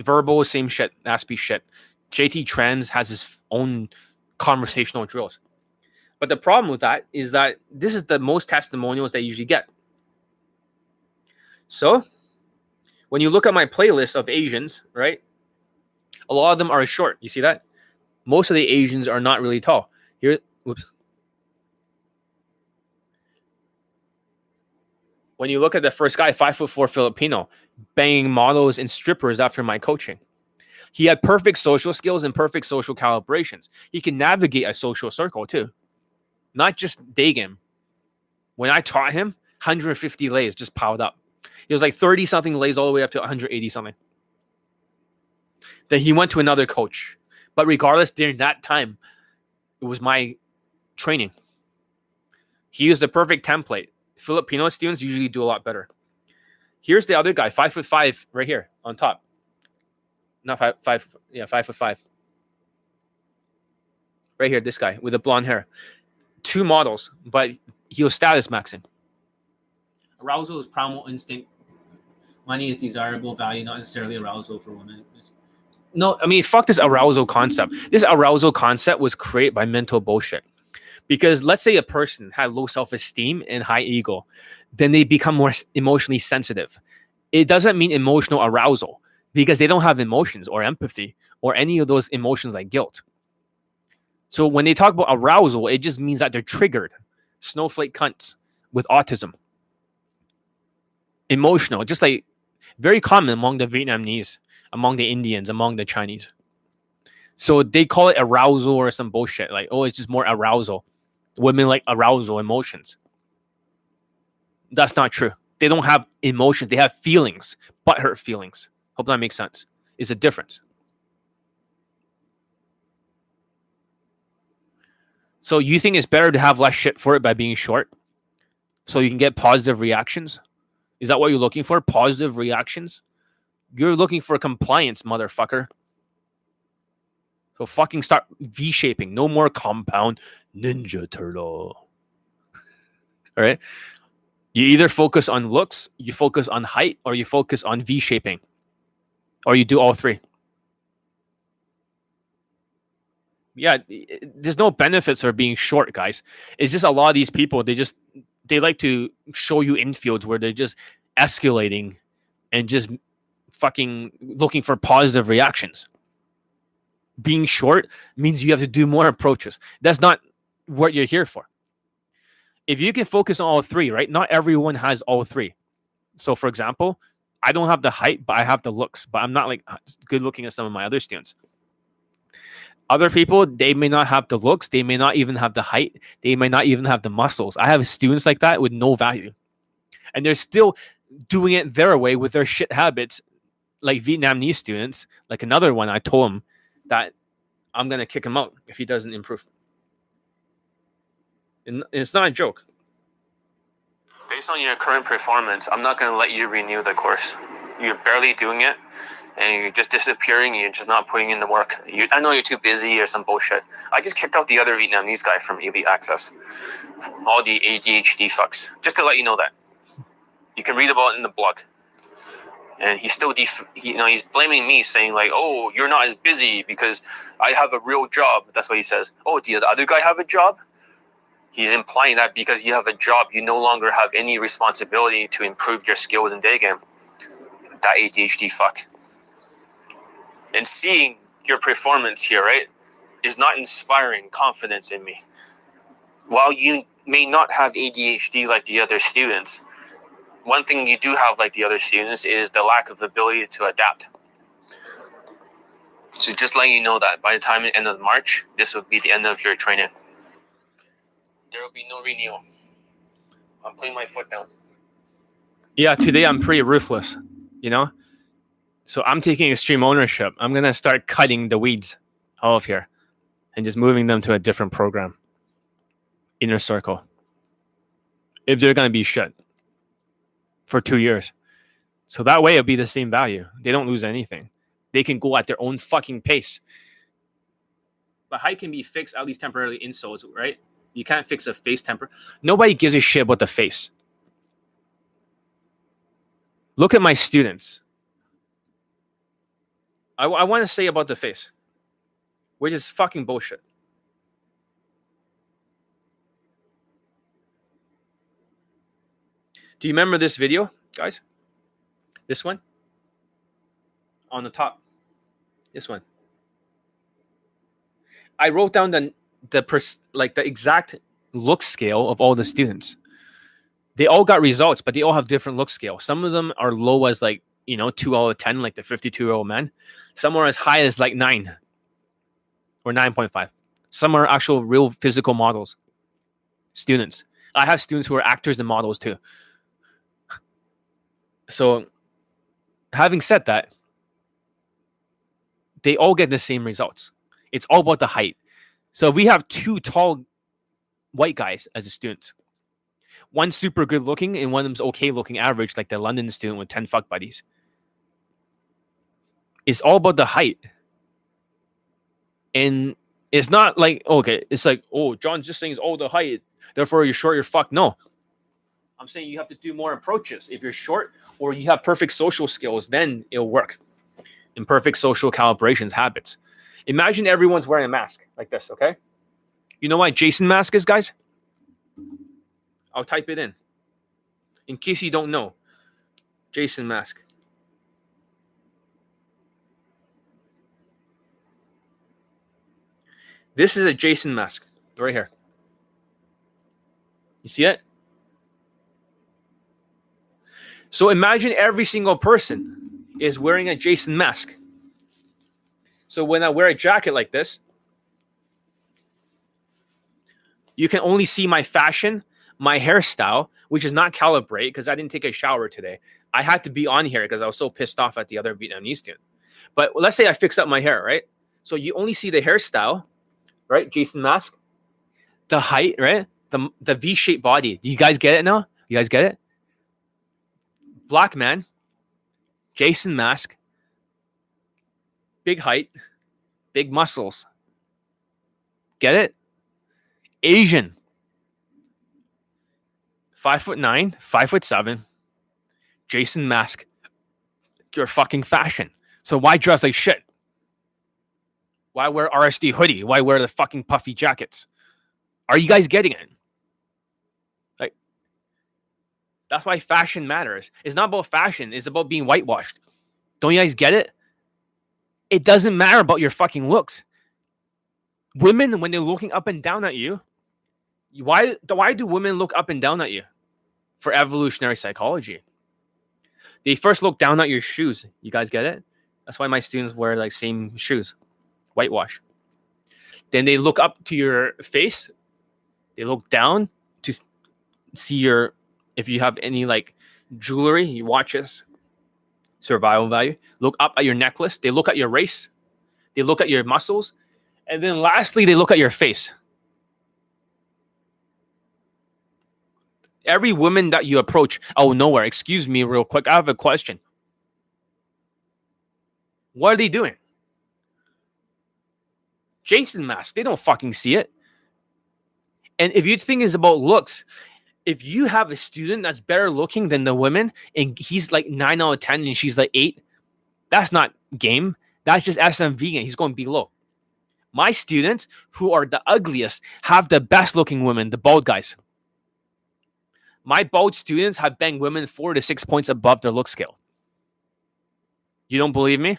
Verbal, same shit, Aspie shit. JT Trans has his own conversational drills. But the problem with that is that this is the most testimonials they usually get. So when you look at my playlist of Asians, right? A lot of them are short. You see that? Most of the Asians are not really tall. Here, whoops. When you look at the first guy, five foot four Filipino, banging models and strippers after my coaching. He had perfect social skills and perfect social calibrations. He can navigate a social circle too not just day game. When I taught him, 150 lays just piled up. He was like 30 something lays all the way up to 180 something. Then he went to another coach. But regardless, during that time, it was my training. He used the perfect template. Filipino students usually do a lot better. Here's the other guy, five foot five, right here on top. Not five, five, yeah, five foot five. Right here, this guy with the blonde hair two models, but he was status maxing. Arousal is primal instinct. Money is desirable value, not necessarily arousal for women. No, I mean, fuck this arousal concept. This arousal concept was created by mental bullshit. Because let's say a person had low self esteem and high ego, then they become more emotionally sensitive. It doesn't mean emotional arousal because they don't have emotions or empathy or any of those emotions like guilt. So when they talk about arousal, it just means that they're triggered. Snowflake cunts with autism. Emotional, just like very common among the Vietnamese, among the Indians, among the Chinese. So they call it arousal or some bullshit. Like, oh, it's just more arousal. Women like arousal emotions. That's not true. They don't have emotions. They have feelings, but butthurt feelings. Hope that makes sense. It's a difference. So you think it's better to have less shit for it by being short? So you can get positive reactions? Is that what you're looking for? Positive reactions? You're looking for compliance, motherfucker. So fucking start V shaping. No more compound Ninja Turtle. (laughs) All right. You either focus on looks, you focus on height, or you focus on V shaping, or you do all three. yeah, there's no benefits for being short, guys. It's just a lot of these people they just they like to show you infields where they're just escalating and just fucking looking for positive reactions. Being short means you have to do more approaches. That's not what you're here for. If you can focus on all three, right? Not everyone has all three. So, for example, I don't have the height, but I have the looks, but I'm not like good looking as some of my other students. Other people, they may not have the looks, they may not even have the height, they may not even have the muscles. I have students like that with no value. And they're still doing it their way with their shit habits, like Vietnamese students. Like another one, I told him that I'm gonna kick him out if he doesn't improve. And it's not a joke. Based on your current performance, I'm not going to let you renew the course. You're barely doing it, and you're just disappearing. You're just not putting in the work. You, I know you're too busy or some bullshit. I just kicked out the other Vietnamese guy from Elite Access. All the ADHD fucks. Just to let you know that. You can read about it in the blog. And he's still, def- he, you know, he's blaming me, saying like, "Oh, you're not as busy because I have a real job." That's what he says. Oh, did the other guy have a job? He's implying that because you have a job, you no longer have any responsibility to improve your skills in day game. That ADHD fuck. And seeing your performance here, right, is not inspiring confidence in me. While you may not have ADHD like the other students, one thing you do have like the other students is the lack of ability to adapt. So just letting you know that by the time end of March, this will be the end of your training there will be no renewal. I'm putting my foot down. Yeah, today I'm pretty ruthless, you know? So I'm taking extreme ownership. I'm going to start cutting the weeds all of here and just moving them to a different program. Inner circle. If they're going to be shut for two years. So that way it'll be the same value. They don't lose anything. They can go at their own fucking pace. But height can be fixed, at least temporarily, in insoles, right? You can't fix a face temper. Nobody gives a shit about the face. Look at my students. I, I want to say about the face, which is fucking bullshit. Do you remember this video, guys? This one? On the top. This one. I wrote down the the pers- like the exact look scale of all the students. They all got results, but they all have different look scale. Some of them are low as like you know two out of ten, like the fifty-two year old man. Some are as high as like nine or nine point five. Some are actual real physical models. Students. I have students who are actors and models too. So, having said that, they all get the same results. It's all about the height. So we have two tall white guys as a student. One super good looking and one of them's okay looking average, like the London student with 10 fuck buddies. It's all about the height. And it's not like, okay, it's like, oh, John's just saying, oh, the height, therefore you're short, you're fucked. No. I'm saying you have to do more approaches. If you're short or you have perfect social skills, then it'll work. Imperfect social calibrations, habits. Imagine everyone's wearing a mask like this, okay? You know what Jason mask is, guys? I'll type it in. In case you don't know. Jason mask. This is a Jason mask right here. You see it? So imagine every single person is wearing a Jason mask. So when I wear a jacket like this, you can only see my fashion, my hairstyle, which is not calibrate because I didn't take a shower today. I had to be on here because I was so pissed off at the other Vietnamese student. But let's say I fix up my hair, right? So you only see the hairstyle, right? Jason mask, the height, right? The the V-shaped body. Do you guys get it now? You guys get it? Black man, Jason mask, big height, big muscles. Get it? Asian. Five foot nine, five foot seven. Jason Mask. Your fucking fashion. So why dress like shit? Why wear RSD hoodie? Why wear the fucking puffy jackets? Are you guys getting it? Like, That's why fashion matters. It's not about fashion, it's about being whitewashed. Don't you guys get it? It doesn't matter about your fucking looks. Women, when they're looking up and down at you, why, why do women look up and down at you? For evolutionary psychology. They first look down at your shoes. You guys get it? That's why my students wear like same shoes, whitewash. Then they look up to your face. They look down to see your if you have any like jewelry, your watches, survival value. Look up at your necklace. They look at your race. They look at your muscles. And then lastly, they look at your face. Every woman that you approach, oh, nowhere. Excuse me, real quick. I have a question. What are they doing? Jason mask. They don't fucking see it. And if you think it's about looks, if you have a student that's better looking than the women and he's like nine out of 10 and she's like eight, that's not game. That's just SM vegan. He's going below. My students who are the ugliest have the best looking women, the bald guys. My bald students have banged women four to six points above their look scale. You don't believe me?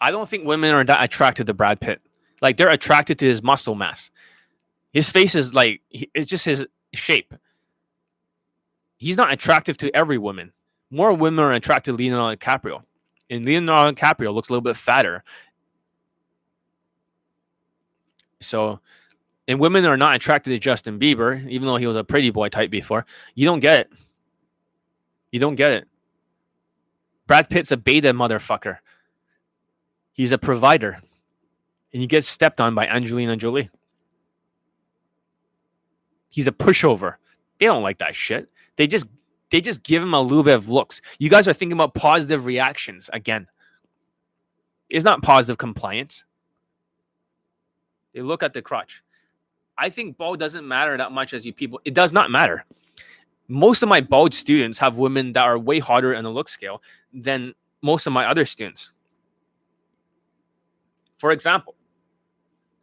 I don't think women are that attracted to Brad Pitt. Like they're attracted to his muscle mass. His face is like it's just his shape. He's not attractive to every woman. More women are attracted to Leonardo DiCaprio, and Leonardo DiCaprio looks a little bit fatter. So, and women are not attracted to Justin Bieber, even though he was a pretty boy type before. You don't get it. You don't get it. Brad Pitt's a beta motherfucker. He's a provider and he gets stepped on by Angelina Jolie. He's a pushover. They don't like that shit. They just they just give him a little bit of looks. You guys are thinking about positive reactions again. It's not positive compliance. They look at the crotch. I think bald doesn't matter that much as you people. It does not matter. Most of my bald students have women that are way hotter on the look scale than most of my other students. For example,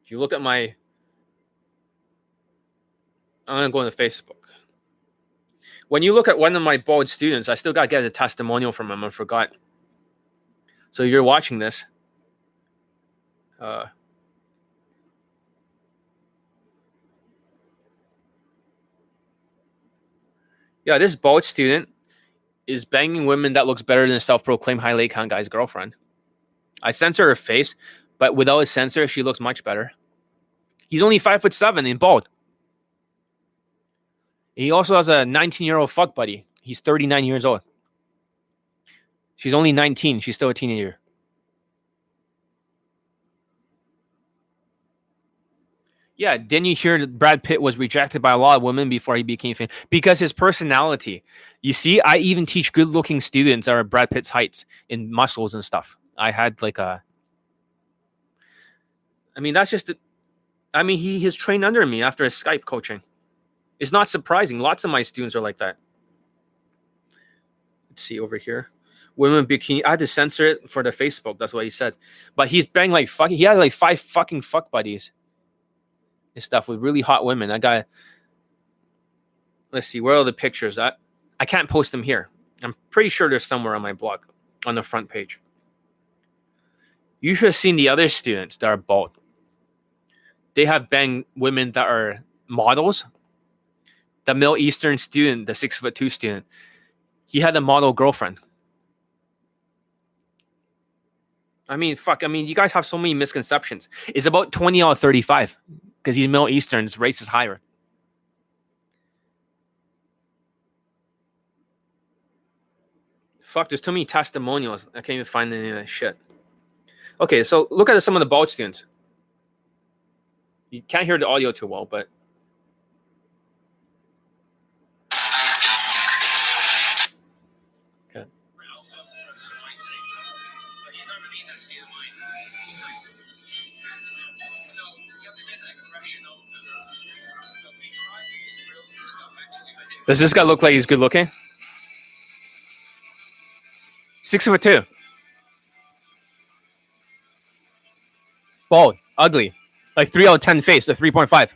if you look at my, I'm gonna go into Facebook. When you look at one of my board students, I still gotta get a testimonial from him. I forgot. So you're watching this. Uh, yeah, this bald student is banging women that looks better than a self-proclaimed high lake guy's girlfriend. I censor her face, but without a censor, she looks much better. He's only five foot seven and bald. He also has a 19 year old fuck buddy. He's 39 years old. She's only 19. She's still a teenager. Yeah, didn't you hear that Brad Pitt was rejected by a lot of women before he became famous? Because his personality. You see, I even teach good looking students that are Brad Pitt's heights in muscles and stuff. I had like a. I mean, that's just I mean, he has trained under me after his Skype coaching. It's not surprising. Lots of my students are like that. Let's see over here. Women bikini. I had to censor it for the Facebook. That's what he said. But he's banged like fucking. He had like five fucking fuck buddies and stuff with really hot women. That guy. Let's see. Where are the pictures? I I can't post them here. I'm pretty sure they're somewhere on my blog, on the front page. You should have seen the other students that are bald they have banged women that are models. The Middle Eastern student, the six foot two student, he had a model girlfriend. I mean, fuck. I mean, you guys have so many misconceptions. It's about 20 out of 35 because he's Middle Eastern, his race is higher. Fuck, there's too many testimonials. I can't even find any of that shit. Okay, so look at some of the bald students. You can't hear the audio too well, but okay. Does this guy look like he's good looking? Six foot two. Bald, ugly. Like three out of ten face, the three point five.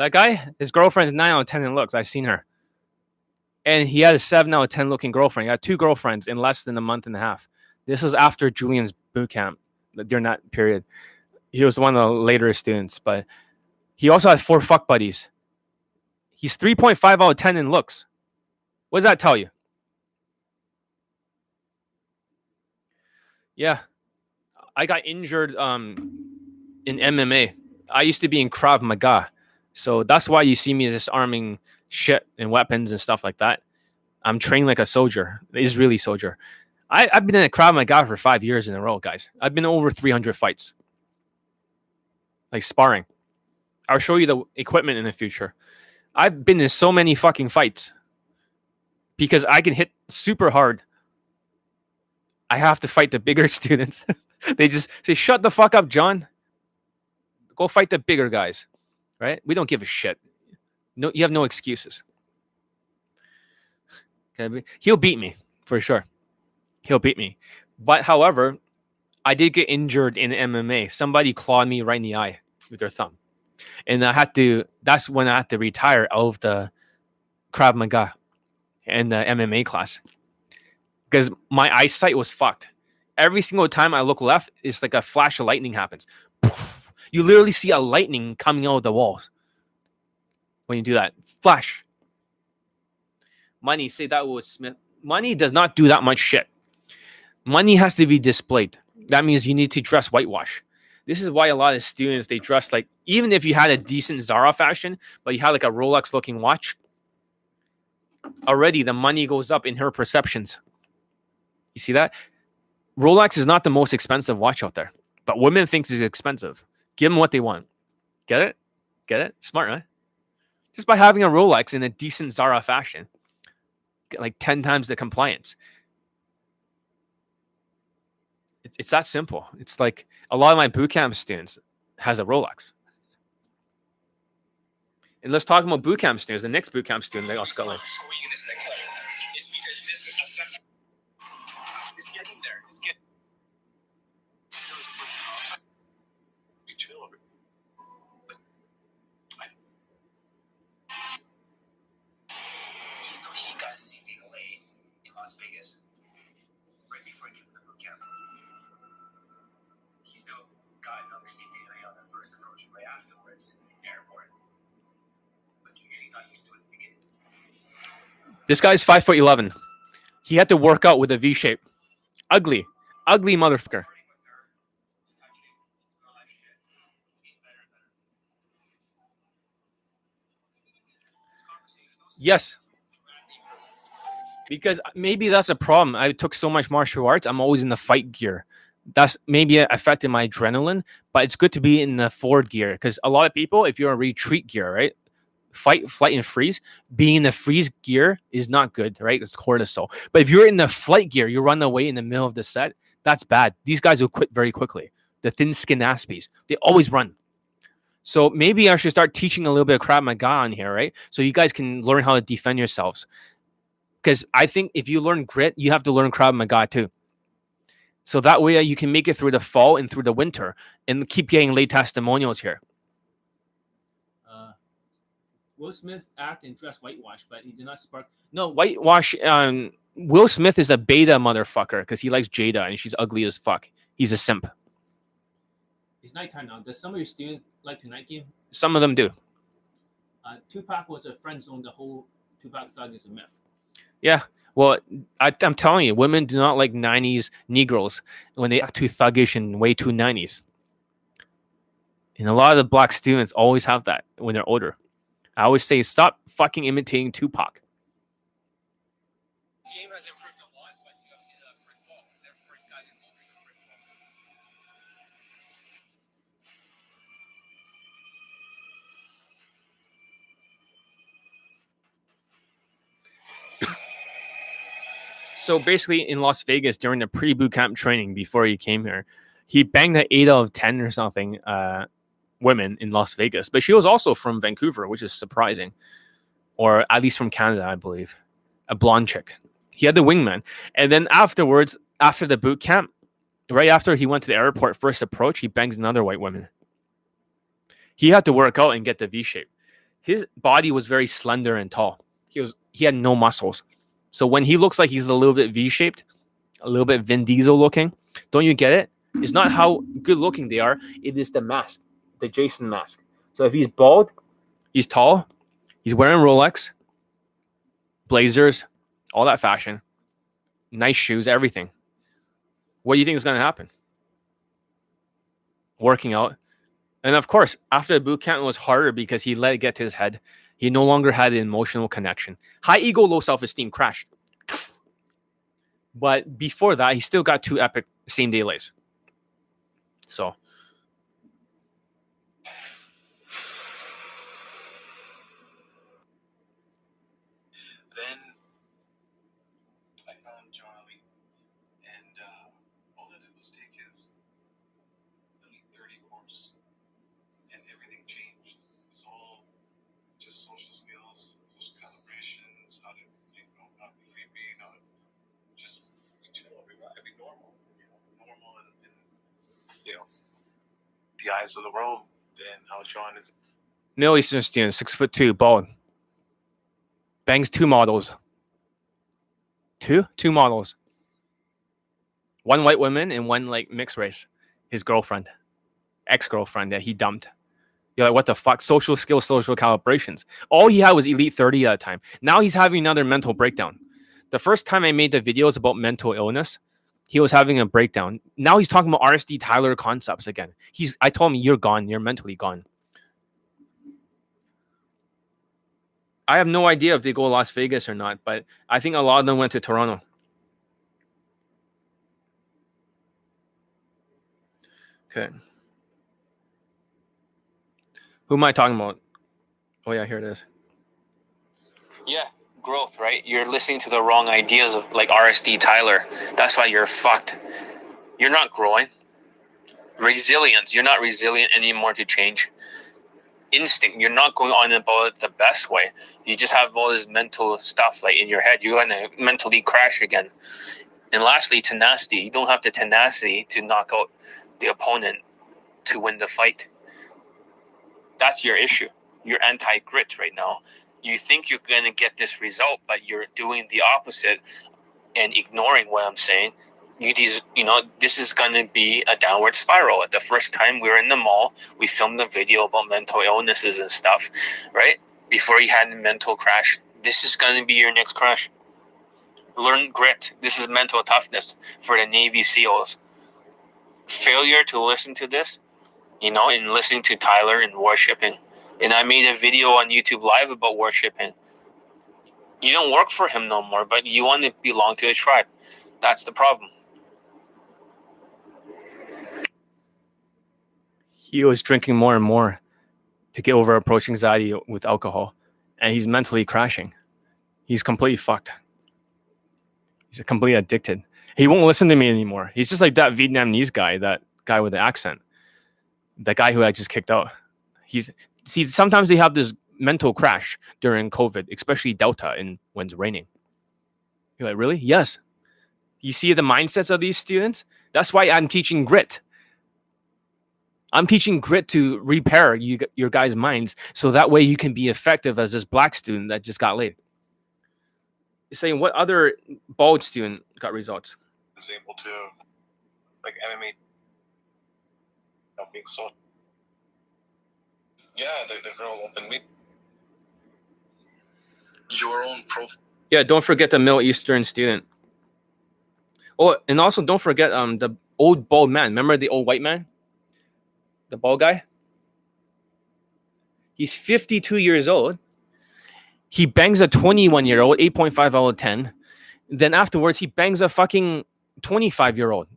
That guy, his girlfriend's nine out of ten in looks. I've seen her. And he had a seven out of ten looking girlfriend. He had two girlfriends in less than a month and a half. This was after Julien's boot camp during that period. He was one of the later students, but he also had four fuck buddies. He's 3.5 out of 10 in looks. What does that tell you? Yeah. I got injured um, in MMA. I used to be in Krav Maga. So that's why you see me disarming shit and weapons and stuff like that. I'm trained like a soldier, Israeli soldier. I, I've been in a Krav Maga for five years in a row, guys. I've been over 300 fights, like sparring. I'll show you the equipment in the future. I've been in so many fucking fights because I can hit super hard. I have to fight the bigger (laughs) students. they just say, "Shut the fuck up, John. Go fight the bigger guys." Right? We don't give a shit. No, you have no excuses. Okay, he'll beat me for sure. He'll beat me. But however, I did get injured in MMA. Somebody clawed me right in the eye with their thumb. And I had to that's when I had to retire out of the Krav Maga and the MMA class. Because my eyesight was fucked. Every single time I look left, it's like a flash of lightning happens. Poof. You literally see a lightning coming out of the walls when you do that. Flash. Money, say that was Smith. Money does not do that much shit. Money has to be displayed. That means you need to dress whitewash. This is why a lot of students they dress like even if you had a decent Zara fashion, but you had like a Rolex looking watch, already the money goes up in her perceptions. You see that? Rolex is not the most expensive watch out there, but women thinks it's expensive. Give them what they want. Get it? Get it? Smart, right? Just by having a Rolex in a decent Zara fashion, get like 10 times the compliance. It's, it's that simple. It's like a lot of my bootcamp students has a Rolex. And let's talk about bootcamp students. The next bootcamp student they also got like This guy's five foot eleven. He had to work out with a V shape. Ugly, ugly motherfucker. Yes. Because maybe that's a problem. I took so much martial arts. I'm always in the fight gear. That's maybe affected my adrenaline, but it's good to be in the forward gear because a lot of people, if you're a retreat gear, right? Fight, flight, and freeze, being in the freeze gear is not good, right? It's cortisol. But if you're in the flight gear, you run away in the middle of the set, that's bad. These guys will quit very quickly. The thin skin Aspies, they always run. So maybe I should start teaching a little bit of Krav Maga on here, right? So you guys can learn how to defend yourselves. Because I think if you learn grit, you have to learn Krav Maga too. So that way you can make it through the fall and through the winter and keep getting late testimonials here. Will Smith act and dress whitewash, but he did not spark. No, whitewash. Um, Will Smith is a beta motherfucker because he likes Jada and she's ugly as fuck. He's a simp. It's nighttime now. Does some of your students like to night game? Some of them do. Uh, Tupac was a friend zone. The whole Tupac thug is a myth. Yeah. Well, I, am telling you, women do not like 90s Negroes when they act too thuggish and way too 90s. And a lot of the black students always have that when they're older. I always say stop fucking imitating Tupac. game has improved a lot, but you have hit a brick wall. Therefore, you got emotional brick wall. So basically, in Las Vegas during the pre boot camp training before he came here, he banged an eight out of ten or something uh, women in Las Vegas. But she was also from Vancouver, which is surprising, or at least from Canada, I believe. A blonde chick. He had the wingman, and then afterwards, after the boot camp, right after he went to the airport first approach, he bangs another white woman. He had to work out and get the V shape. His body was very slender and tall. He was he had no muscles. So when he looks like he's a little bit V shaped, a little bit Vin Diesel looking, don't you get it? It's not how good looking they are. It is the mask, the Jason mask. So if he's bald, he's tall, he's wearing Rolex, blazers, all that fashion, nice shoes, everything. What do you think is going to happen? Working out. And of course, after the boot camp was harder because he let it get to his head. He no longer had an emotional connection. High ego, low self esteem crashed. But before that, he still got two epic same day lays. So Then I found Charlie, and uh, all I did was take his Elite 30 course, and everything changed. It was all just social skills, social calibrations, how to, you know, not be creepy, not just be chill, be, be normal, you know, normal in, in, you know, the eyes of the world, how John is Middle Eastern student, six foot two, bald. Bangs two models. Two? Two models. One white woman and one like mixed race. His girlfriend. Ex-girlfriend that he dumped. You're like, what the fuck? Social skills, social calibrations. All he had was Elite 30 at the time. Now he's having another mental breakdown. The first time I made the videos about mental illness, he was having a breakdown. Now he's talking about RSD Tyler concepts again. He's I told him, you're gone, you're mentally gone. I have no idea if they go to Las Vegas or not, but I think a lot of them went to Toronto. Okay. Who am I talking about? Oh yeah, here it is. Yeah, growth, right? You're listening to the wrong ideas of like RSD Tyler. That's why you're fucked. You're not growing. Resilience. You're not resilient anymore to change. Instinct. You're not going on about it the best way. You just have all this mental stuff like in your head. You're gonna mentally crash again. And lastly, tenacity. You don't have the tenacity to knock out the opponent to win the fight. That's your issue. You're anti grit right now you think you're going to get this result, but you're doing the opposite and ignoring what I'm saying. You, these, you know, this is going to be a downward spiral. The first time we were in the mall, we filmed a video about mental illnesses and stuff, right? Before you had a mental crash, this is going to be your next crash. Learn grit. This is mental toughness for the Navy SEALs. Failure to listen to this, you know, and listening to Tyler and worshiping and I made a video on YouTube Live about worshiping. You don't work for him no more, but you want to belong to a tribe. That's the problem. He was drinking more and more to get over approach anxiety with alcohol, and he's mentally crashing. He's completely fucked. He's completely addicted. He won't listen to me anymore. He's just like that Vietnamese guy, that guy with the accent, that guy who I just kicked out. He's see sometimes they have this mental crash during COVID, especially Delta and when it's raining. You're like, really? Yes. You see the mindsets of these students? That's why I'm teaching grit. I'm teaching grit to repair you, your guys' minds so that way you can be effective as this black student that just got laid. You're saying what other bald student got results? was able to, like MMA, being so. Yeah, the, the girl opened me. Your own profile. Yeah, don't forget the Middle Eastern student. Oh, and also don't forget um the old bald man. Remember the old white man? The bald guy? He's 52 years old He bangs a 21 year old, 8.5 out of 10. Then afterwards, he bangs a fucking 25 year old.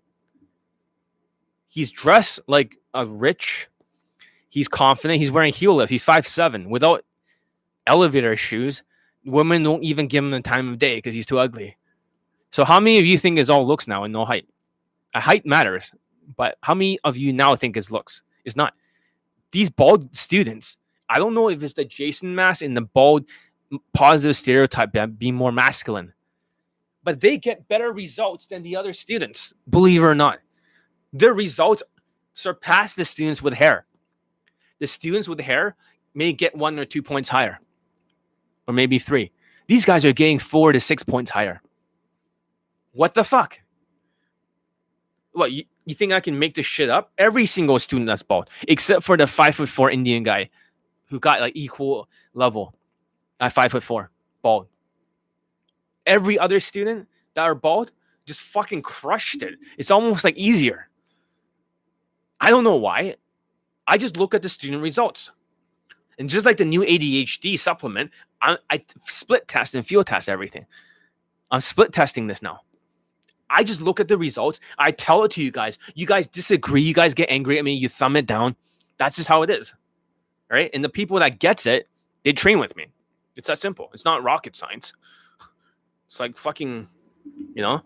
He's dressed like a rich. He's confident. He's wearing heel lifts. He's five seven without elevator shoes. Women don't even give him the time of day because he's too ugly. So how many of you think it's all looks now and no height? A height matters, but how many of you now think it's looks? It's not. These bald students, I don't know if it's the Jason mask and the bald positive stereotype that being more masculine, but they get better results than the other students, believe it or not. Their results surpass the students with hair. The students with hair may get one or two points higher, or maybe three. These guys are getting four to six points higher. What the fuck? What you, you think I can make this shit up? Every single student that's bald, except for the five foot four Indian guy who got like equal level at five foot four, bald. Every other student that are bald just fucking crushed it. It's almost like easier. I don't know why. I just look at the student results. And just like the new ADHD supplement, I, I split test and field test everything. I'm split testing this now. I just look at the results. I tell it to you guys. You guys disagree. You guys get angry at me. You thumb it down. That's just how it is. Right? And the people that gets it, they train with me. It's that simple. It's not rocket science. (laughs) It's like fucking, you know.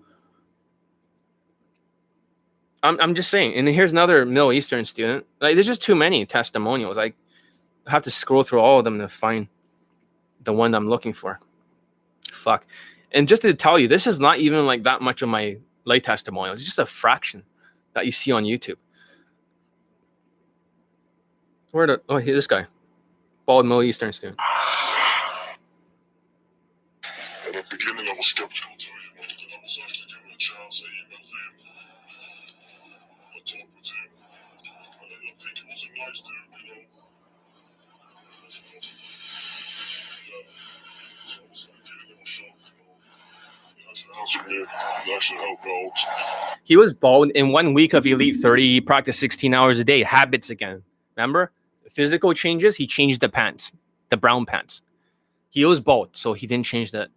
I'm I'm just saying. And here's another Middle Eastern student. Like there's just too many testimonials. Like, I have to scroll through all of them to find the one I'm looking for. Fuck. And just to tell you, this is not even like that much of my lay testimonial. It's just a fraction that you see on YouTube. Where the oh here this guy. Bald Middle Eastern student. At the beginning, I was skeptical I was actually given a chance. He was bald in one week of Elite 30. He practiced 16 hours a day. Habits again. Remember? Physical changes. He changed the pants, the brown pants. He was bald, so he didn't change the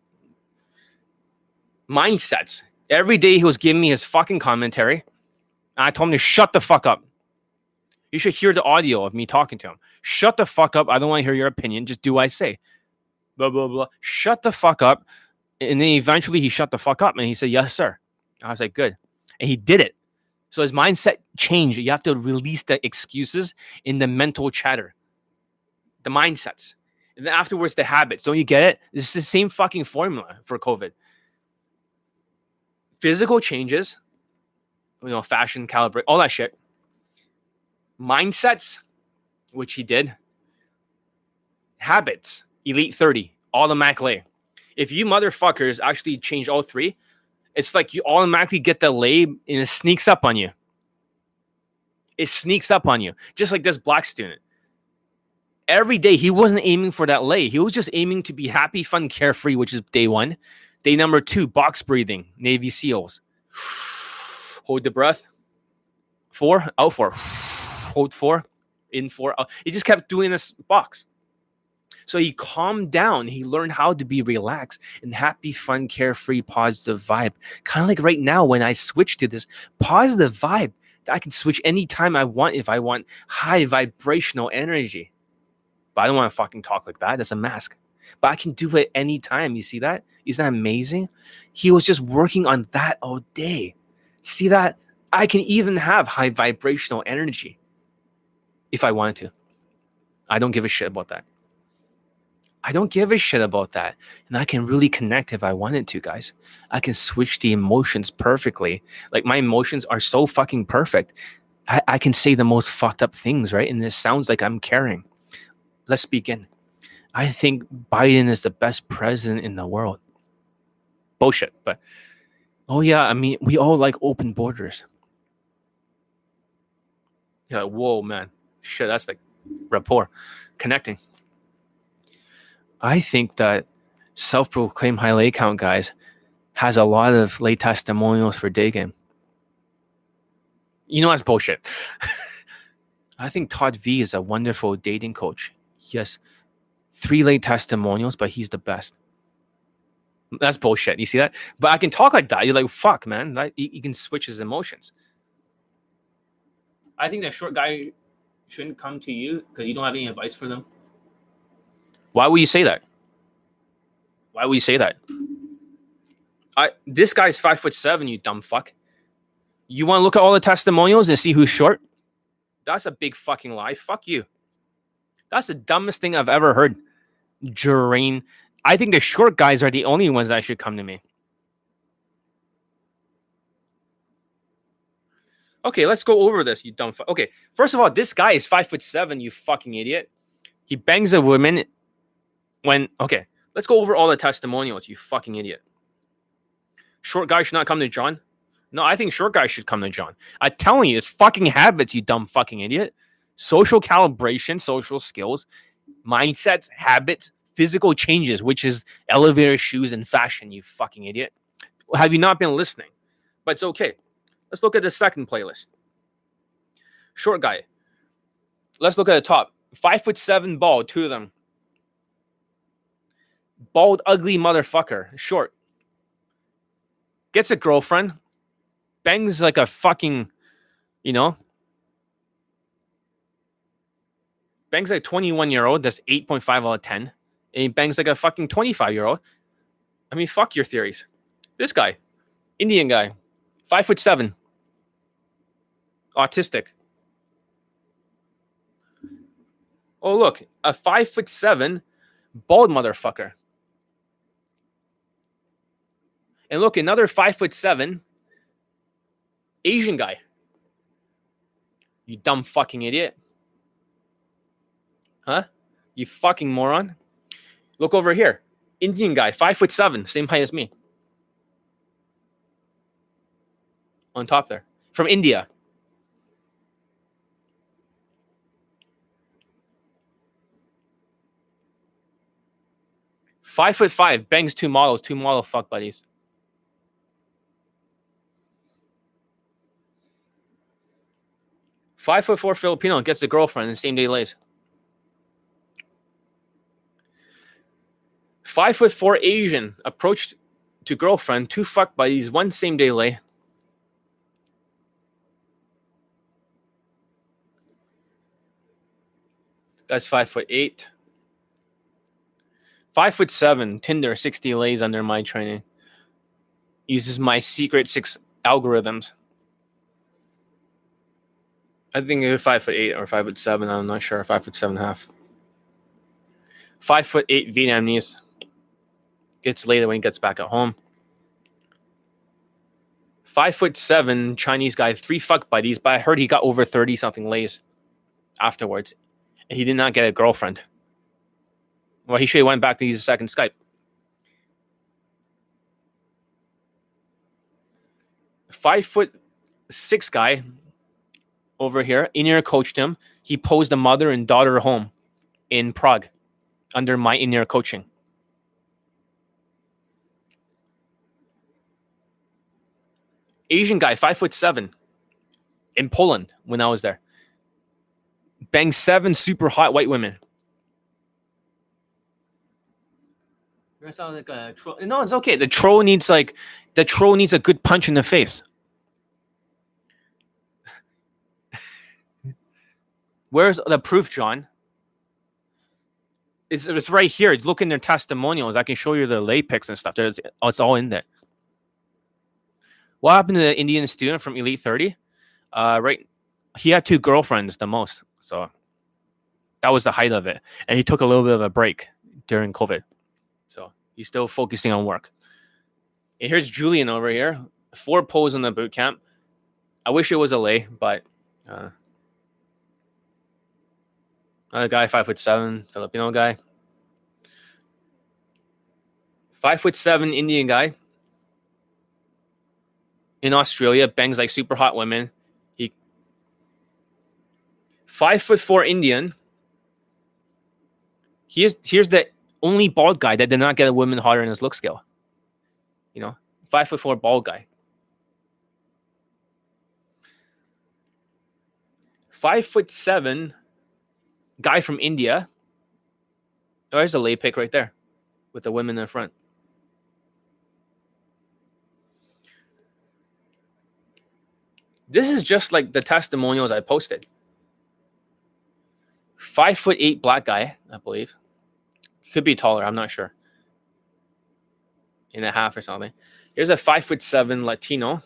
mindsets. Every day he was giving me his fucking commentary. And I told him to shut the fuck up. You should hear the audio of me talking to him. Shut the fuck up. I don't want to hear your opinion. Just do what I say. Blah, blah, blah. Shut the fuck up. And then eventually he shut the fuck up and he said, Yes, sir. I was like, Good. And he did it. So his mindset changed. You have to release the excuses in the mental chatter, the mindsets. And then afterwards, the habits. Don't you get it? It's the same fucking formula for COVID. Physical changes, you know, fashion, calibrate, all that shit. Mindsets, which he did. Habits, Elite 30, automatically. If you motherfuckers actually change all three, it's like you automatically get the lay and it sneaks up on you. It sneaks up on you, just like this black student. Every day, he wasn't aiming for that lay. He was just aiming to be happy, fun, carefree, which is day one. Day number two, box breathing, Navy SEALs. (sighs) Hold the breath. Four, out four. (sighs) Hold four, in four. Out. He just kept doing this box. So he calmed down. He learned how to be relaxed and happy, fun, carefree, positive vibe. Kind of like right now when I switch to this positive vibe, I can switch anytime I want if I want high vibrational energy. But I don't want to fucking talk like that. That's a mask. But I can do it anytime. You see that? Isn't that amazing? He was just working on that all day. See that? I can even have high vibrational energy if I wanted to. I don't give a shit about that. I don't give a shit about that. And I can really connect if I wanted to, guys. I can switch the emotions perfectly. Like my emotions are so fucking perfect. I, I can say the most fucked up things, right? And this sounds like I'm caring. Let's begin. I think Biden is the best president in the world. Bullshit. But oh yeah, I mean, we all like open borders. Yeah, whoa, man. Shit, that's like rapport, connecting. I think that self-proclaimed high lay count guys has a lot of lay testimonials for day game. You know that's bullshit. (laughs) I think Todd V is a wonderful dating coach. He has three late testimonials, but he's the best. That's bullshit. You see that? But I can talk like that. You're like, fuck, man. That, he, he can switch his emotions. I think that short guy shouldn't come to you because you don't have any advice for them. Why would you say that? Why would you say that? I this guy's five foot seven, you dumb fuck. You want to look at all the testimonials and see who's short? That's a big fucking lie. Fuck you. That's the dumbest thing I've ever heard. Drain. I think the short guys are the only ones that should come to me. Okay, let's go over this, you dumb. Fu- okay, first of all, this guy is five foot seven, you fucking idiot. He bangs a woman when. Okay, let's go over all the testimonials, you fucking idiot. Short guy should not come to John. No, I think short guy should come to John. I'm telling you, it's fucking habits, you dumb fucking idiot. Social calibration, social skills, mindsets, habits, physical changes, which is elevator shoes and fashion, you fucking idiot. Have you not been listening? But it's okay. Let's look at the second playlist. Short guy. Let's look at the top. Five foot seven ball, two of them. Bald, ugly motherfucker. Short. Gets a girlfriend. Bangs like a fucking, you know. Bangs like a 21 year old. That's 8.5 out of 10. And he bangs like a fucking 25 year old. I mean, fuck your theories. This guy, Indian guy, five foot seven, autistic. Oh, look, a five foot seven bald motherfucker. And look, another five foot seven Asian guy. You dumb fucking idiot. Huh? You fucking moron. Look over here. Indian guy, five foot seven, same height as me. On top there. From India. Five foot five, bangs two models, two model fuck buddies. Five foot four Filipino gets a girlfriend and same day lays. Five foot four Asian approached to girlfriend, two fuck buddies, one same day lay. That's five foot eight. Five foot seven, Tinder, 60 lays under my training. Uses my secret six algorithms. I think it's five foot eight or five foot seven. I'm not sure. Five foot seven and a half. Five foot eight Vietnamese. Gets laid when he gets back at home. Five foot seven Chinese guy, three fuck buddies, but I heard he got over 30 something lays afterwards. And he did not get a girlfriend. Well, he should have went back to use a second Skype. Five foot six guy over here. In-ear coached him. He posed a mother and daughter home in Prague under my in-ear coaching. Asian guy, five foot seven, in Poland when I was there. Banged seven super hot white women. No, it's okay. The troll needs like the troll needs a good punch in the face. Where's the proof, John? It's, it's right here. Look in their testimonials. I can show you the lay pics and stuff. There's, it's all in there. What happened to the Indian student from Elite 30? Uh, right, he had two girlfriends the most. So that was the height of it. And he took a little bit of a break during COVID. So he's still focusing on work. And here's Julien over here. Four pulls in the boot camp. I wish it was a lay, but uh, Another guy, five foot seven, Filipino guy. Five foot seven Indian guy. In Australia, bangs like super hot women. He five foot four Indian. Here's here's the only bald guy that did not get a woman hotter in his look scale. You know, five foot four bald guy. Five foot seven guy from India oh, There's a lay pick right there with the women in front. This is just like the testimonials I posted. Five foot eight black guy, I believe. Could be taller, I'm not sure. In a half or something. Here's a five foot seven Latino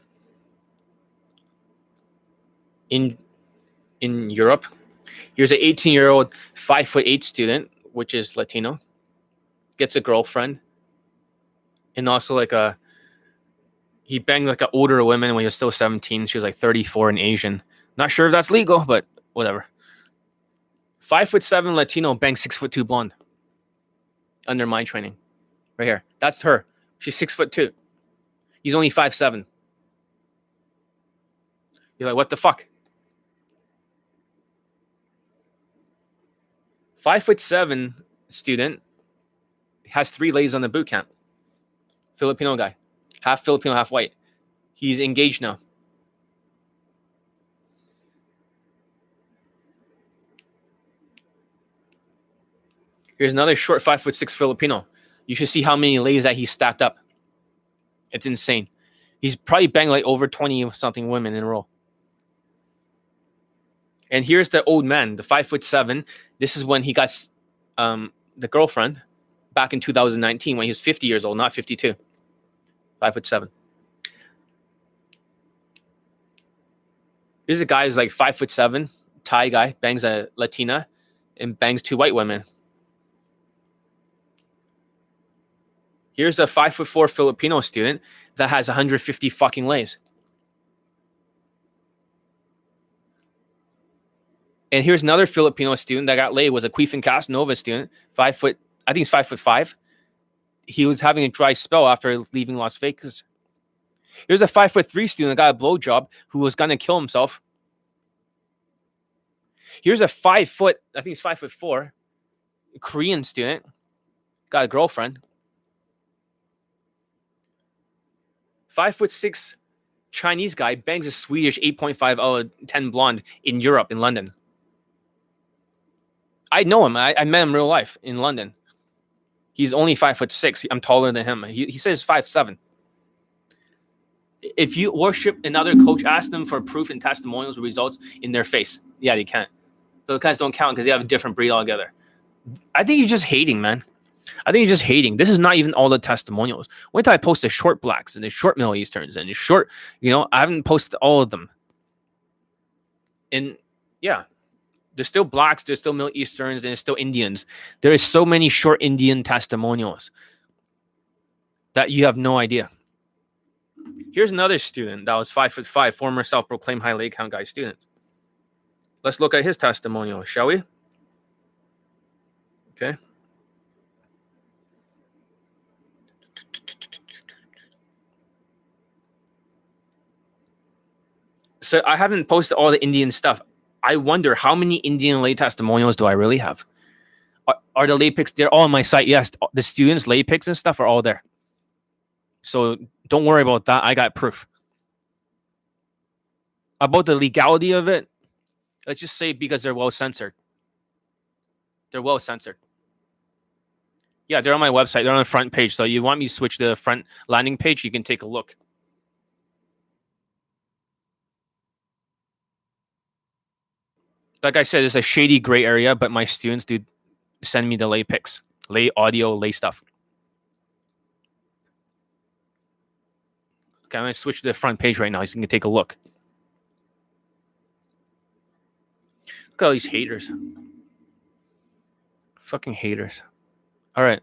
in in Europe. Here's an 18 year old five foot eight student, which is Latino, gets a girlfriend, and also like a he banged like an older woman when he was still 17. She was like 34 and Asian. Not sure if that's legal, but whatever. Five foot seven Latino banged six foot two blonde under my training. Right here. That's her. She's six foot two. He's only five seven. You're like, what the fuck? Five foot seven student has three lays on the boot camp. Filipino guy, half Filipino, half white. He's engaged now. Here's another short five foot six Filipino. You should see how many lays that he stacked up. It's insane. He's probably banged like over 20 something women in a row. And here's the old man, the five foot seven. This is when he got um, the girlfriend back in 2019 when he was 50 years old, not 52. Five foot seven. Here's a guy who's like five foot seven, Thai guy, bangs a Latina and bangs two white women. Here's a five foot four Filipino student that has 150 fucking lays. And here's another Filipino student that got laid was a Queef Casanova student, five foot, I think he's five foot five. He was having a dry spell after leaving Las Vegas. Here's a five foot three student that got a blowjob who was gonna kill himself. Here's a five foot, I think he's five foot four, Korean student, got a girlfriend. Five foot six Chinese guy bangs a Swedish 8.5 out of 10 blonde in Europe, in London. I know him. I, I met him real life in London. He's only five foot six. I'm taller than him. He, he says five seven. If you worship another coach, ask them for proof and testimonials results in their face. Yeah, they can't. Those guys don't count because they have a different breed altogether. I think you're just hating, man. I think you're just hating. This is not even all the testimonials. Wait till I post the short blacks and the short Middle Easterns and the short, you know, I haven't posted all of them. And yeah, there's still blacks, there's still Middle Easterns, and there's still Indians. There is so many short Indian testimonials that you have no idea. Here's another student that was five foot five, former self-proclaimed high lay count guy student. Let's look at his testimonial, shall we? Okay. So I haven't posted all the Indian stuff. I wonder how many Indian lay testimonials do I really have? Are, are the lay pics? They're all oh, on my site. Yes, the students' lay pics and stuff are all there. So don't worry about that. I got proof. About the legality of it, let's just say because they're well censored. They're well censored. Yeah, they're on my website. They're on the front page. So you want me to switch the front landing page? You can take a look. Like I said, it's a shady gray area, but my students do send me the lay pics, lay audio, lay stuff. Okay, I'm gonna switch to the front page right now so you can take a look. Look at all these haters. Fucking haters. All right.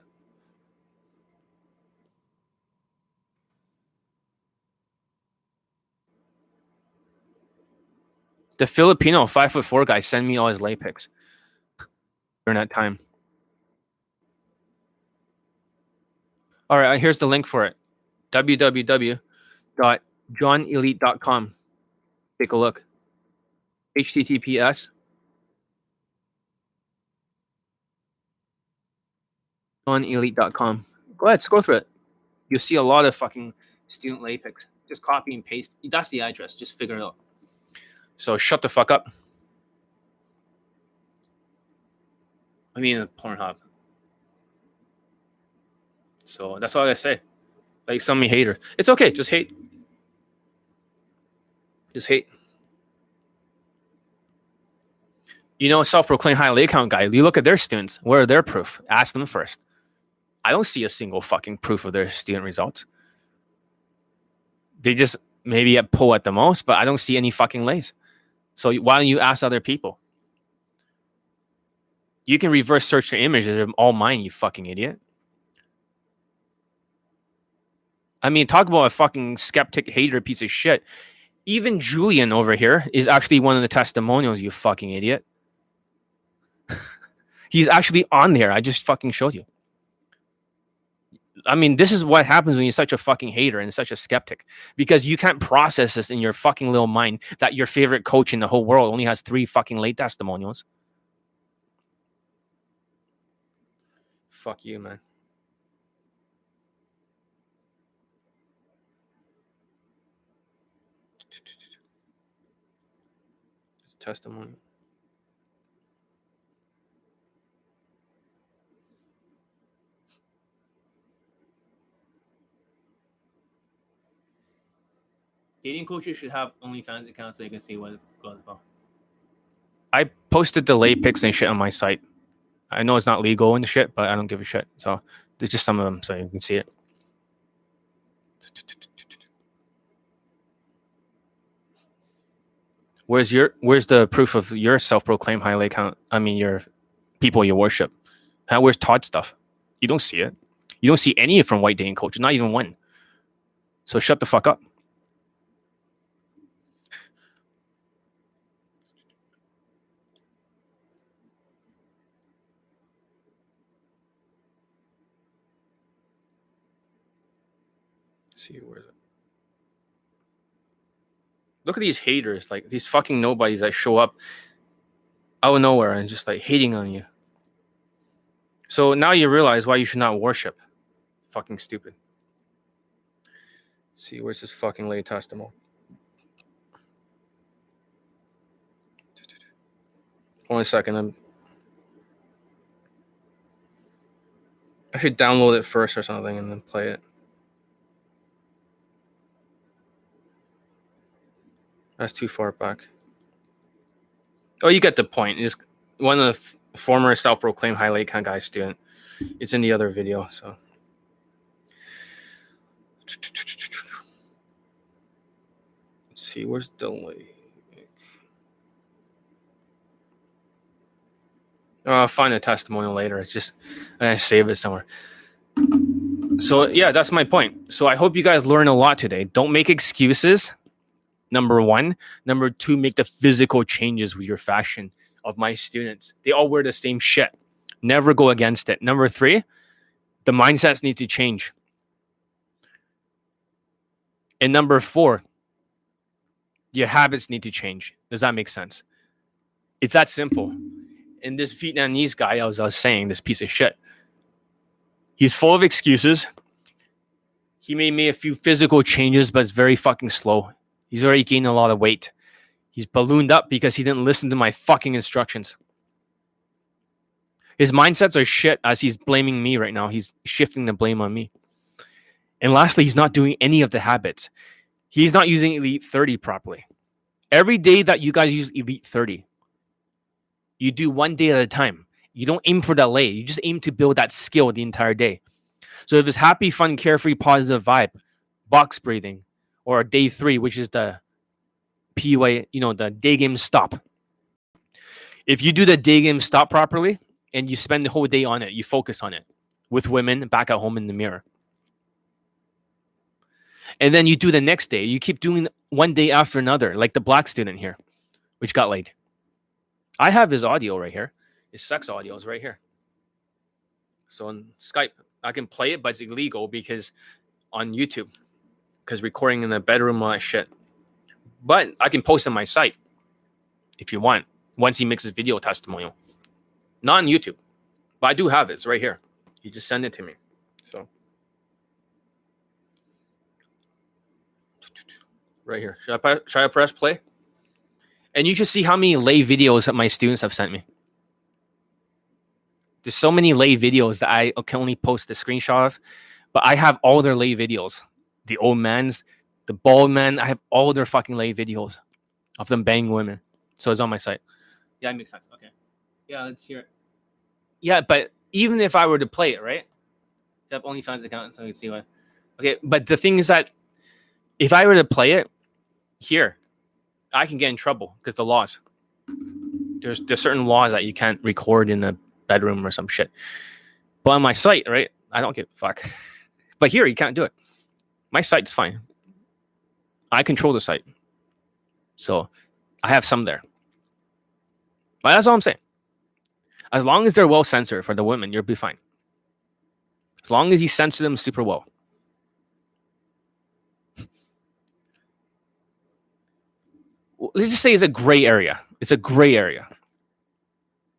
The Filipino five foot four guy sent me all his lay pics during that time. All right, here's the link for it www.johnelite.com. Take a look. HTTPS. JohnElite.com. Go ahead, scroll through it. You'll see a lot of fucking student lay pics. Just copy and paste. That's the address. Just figure it out. So shut the fuck up. I mean, Pornhub. So that's all I say. Like some me haters. It's okay, just hate. Just hate. You know, self-proclaimed high lay count guy. You look at their students. Where are their proof? Ask them first. I don't see a single fucking proof of their student results. They just maybe at pull at the most, but I don't see any fucking lays. So why don't you ask other people? You can reverse search your images. They're all mine, you fucking idiot. I mean, talk about a fucking skeptic hater piece of shit. Even Julien over here is actually one of the testimonials, you fucking idiot. (laughs) He's actually on there. I just fucking showed you. I mean, this is what happens when you're such a fucking hater and such a skeptic because you can't process this in your fucking little mind that your favorite coach in the whole world only has three fucking late testimonials. Fuck you, man. Testimony. Dating coaches should have OnlyFans accounts so they can see what goes on. I posted the lay pics and shit on my site. I know it's not legal and shit, but I don't give a shit. So there's just some of them so you can see it. Where's your where's the proof of your self-proclaimed high lay count? I mean your people you worship. How where's Todd stuff? You don't see it. You don't see any from white dating coaches, not even one. So shut the fuck up. see where is it look at these haters like these fucking nobodies that show up out of nowhere and just like hating on you. So now you realize why you should not worship. Fucking stupid. Let's see where's this fucking lay testimony Only a second i'm i should download it first or something and then play it That's too far back. Oh, you get the point. Is one of the f- former self-proclaimed high count guy student. It's in the other video. So. Let's see. Where's link? Oh, I'll find a testimonial later. It's just I save it somewhere. So yeah, that's my point. So I hope you guys learn a lot today. Don't make excuses number one. Number two, make the physical changes with your fashion of my students. They all wear the same shit. Never go against it. Number three, the mindsets need to change. And number four, your habits need to change. Does that make sense? It's that simple. And this Vietnamese guy, I was, I was saying, this piece of shit, he's full of excuses. He may make a few physical changes, but it's very fucking slow. He's already gained a lot of weight. He's ballooned up because he didn't listen to my fucking instructions. His mindsets are shit as he's blaming me right now. He's shifting the blame on me. And lastly, he's not doing any of the habits. He's not using Elite 30 properly. Every day that you guys use Elite 30, you do one day at a time. You don't aim for that lay. You just aim to build that skill the entire day. So if it's happy, fun, carefree, positive vibe, box breathing, or day three, which is the PUA, you know, the day game stop. If you do the day game stop properly and you spend the whole day on it, you focus on it with women back at home in the mirror. And then you do the next day. You keep doing one day after another, like the black student here, which got laid. I have his audio right here. His sex audio is right here. So on Skype, I can play it, but it's illegal because on YouTube because recording in the bedroom, all that shit. But I can post on my site if you want. Once he makes his video testimonial, not on YouTube, but I do have it. It's right here. You just send it to me. So right here. Should I should I press play? And you just see how many lay videos that my students have sent me. There's so many lay videos that I can only post a screenshot of But I have all their lay videos. The old man's, the bald man. I have all their fucking lay videos of them banging women. So it's on my site. Yeah, it makes sense. Okay. Yeah, let's hear it. Yeah, but even if I were to play it, right? I have OnlyFans account so you can see what. Okay, but the thing is that if I were to play it here, I can get in trouble because the laws. There's there's certain laws that you can't record in a bedroom or some shit. But on my site, right? I don't give a fuck. (laughs) but here you can't do it. My site's fine. I control the site. So I have some there. But that's all I'm saying. As long as they're well censored for the women, you'll be fine. As long as you censor them super well. Let's just say it's a gray area. It's a gray area.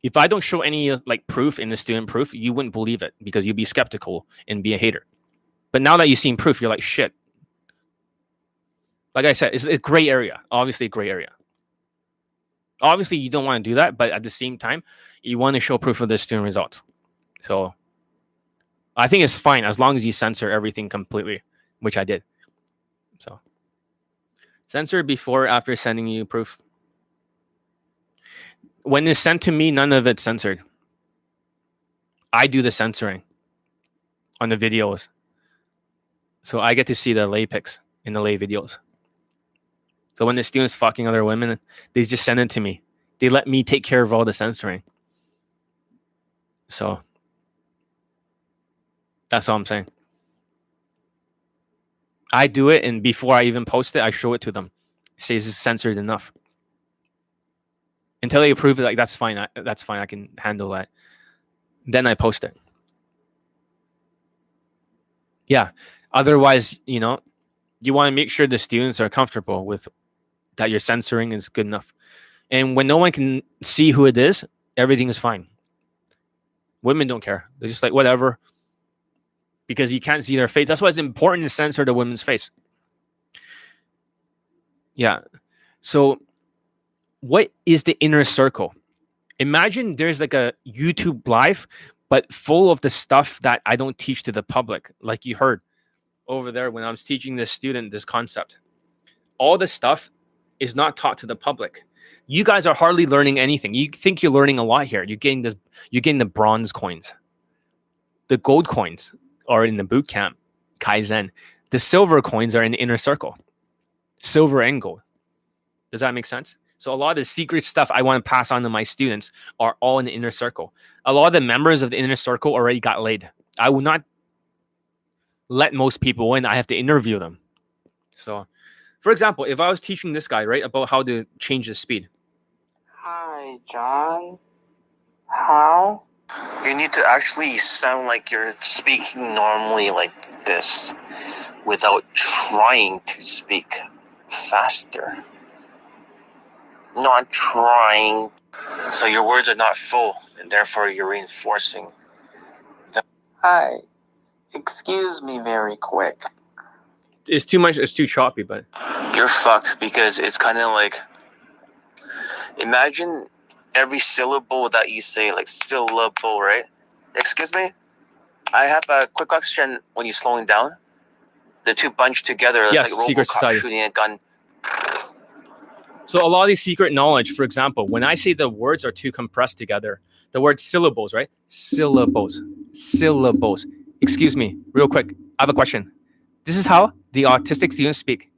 If I don't show any like proof in the student proof, you wouldn't believe it because you'd be skeptical and be a hater. But now that you've seen proof, you're like, shit. Like I said, it's a gray area. Obviously, a gray area. Obviously, you don't want to do that, but at the same time, you want to show proof of the student results. So I think it's fine as long as you censor everything completely, which I did. So censor before after sending you proof. When it's sent to me, none of it's censored. I do the censoring on the videos. So I get to see the lay pics in the lay videos. So when the students fucking other women, they just send it to me. They let me take care of all the censoring. So that's all I'm saying. I do it, and before I even post it, I show it to them. It says it's censored enough. Until they approve it, like that's fine. I, that's fine. I can handle that. Then I post it. Yeah. Otherwise, you know, you want to make sure the students are comfortable with that your censoring is good enough. And when no one can see who it is, everything is fine. Women don't care. They're just like, whatever. Because you can't see their face. That's why it's important to censor the woman's face. Yeah. So, what is the inner circle? Imagine there's like a YouTube live, but full of the stuff that I don't teach to the public, like you heard over there when I was teaching this student this concept. All the stuff is not taught to the public. You guys are hardly learning anything. You think you're learning a lot here. You're getting this. You're getting the bronze coins. The gold coins are in the boot camp, Kaizen. The silver coins are in the inner circle. Silver and gold. Does that make sense? So a lot of the secret stuff I want to pass on to my students are all in the inner circle. A lot of the members of the inner circle already got laid. I will not let most people in. I have to interview them. So for example, if I was teaching this guy, right, about how to change the speed. Hi, John. How? You need to actually sound like you're speaking normally like this without trying to speak faster. Not trying. So your words are not full, and therefore you're reinforcing. Hi. Excuse me very quick. It's too much. It's too choppy, but You're fucked because it's kind of like. Imagine every syllable that you say, like syllable, right? Excuse me? I have a quick question when you're slowing down. The two bunch together, Yes, like secret Robocop society. shooting a gun. So a lot of these secret knowledge, for example, when I say the words are too compressed together, the word syllables, right? Syllables, syllables. Excuse me, real quick. I have a question. This is how the autistic students speak.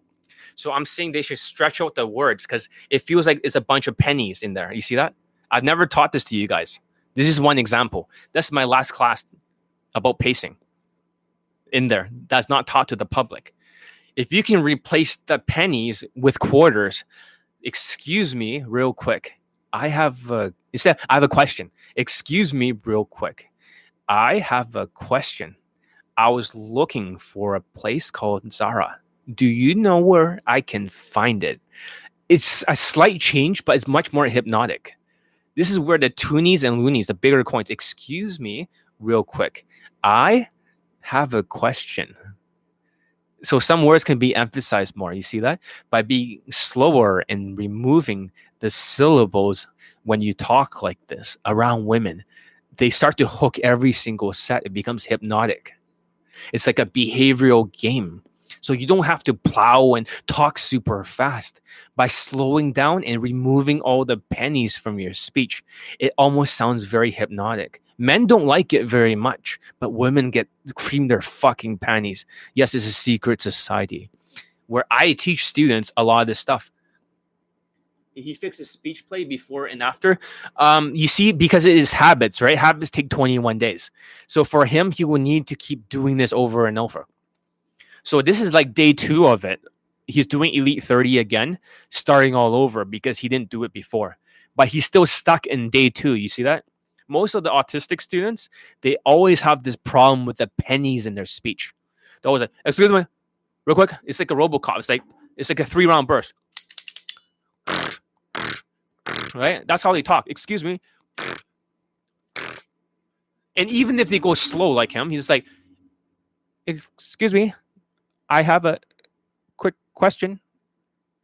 So I'm saying they should stretch out the words because it feels like it's a bunch of pennies in there. You see that? I've never taught this to you guys. This is one example. That's my last class about pacing in there. That's not taught to the public. If you can replace the pennies with quarters, excuse me real quick i have a instead i have a question excuse me real quick i have a question. I was looking for a place called zara. Do you know where i can find it? It's a slight change but it's much more hypnotic. This is where the toonies and loonies the bigger coins. Excuse me real quick. I have a question. So some words can be emphasized more. You see that? By being slower and removing the syllables when you talk like this around women, they start to hook every single set. It becomes hypnotic. It's like a behavioral game. So you don't have to plow and talk super fast. By slowing down and removing all the pennies from your speech, it almost sounds very hypnotic. Men don't like it very much, but women get cream their fucking panties. Yes, it's a secret society where I teach students a lot of this stuff. He fixes speech play before and after. Um, you see, because it is habits, right? Habits take 21 days. So for him, he will need to keep doing this over and over. So this is like day two of it. He's doing Elite 30 again, starting all over because he didn't do it before. But he's still stuck in day two. You see that? Most of the autistic students, they always have this problem with the pennies in their speech. They're always like, excuse me, real quick. It's like a Robocop. It's like it's like a three round burst. Right? That's how they talk. Excuse me. And even if they go slow like him, he's like, excuse me, I have a quick question.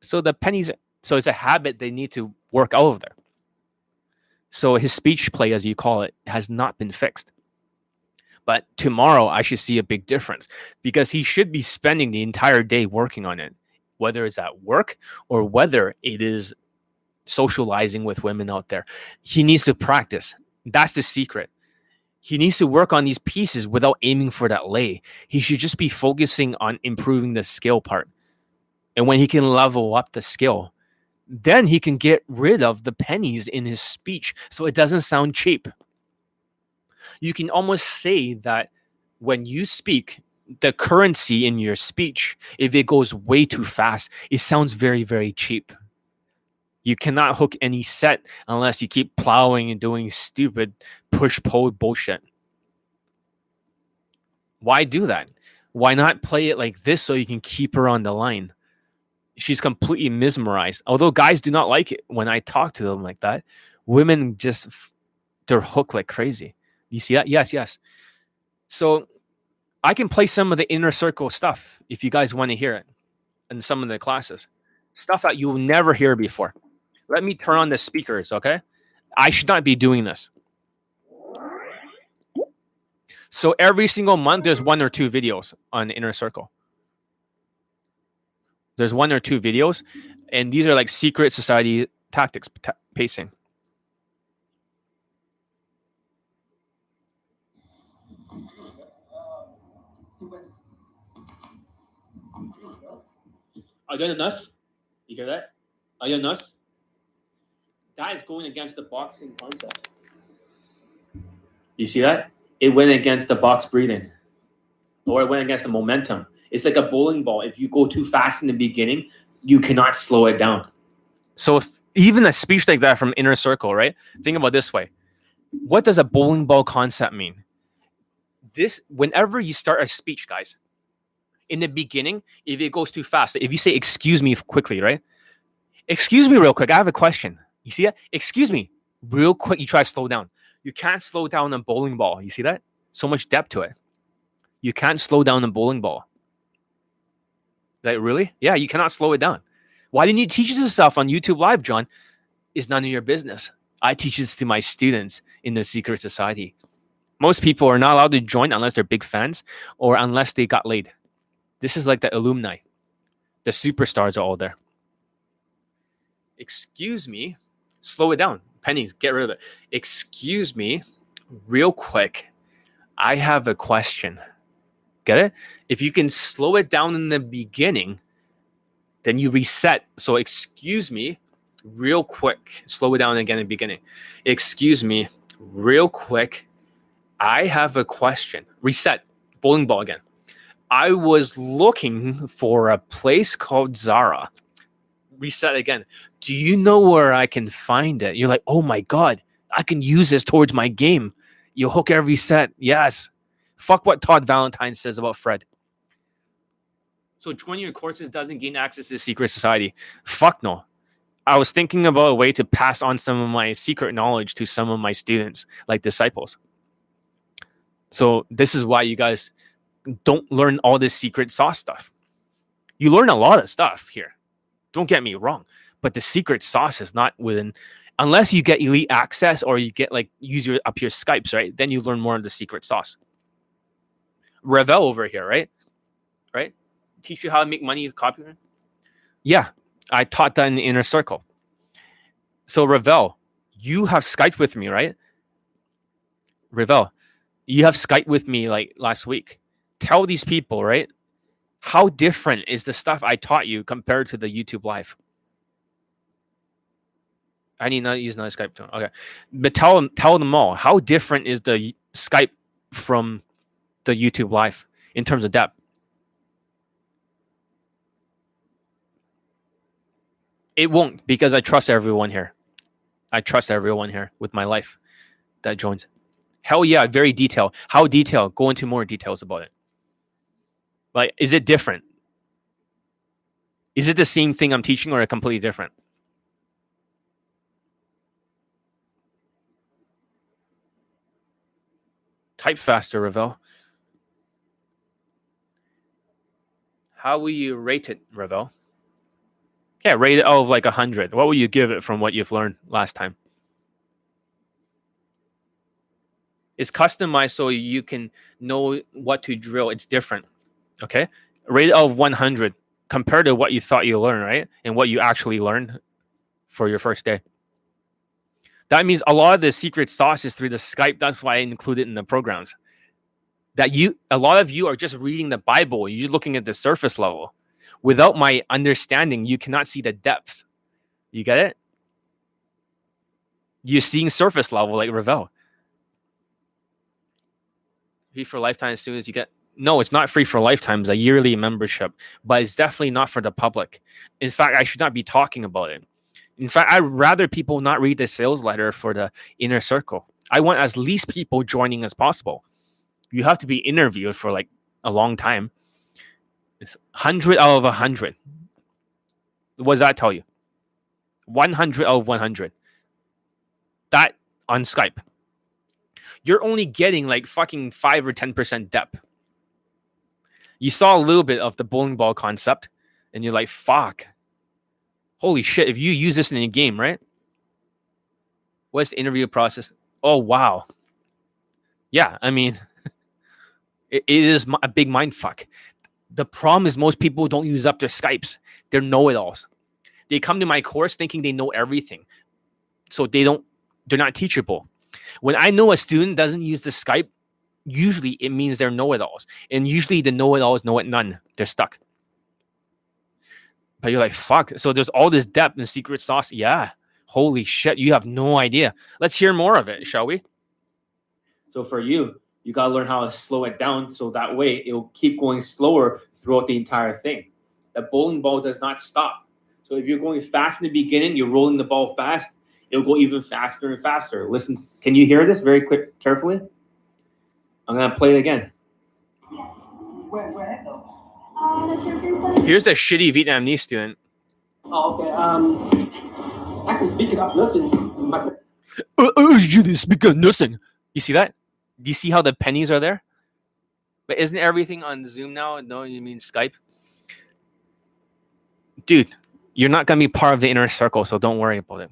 So the pennies, so it's a habit they need to work out of there. So his speech play, as you call it, has not been fixed. But tomorrow, I should see a big difference because he should be spending the entire day working on it, whether it's at work or whether it is socializing with women out there. He needs to practice. That's the secret. He needs to work on these pieces without aiming for that lay. He should just be focusing on improving the skill part. And when he can level up the skill, then he can get rid of the pennies in his speech so it doesn't sound cheap. You can almost say that when you speak, the currency in your speech, if it goes way too fast, it sounds very, very cheap. You cannot hook any set unless you keep plowing and doing stupid push pull bullshit. Why do that? Why not play it like this so you can keep her on the line? She's completely mesmerized. Although guys do not like it when I talk to them like that, women just they're hooked like crazy. You see that? Yes, yes. So I can play some of the inner circle stuff if you guys want to hear it in some of the classes. Stuff that you'll never hear before. Let me turn on the speakers, okay? I should not be doing this. So every single month, there's one or two videos on inner circle. There's one or two videos, and these are like secret society tactics ta- pacing. Are you enough? You hear that? Are you enough? That is going against the boxing concept. You see that? It went against the box breathing, or it went against the momentum. It's like a bowling ball. If you go too fast in the beginning, you cannot slow it down. So if even a speech like that from inner circle, right? Think about this way. What does a bowling ball concept mean? This whenever you start a speech, guys, in the beginning, if it goes too fast, if you say excuse me quickly, right? Excuse me real quick. I have a question. You see that? Excuse me, real quick. You try to slow down. You can't slow down a bowling ball. You see that? So much depth to it. You can't slow down a bowling ball. Like really? Yeah, you cannot slow it down. Why didn't you teach this stuff on YouTube Live, John? It's none of your business. I teach this to my students in the secret society. Most people are not allowed to join unless they're big fans or unless they got laid. This is like the alumni. The superstars are all there. Excuse me. Slow it down. Pennies, get rid of it. Excuse me, real quick. I have a question. Get it? If you can slow it down in the beginning, then you reset. So, excuse me, real quick. Slow it down again in the beginning. Excuse me, real quick. I have a question. Reset. Bowling ball again. I was looking for a place called Zara reset again. Do you know where I can find it? You're like, oh my God, I can use this towards my game. You hook every set. Yes. Fuck what Todd Valentine says about Fred. So joining your courses doesn't gain access to the secret society. Fuck no. I was thinking about a way to pass on some of my secret knowledge to some of my students, like disciples. So this is why you guys don't learn all this secret sauce stuff. You learn a lot of stuff here. Don't get me wrong, but the secret sauce is not within unless you get elite access or you get like use your up your Skypes, right? Then you learn more of the secret sauce. Revel over here, right? Right? Teach you how to make money with copyright. Yeah, I taught that in the inner circle. So Revel, you have Skype with me, right? Revel, you have Skype with me like last week. Tell these people, right? How different is the stuff I taught you compared to the YouTube live? I need not use another Skype tone. Okay, but tell them, tell them all how different is the Skype from the YouTube live in terms of depth. It won't because I trust everyone here. I trust everyone here with my life that joins. Hell yeah, very detailed. How detailed? Go into more details about it. Like, is it different? Is it the same thing I'm teaching or a completely different? Type faster, Ravel. How will you rate it, Ravel? Yeah, rate it out of like 100. What will you give it from what you've learned last time? It's customized so you can know what to drill. It's different. Okay. Rate of 100 compared to what you thought you learned, right? And what you actually learned for your first day. That means a lot of the secret sauce is through the Skype. That's why I include it in the programs. That you, a lot of you are just reading the Bible. You're just looking at the surface level. Without my understanding, you cannot see the depth. You get it? You're seeing surface level like Ravel. Free for lifetime students, you get no, it's not free for lifetimes, a yearly membership, but it's definitely not for the public. In fact, I should not be talking about it. In fact, I'd rather people not read the sales letter for the inner circle. I want as least people joining as possible. You have to be interviewed for like a long time. It's 100 out of 100. What does that tell you? 100 out of 100. That on Skype. You're only getting like fucking 5 or 10% depth. You saw a little bit of the bowling ball concept and you're like, fuck. Holy shit. If you use this in a game, right? What's the interview process? Oh, wow. Yeah, I mean, (laughs) it, it is a big mind fuck. The problem is most people don't use up their Skypes. They're know-it-alls. They come to my course thinking they know everything. So they don't, they're not teachable. When I know a student doesn't use the Skype, usually it means they're know-it-alls. And usually the know-it-alls know it none. They're stuck. But you're like, fuck. So there's all this depth and secret sauce. Yeah. Holy shit. You have no idea. Let's hear more of it, shall we? So for you, you got to learn how to slow it down so that way it'll keep going slower throughout the entire thing. The bowling ball does not stop. So if you're going fast in the beginning, you're rolling the ball fast, it'll go even faster and faster. Listen, can you hear this very quick, carefully? I'm gonna play it again. Here's the shitty Vietnamese student. Oh, okay. Um, I can speak it up nothing. My, Uh, uh, you speak of nothing. You see that? Do you see how the pennies are there? But isn't everything on Zoom now? No, you mean Skype? Dude, you're not gonna be part of the inner circle, so don't worry about it.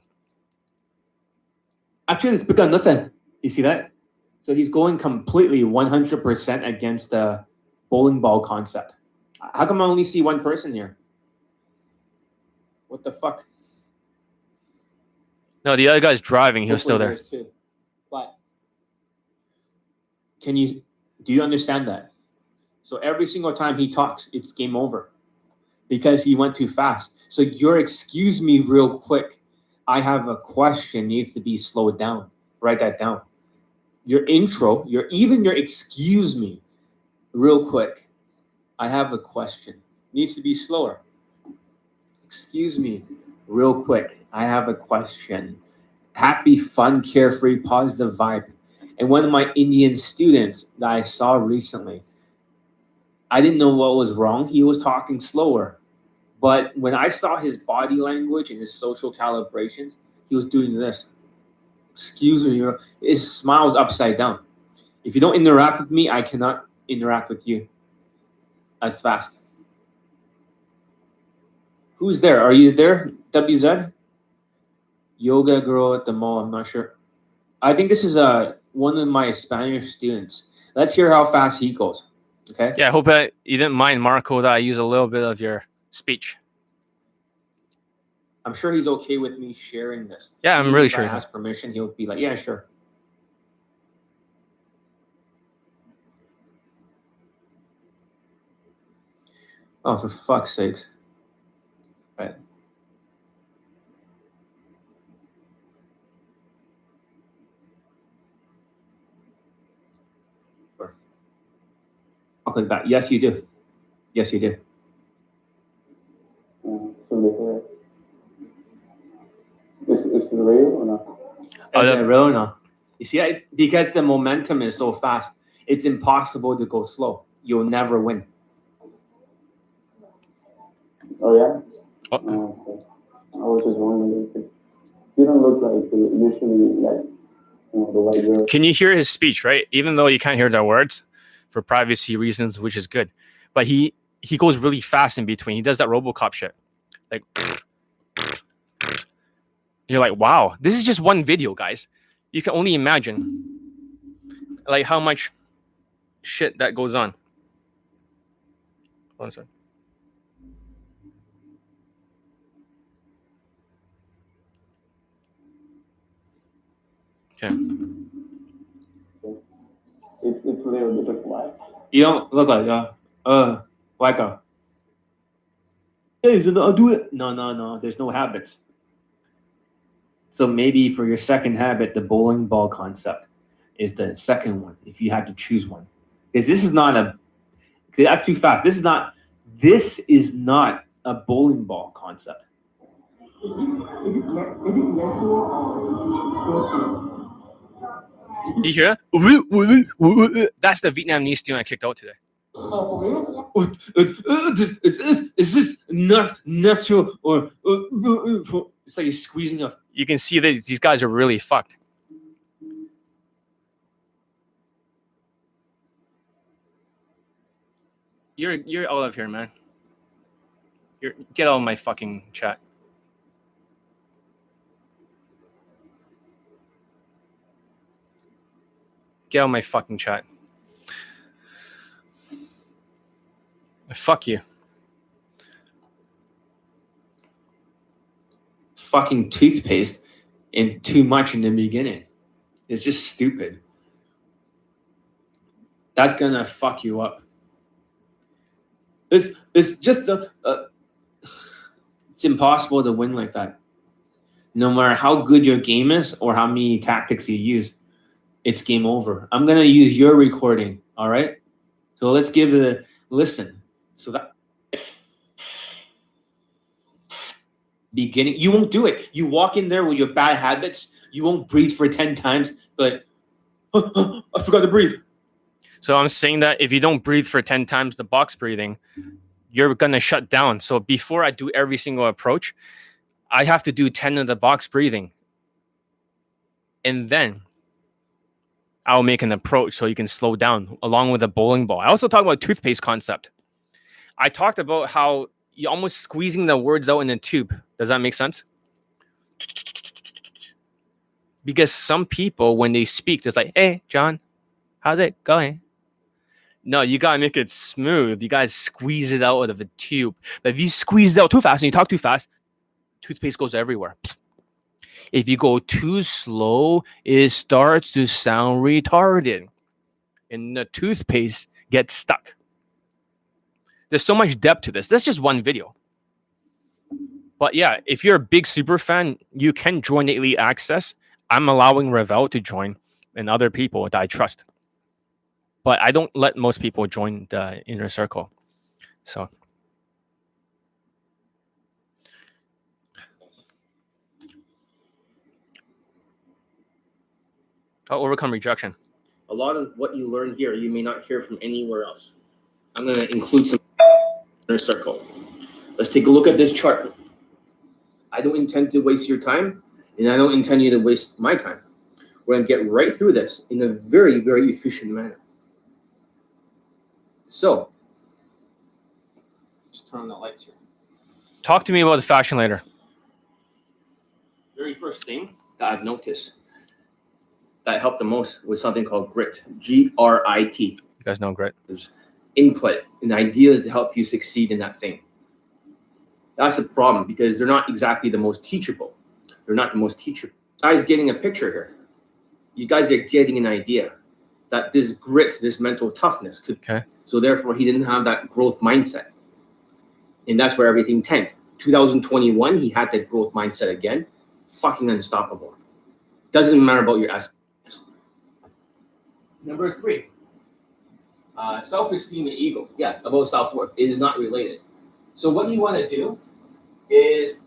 actually, speak of nothing. You see that? So he's going completely 100% against the bowling ball concept. How come I only see one person here? What the fuck? No, the other guy's driving. He was still there. Two. But Can you do you understand that? So every single time he talks, it's game over because he went too fast. So your excuse me real quick. I have a question needs to be slowed down. Write that down. Your intro, your even your excuse me real quick. I have a question. Needs to be slower. Excuse me real quick. I have a question. Happy, fun, carefree, positive vibe. And one of my Indian students that I saw recently, I didn't know what was wrong. He was talking slower. But when I saw his body language and his social calibrations, he was doing this. Excuse me, his smile's upside down. If you don't interact with me, I cannot interact with you as fast. Who's there? Are you there, WZ? Yoga girl at the mall. I'm not sure. I think this is uh, one of my Spanish students. Let's hear how fast he goes. Okay. Yeah, I hope that you didn't mind, Marco, that I use a little bit of your speech. I'm sure he's okay with me sharing this. Yeah, I'm really if sure I he's ask permission, he'll be like, "Yeah, sure." Oh, for fuck's sakes! Right. Sure. I'll click that. Yes, you do. Yes, you do. Mm, so they is, is it real or not? Oh, Is that- it real or not? You see, I, because the momentum is so fast, it's impossible to go slow. You'll never win. Oh yeah. Oh. Oh, okay. I was just wondering you don't look like the usually like you know the white girl. Can you hear his speech, right? Even though you can't hear the words for privacy reasons, which is good. But he he goes really fast in between. He does that RoboCop shit. Like (sniffs) you're like, wow, this is just one video, guys. You can only imagine like how much shit that goes on. One second. Okay. It's it's a little bit of white. You don't look like a uh like a. Hey, so I'll do it. No, no, no. There's no habits. So maybe for your second habit, the bowling ball concept is the second one. If you had to choose one, because this is not a. 'cause That's too fast. This is not. This is not a bowling ball concept. Is it, is it, le- is it lesser or You hear that? That's the Vietnamese student I kicked out today. For real? This- Is this, not natural or uh, uh, uh, it's like you're squeezing a You can see that these guys are really fucked. You're you're out of here, man. You're get out of my fucking chat. Get out of my fucking chat. Fuck you. Fucking toothpaste and too much in the beginning. It's just stupid. That's gonna fuck you up. It's it's just a, a uh, it's impossible to win like that. No matter how good your game is or how many tactics you use, it's game over. I'm gonna use your recording. All right. So let's give it a listen. So that beginning. You won't do it. You walk in there with your bad habits. You won't breathe for 10 times, but I forgot to breathe. So I'm saying that if you don't breathe for 10 times the box breathing, you're going to shut down. So before I do every single approach, I have to do 10 of the box breathing. And then I'll make an approach so you can slow down along with a bowling ball. I also talk about toothpaste concept. I talked about how you're almost squeezing the words out in a tube. Does that make sense? Because some people, when they speak, it's like, hey, John, how's it going? No, you gotta make it smooth. You gotta squeeze it out of the tube. But if you squeeze it out too fast and you talk too fast, toothpaste goes everywhere. If you go too slow, it starts to sound retarded. And the toothpaste gets stuck. There's so much depth to this. That's just one video. But yeah, if you're a big super fan, you can join the Elite Access. I'm allowing Revel to join and other people that I trust. But I don't let most people join the inner circle. So I'll overcome rejection. A lot of what you learn here, you may not hear from anywhere else. I'm going to include some inner circle. Let's take a look at this chart. I don't intend to waste your time, and I don't intend you to waste my time. We're going to get right through this in a very, very efficient manner. So, just turn on the lights here. Talk to me about the fashion later. Very first thing that I've noticed that helped the most was something called grit. G R I T. You guys know grit. There's input and ideas to help you succeed in that thing. That's the problem because they're not exactly the most teachable. They're not the most teachable. Guys getting a picture here. You guys are getting an idea that this grit, this mental toughness could Okay. so therefore he didn't have that growth mindset. And that's where everything tanked. 2021, he had that growth mindset again. Fucking unstoppable. Doesn't matter about your S. Number three. Uh, self-esteem and ego. Yeah, about self-worth. It is not related. So what do you want to do is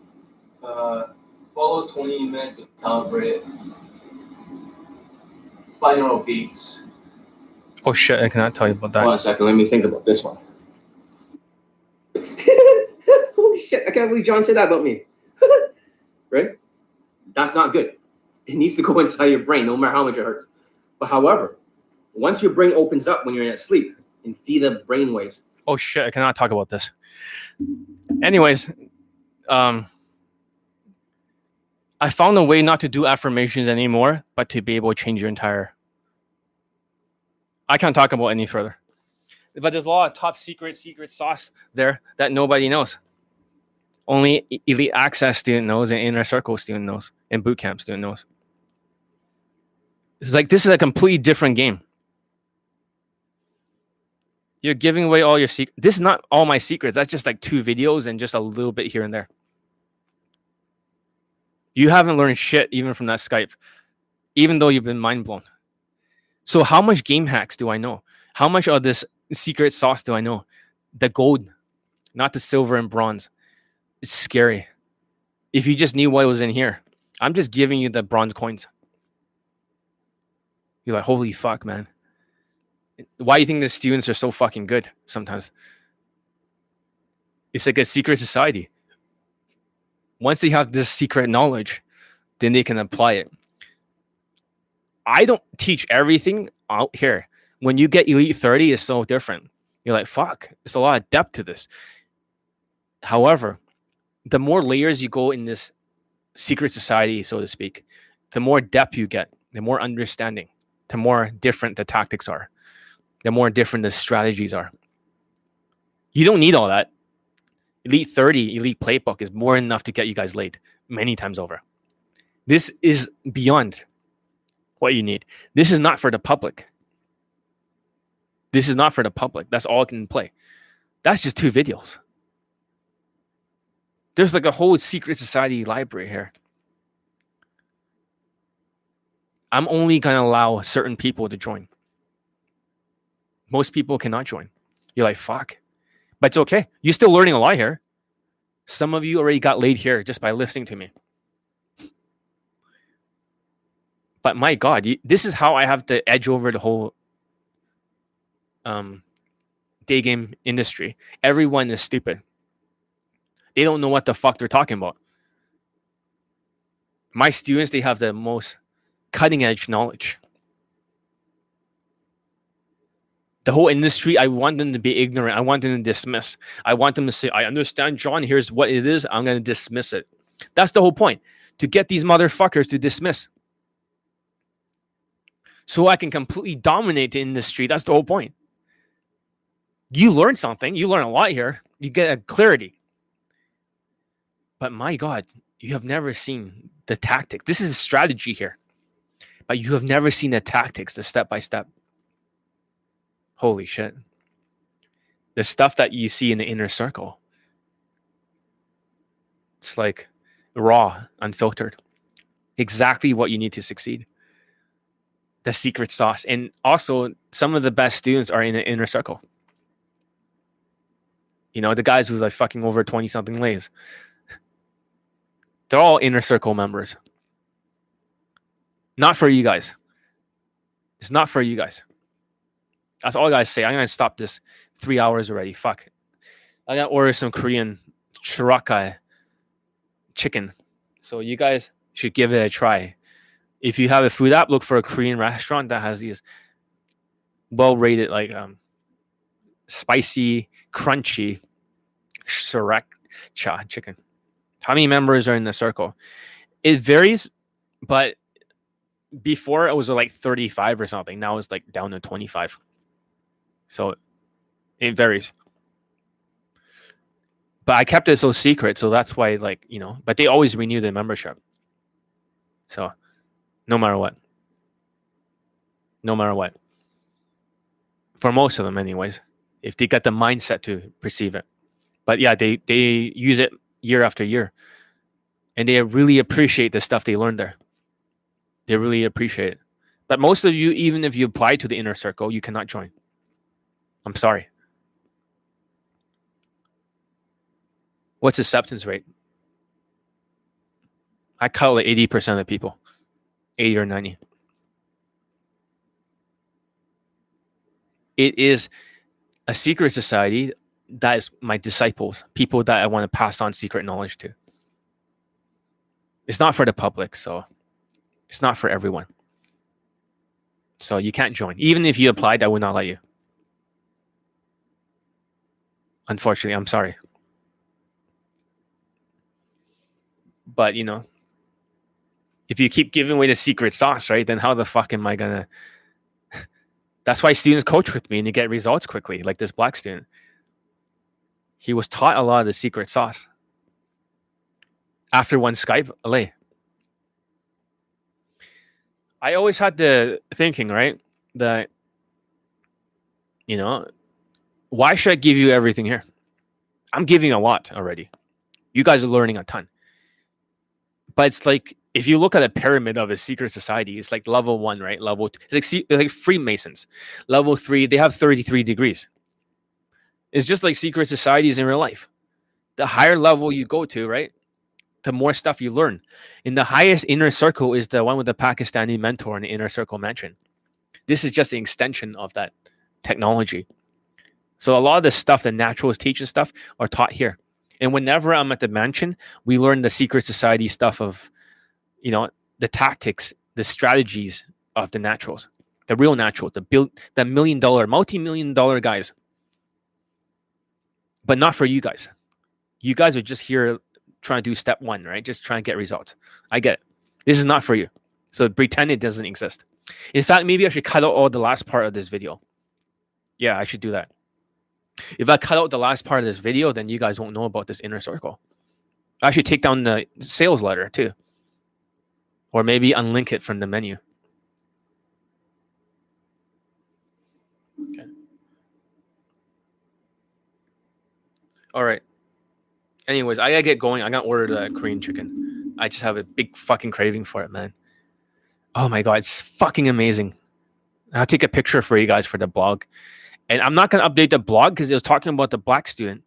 uh, follow 20 minutes of calibrate binaural beats. Oh shit! I cannot tell you about that. One second, let me think about this one. (laughs) Holy shit, I can't believe John said that about me. (laughs) right? That's not good. It needs to go (laughs) inside your brain, no matter how much it hurts. But however, once your brain opens up when you're in sleep and feed the brain waves, Oh shit! I cannot talk about this. Anyways, um, I found a way not to do affirmations anymore, but to be able to change your entire. I can't talk about any further, but there's a lot of top secret, secret sauce there that nobody knows. Only elite access student knows, and inner circle student knows, and boot camp student knows. It's like this is a completely different game. You're giving away all your secrets. This is not all my secrets. That's just like two videos and just a little bit here and there. You haven't learned shit even from that Skype, even though you've been mind blown. So, how much game hacks do I know? How much of this secret sauce do I know? The gold, not the silver and bronze. It's scary. If you just knew what was in here, I'm just giving you the bronze coins. You're like, holy fuck, man why do you think the students are so fucking good sometimes? It's like a secret society. Once they have this secret knowledge, then they can apply it. I don't teach everything out here. When you get Elite 30, it's so different. You're like, fuck, there's a lot of depth to this. However, the more layers you go in this secret society, so to speak, the more depth you get, the more understanding, the more different the tactics are the more different the strategies are. You don't need all that. Elite 30, Elite Playbook is more than enough to get you guys laid many times over. This is beyond what you need. This is not for the public. This is not for the public. That's all I can play. That's just two videos. There's like a whole secret society library here. I'm only going to allow certain people to join most people cannot join. You're like, fuck. But it's okay. You're still learning a lot here. Some of you already got laid here just by listening to me. But my God, you, this is how I have to edge over the whole um, day game industry. Everyone is stupid. They don't know what the fuck they're talking about. My students, they have the most cutting edge knowledge. The whole industry, I want them to be ignorant. I want them to dismiss. I want them to say, I understand, John. Here's what it is. I'm going to dismiss it. That's the whole point to get these motherfuckers to dismiss. So I can completely dominate the industry. That's the whole point. You learn something, you learn a lot here, you get a clarity. But my God, you have never seen the tactic. This is a strategy here, but you have never seen the tactics, the step by step holy shit. The stuff that you see in the inner circle, it's like raw, unfiltered. Exactly what you need to succeed. The secret sauce. And also, some of the best students are in the inner circle. You know, the guys who like fucking over 20 something lays. They're all inner circle members. Not for you guys. It's not for you guys. That's all I gotta say. I'm gonna stop this three hours already. Fuck. I gotta order some Korean churakai chicken. So you guys should give it a try. If you have a food app, look for a Korean restaurant that has these well rated, like um, spicy, crunchy sriracha chicken. How many members are in the circle? It varies, but before it was like 35 or something. Now it's like down to 25. So It varies. But I kept it so secret, so that's why, like, you know, but they always renew their membership. So, no matter what. No matter what. For most of them, anyways, if they got the mindset to perceive it. But yeah, they, they use it year after year. And they really appreciate the stuff they learned there. They really appreciate it. But most of you, even if you apply to the inner circle, you cannot join. I'm sorry. What's the acceptance rate? I call it 80% of people, 80 or 90. It is a secret society that is my disciples, people that I want to pass on secret knowledge to. It's not for the public, so it's not for everyone. So you can't join. Even if you applied, I would not let you. Unfortunately, I'm sorry. But you know, if you keep giving away the secret sauce, right, then how the fuck am I gonna (laughs) that's why students coach with me and they get results quickly, like this black student. He was taught a lot of the secret sauce. After one Skype, LA. I always had the thinking, right? That, you know, why should I give you everything here? I'm giving a lot already. You guys are learning a ton. But it's like if you look at a pyramid of a secret society, it's like level one, right? Level two, it's like, like Freemasons. Level three, they have 33 degrees. It's just like secret societies in real life. The higher level you go to, right? The more stuff you learn. In the highest inner circle is the one with the Pakistani mentor in the inner circle mansion. This is just an extension of that technology. So a lot of the stuff the naturals teach and stuff are taught here. And whenever I'm at the mansion, we learn the secret society stuff of, you know, the tactics, the strategies of the naturals, the real naturals, the build, the million dollar, multi million dollar guys. But not for you guys. You guys are just here trying to do step one, right? Just trying to get results. I get it. This is not for you. So pretend it doesn't exist. In fact, maybe I should cut out all the last part of this video. Yeah, I should do that. If I cut out the last part of this video, then you guys won't know about this inner circle. I should take down the sales letter too. Or maybe unlink it from the menu. Okay. All right. Anyways, I gotta get going. I gotta order the Korean chicken. I just have a big fucking craving for it, man. Oh my god, it's fucking amazing. I'll take a picture for you guys for the blog. And I'm not going to update the blog because it was talking about the black student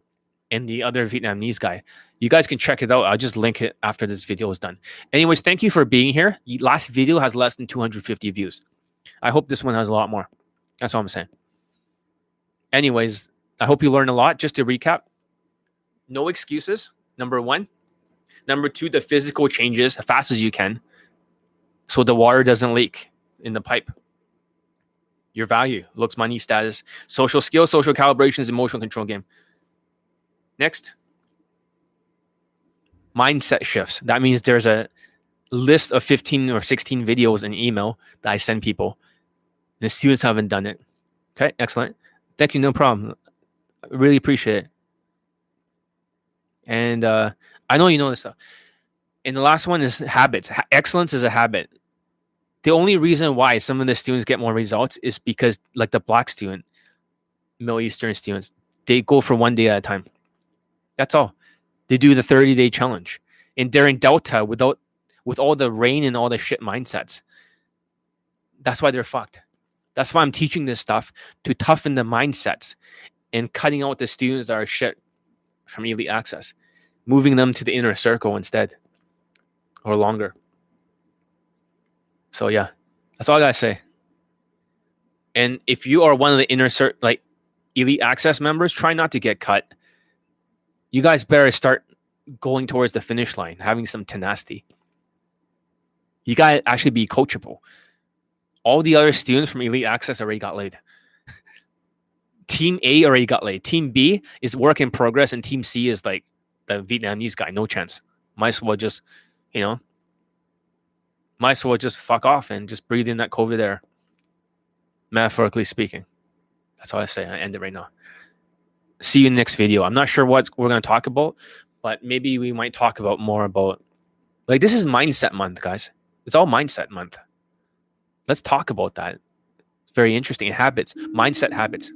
and the other Vietnamese guy. You guys can check it out. I'll just link it after this video is done. Anyways, thank you for being here. Last video has less than 250 views. I hope this one has a lot more. That's all I'm saying. Anyways, I hope you learned a lot. Just to recap, no excuses. Number one. Number two, the physical changes as fast as you can so the water doesn't leak in the pipe your value, looks, money, status, social skills, social calibrations, emotional control game. Next, mindset shifts. That means there's a list of 15 or 16 videos and email that I send people. The students haven't done it. Okay, excellent. Thank you, no problem. Really appreciate it. And uh, I know you know this stuff. And the last one is habits. Ha- excellence is a habit the only reason why some of the students get more results is because like the black student middle eastern students they go for one day at a time. That's all. They do the 30 day challenge. And they're in delta without with all the rain and all the shit mindsets. That's why they're fucked. That's why i'm teaching this stuff to toughen the mindsets and cutting out the students that are shit from elite access moving them to the inner circle instead or longer so yeah, that's all I gotta say. And if you are one of the inner cert, like elite access members, try not to get cut. You guys better start going towards the finish line, having some tenacity. You gotta actually be coachable. All the other students from elite access already got laid. (laughs) team A already got laid. Team B is work in progress, and Team C is like the Vietnamese guy, no chance. Might as well just, you know, might as well just fuck off and just breathe in that COVID air. Metaphorically speaking. That's all I say. I end it right now. see you next video. I'm not sure what we're going to talk about, but maybe we might talk about more about like this is mindset month, guys. It's all mindset month. Let's talk about that. It's very interesting. Habits, mindset habits.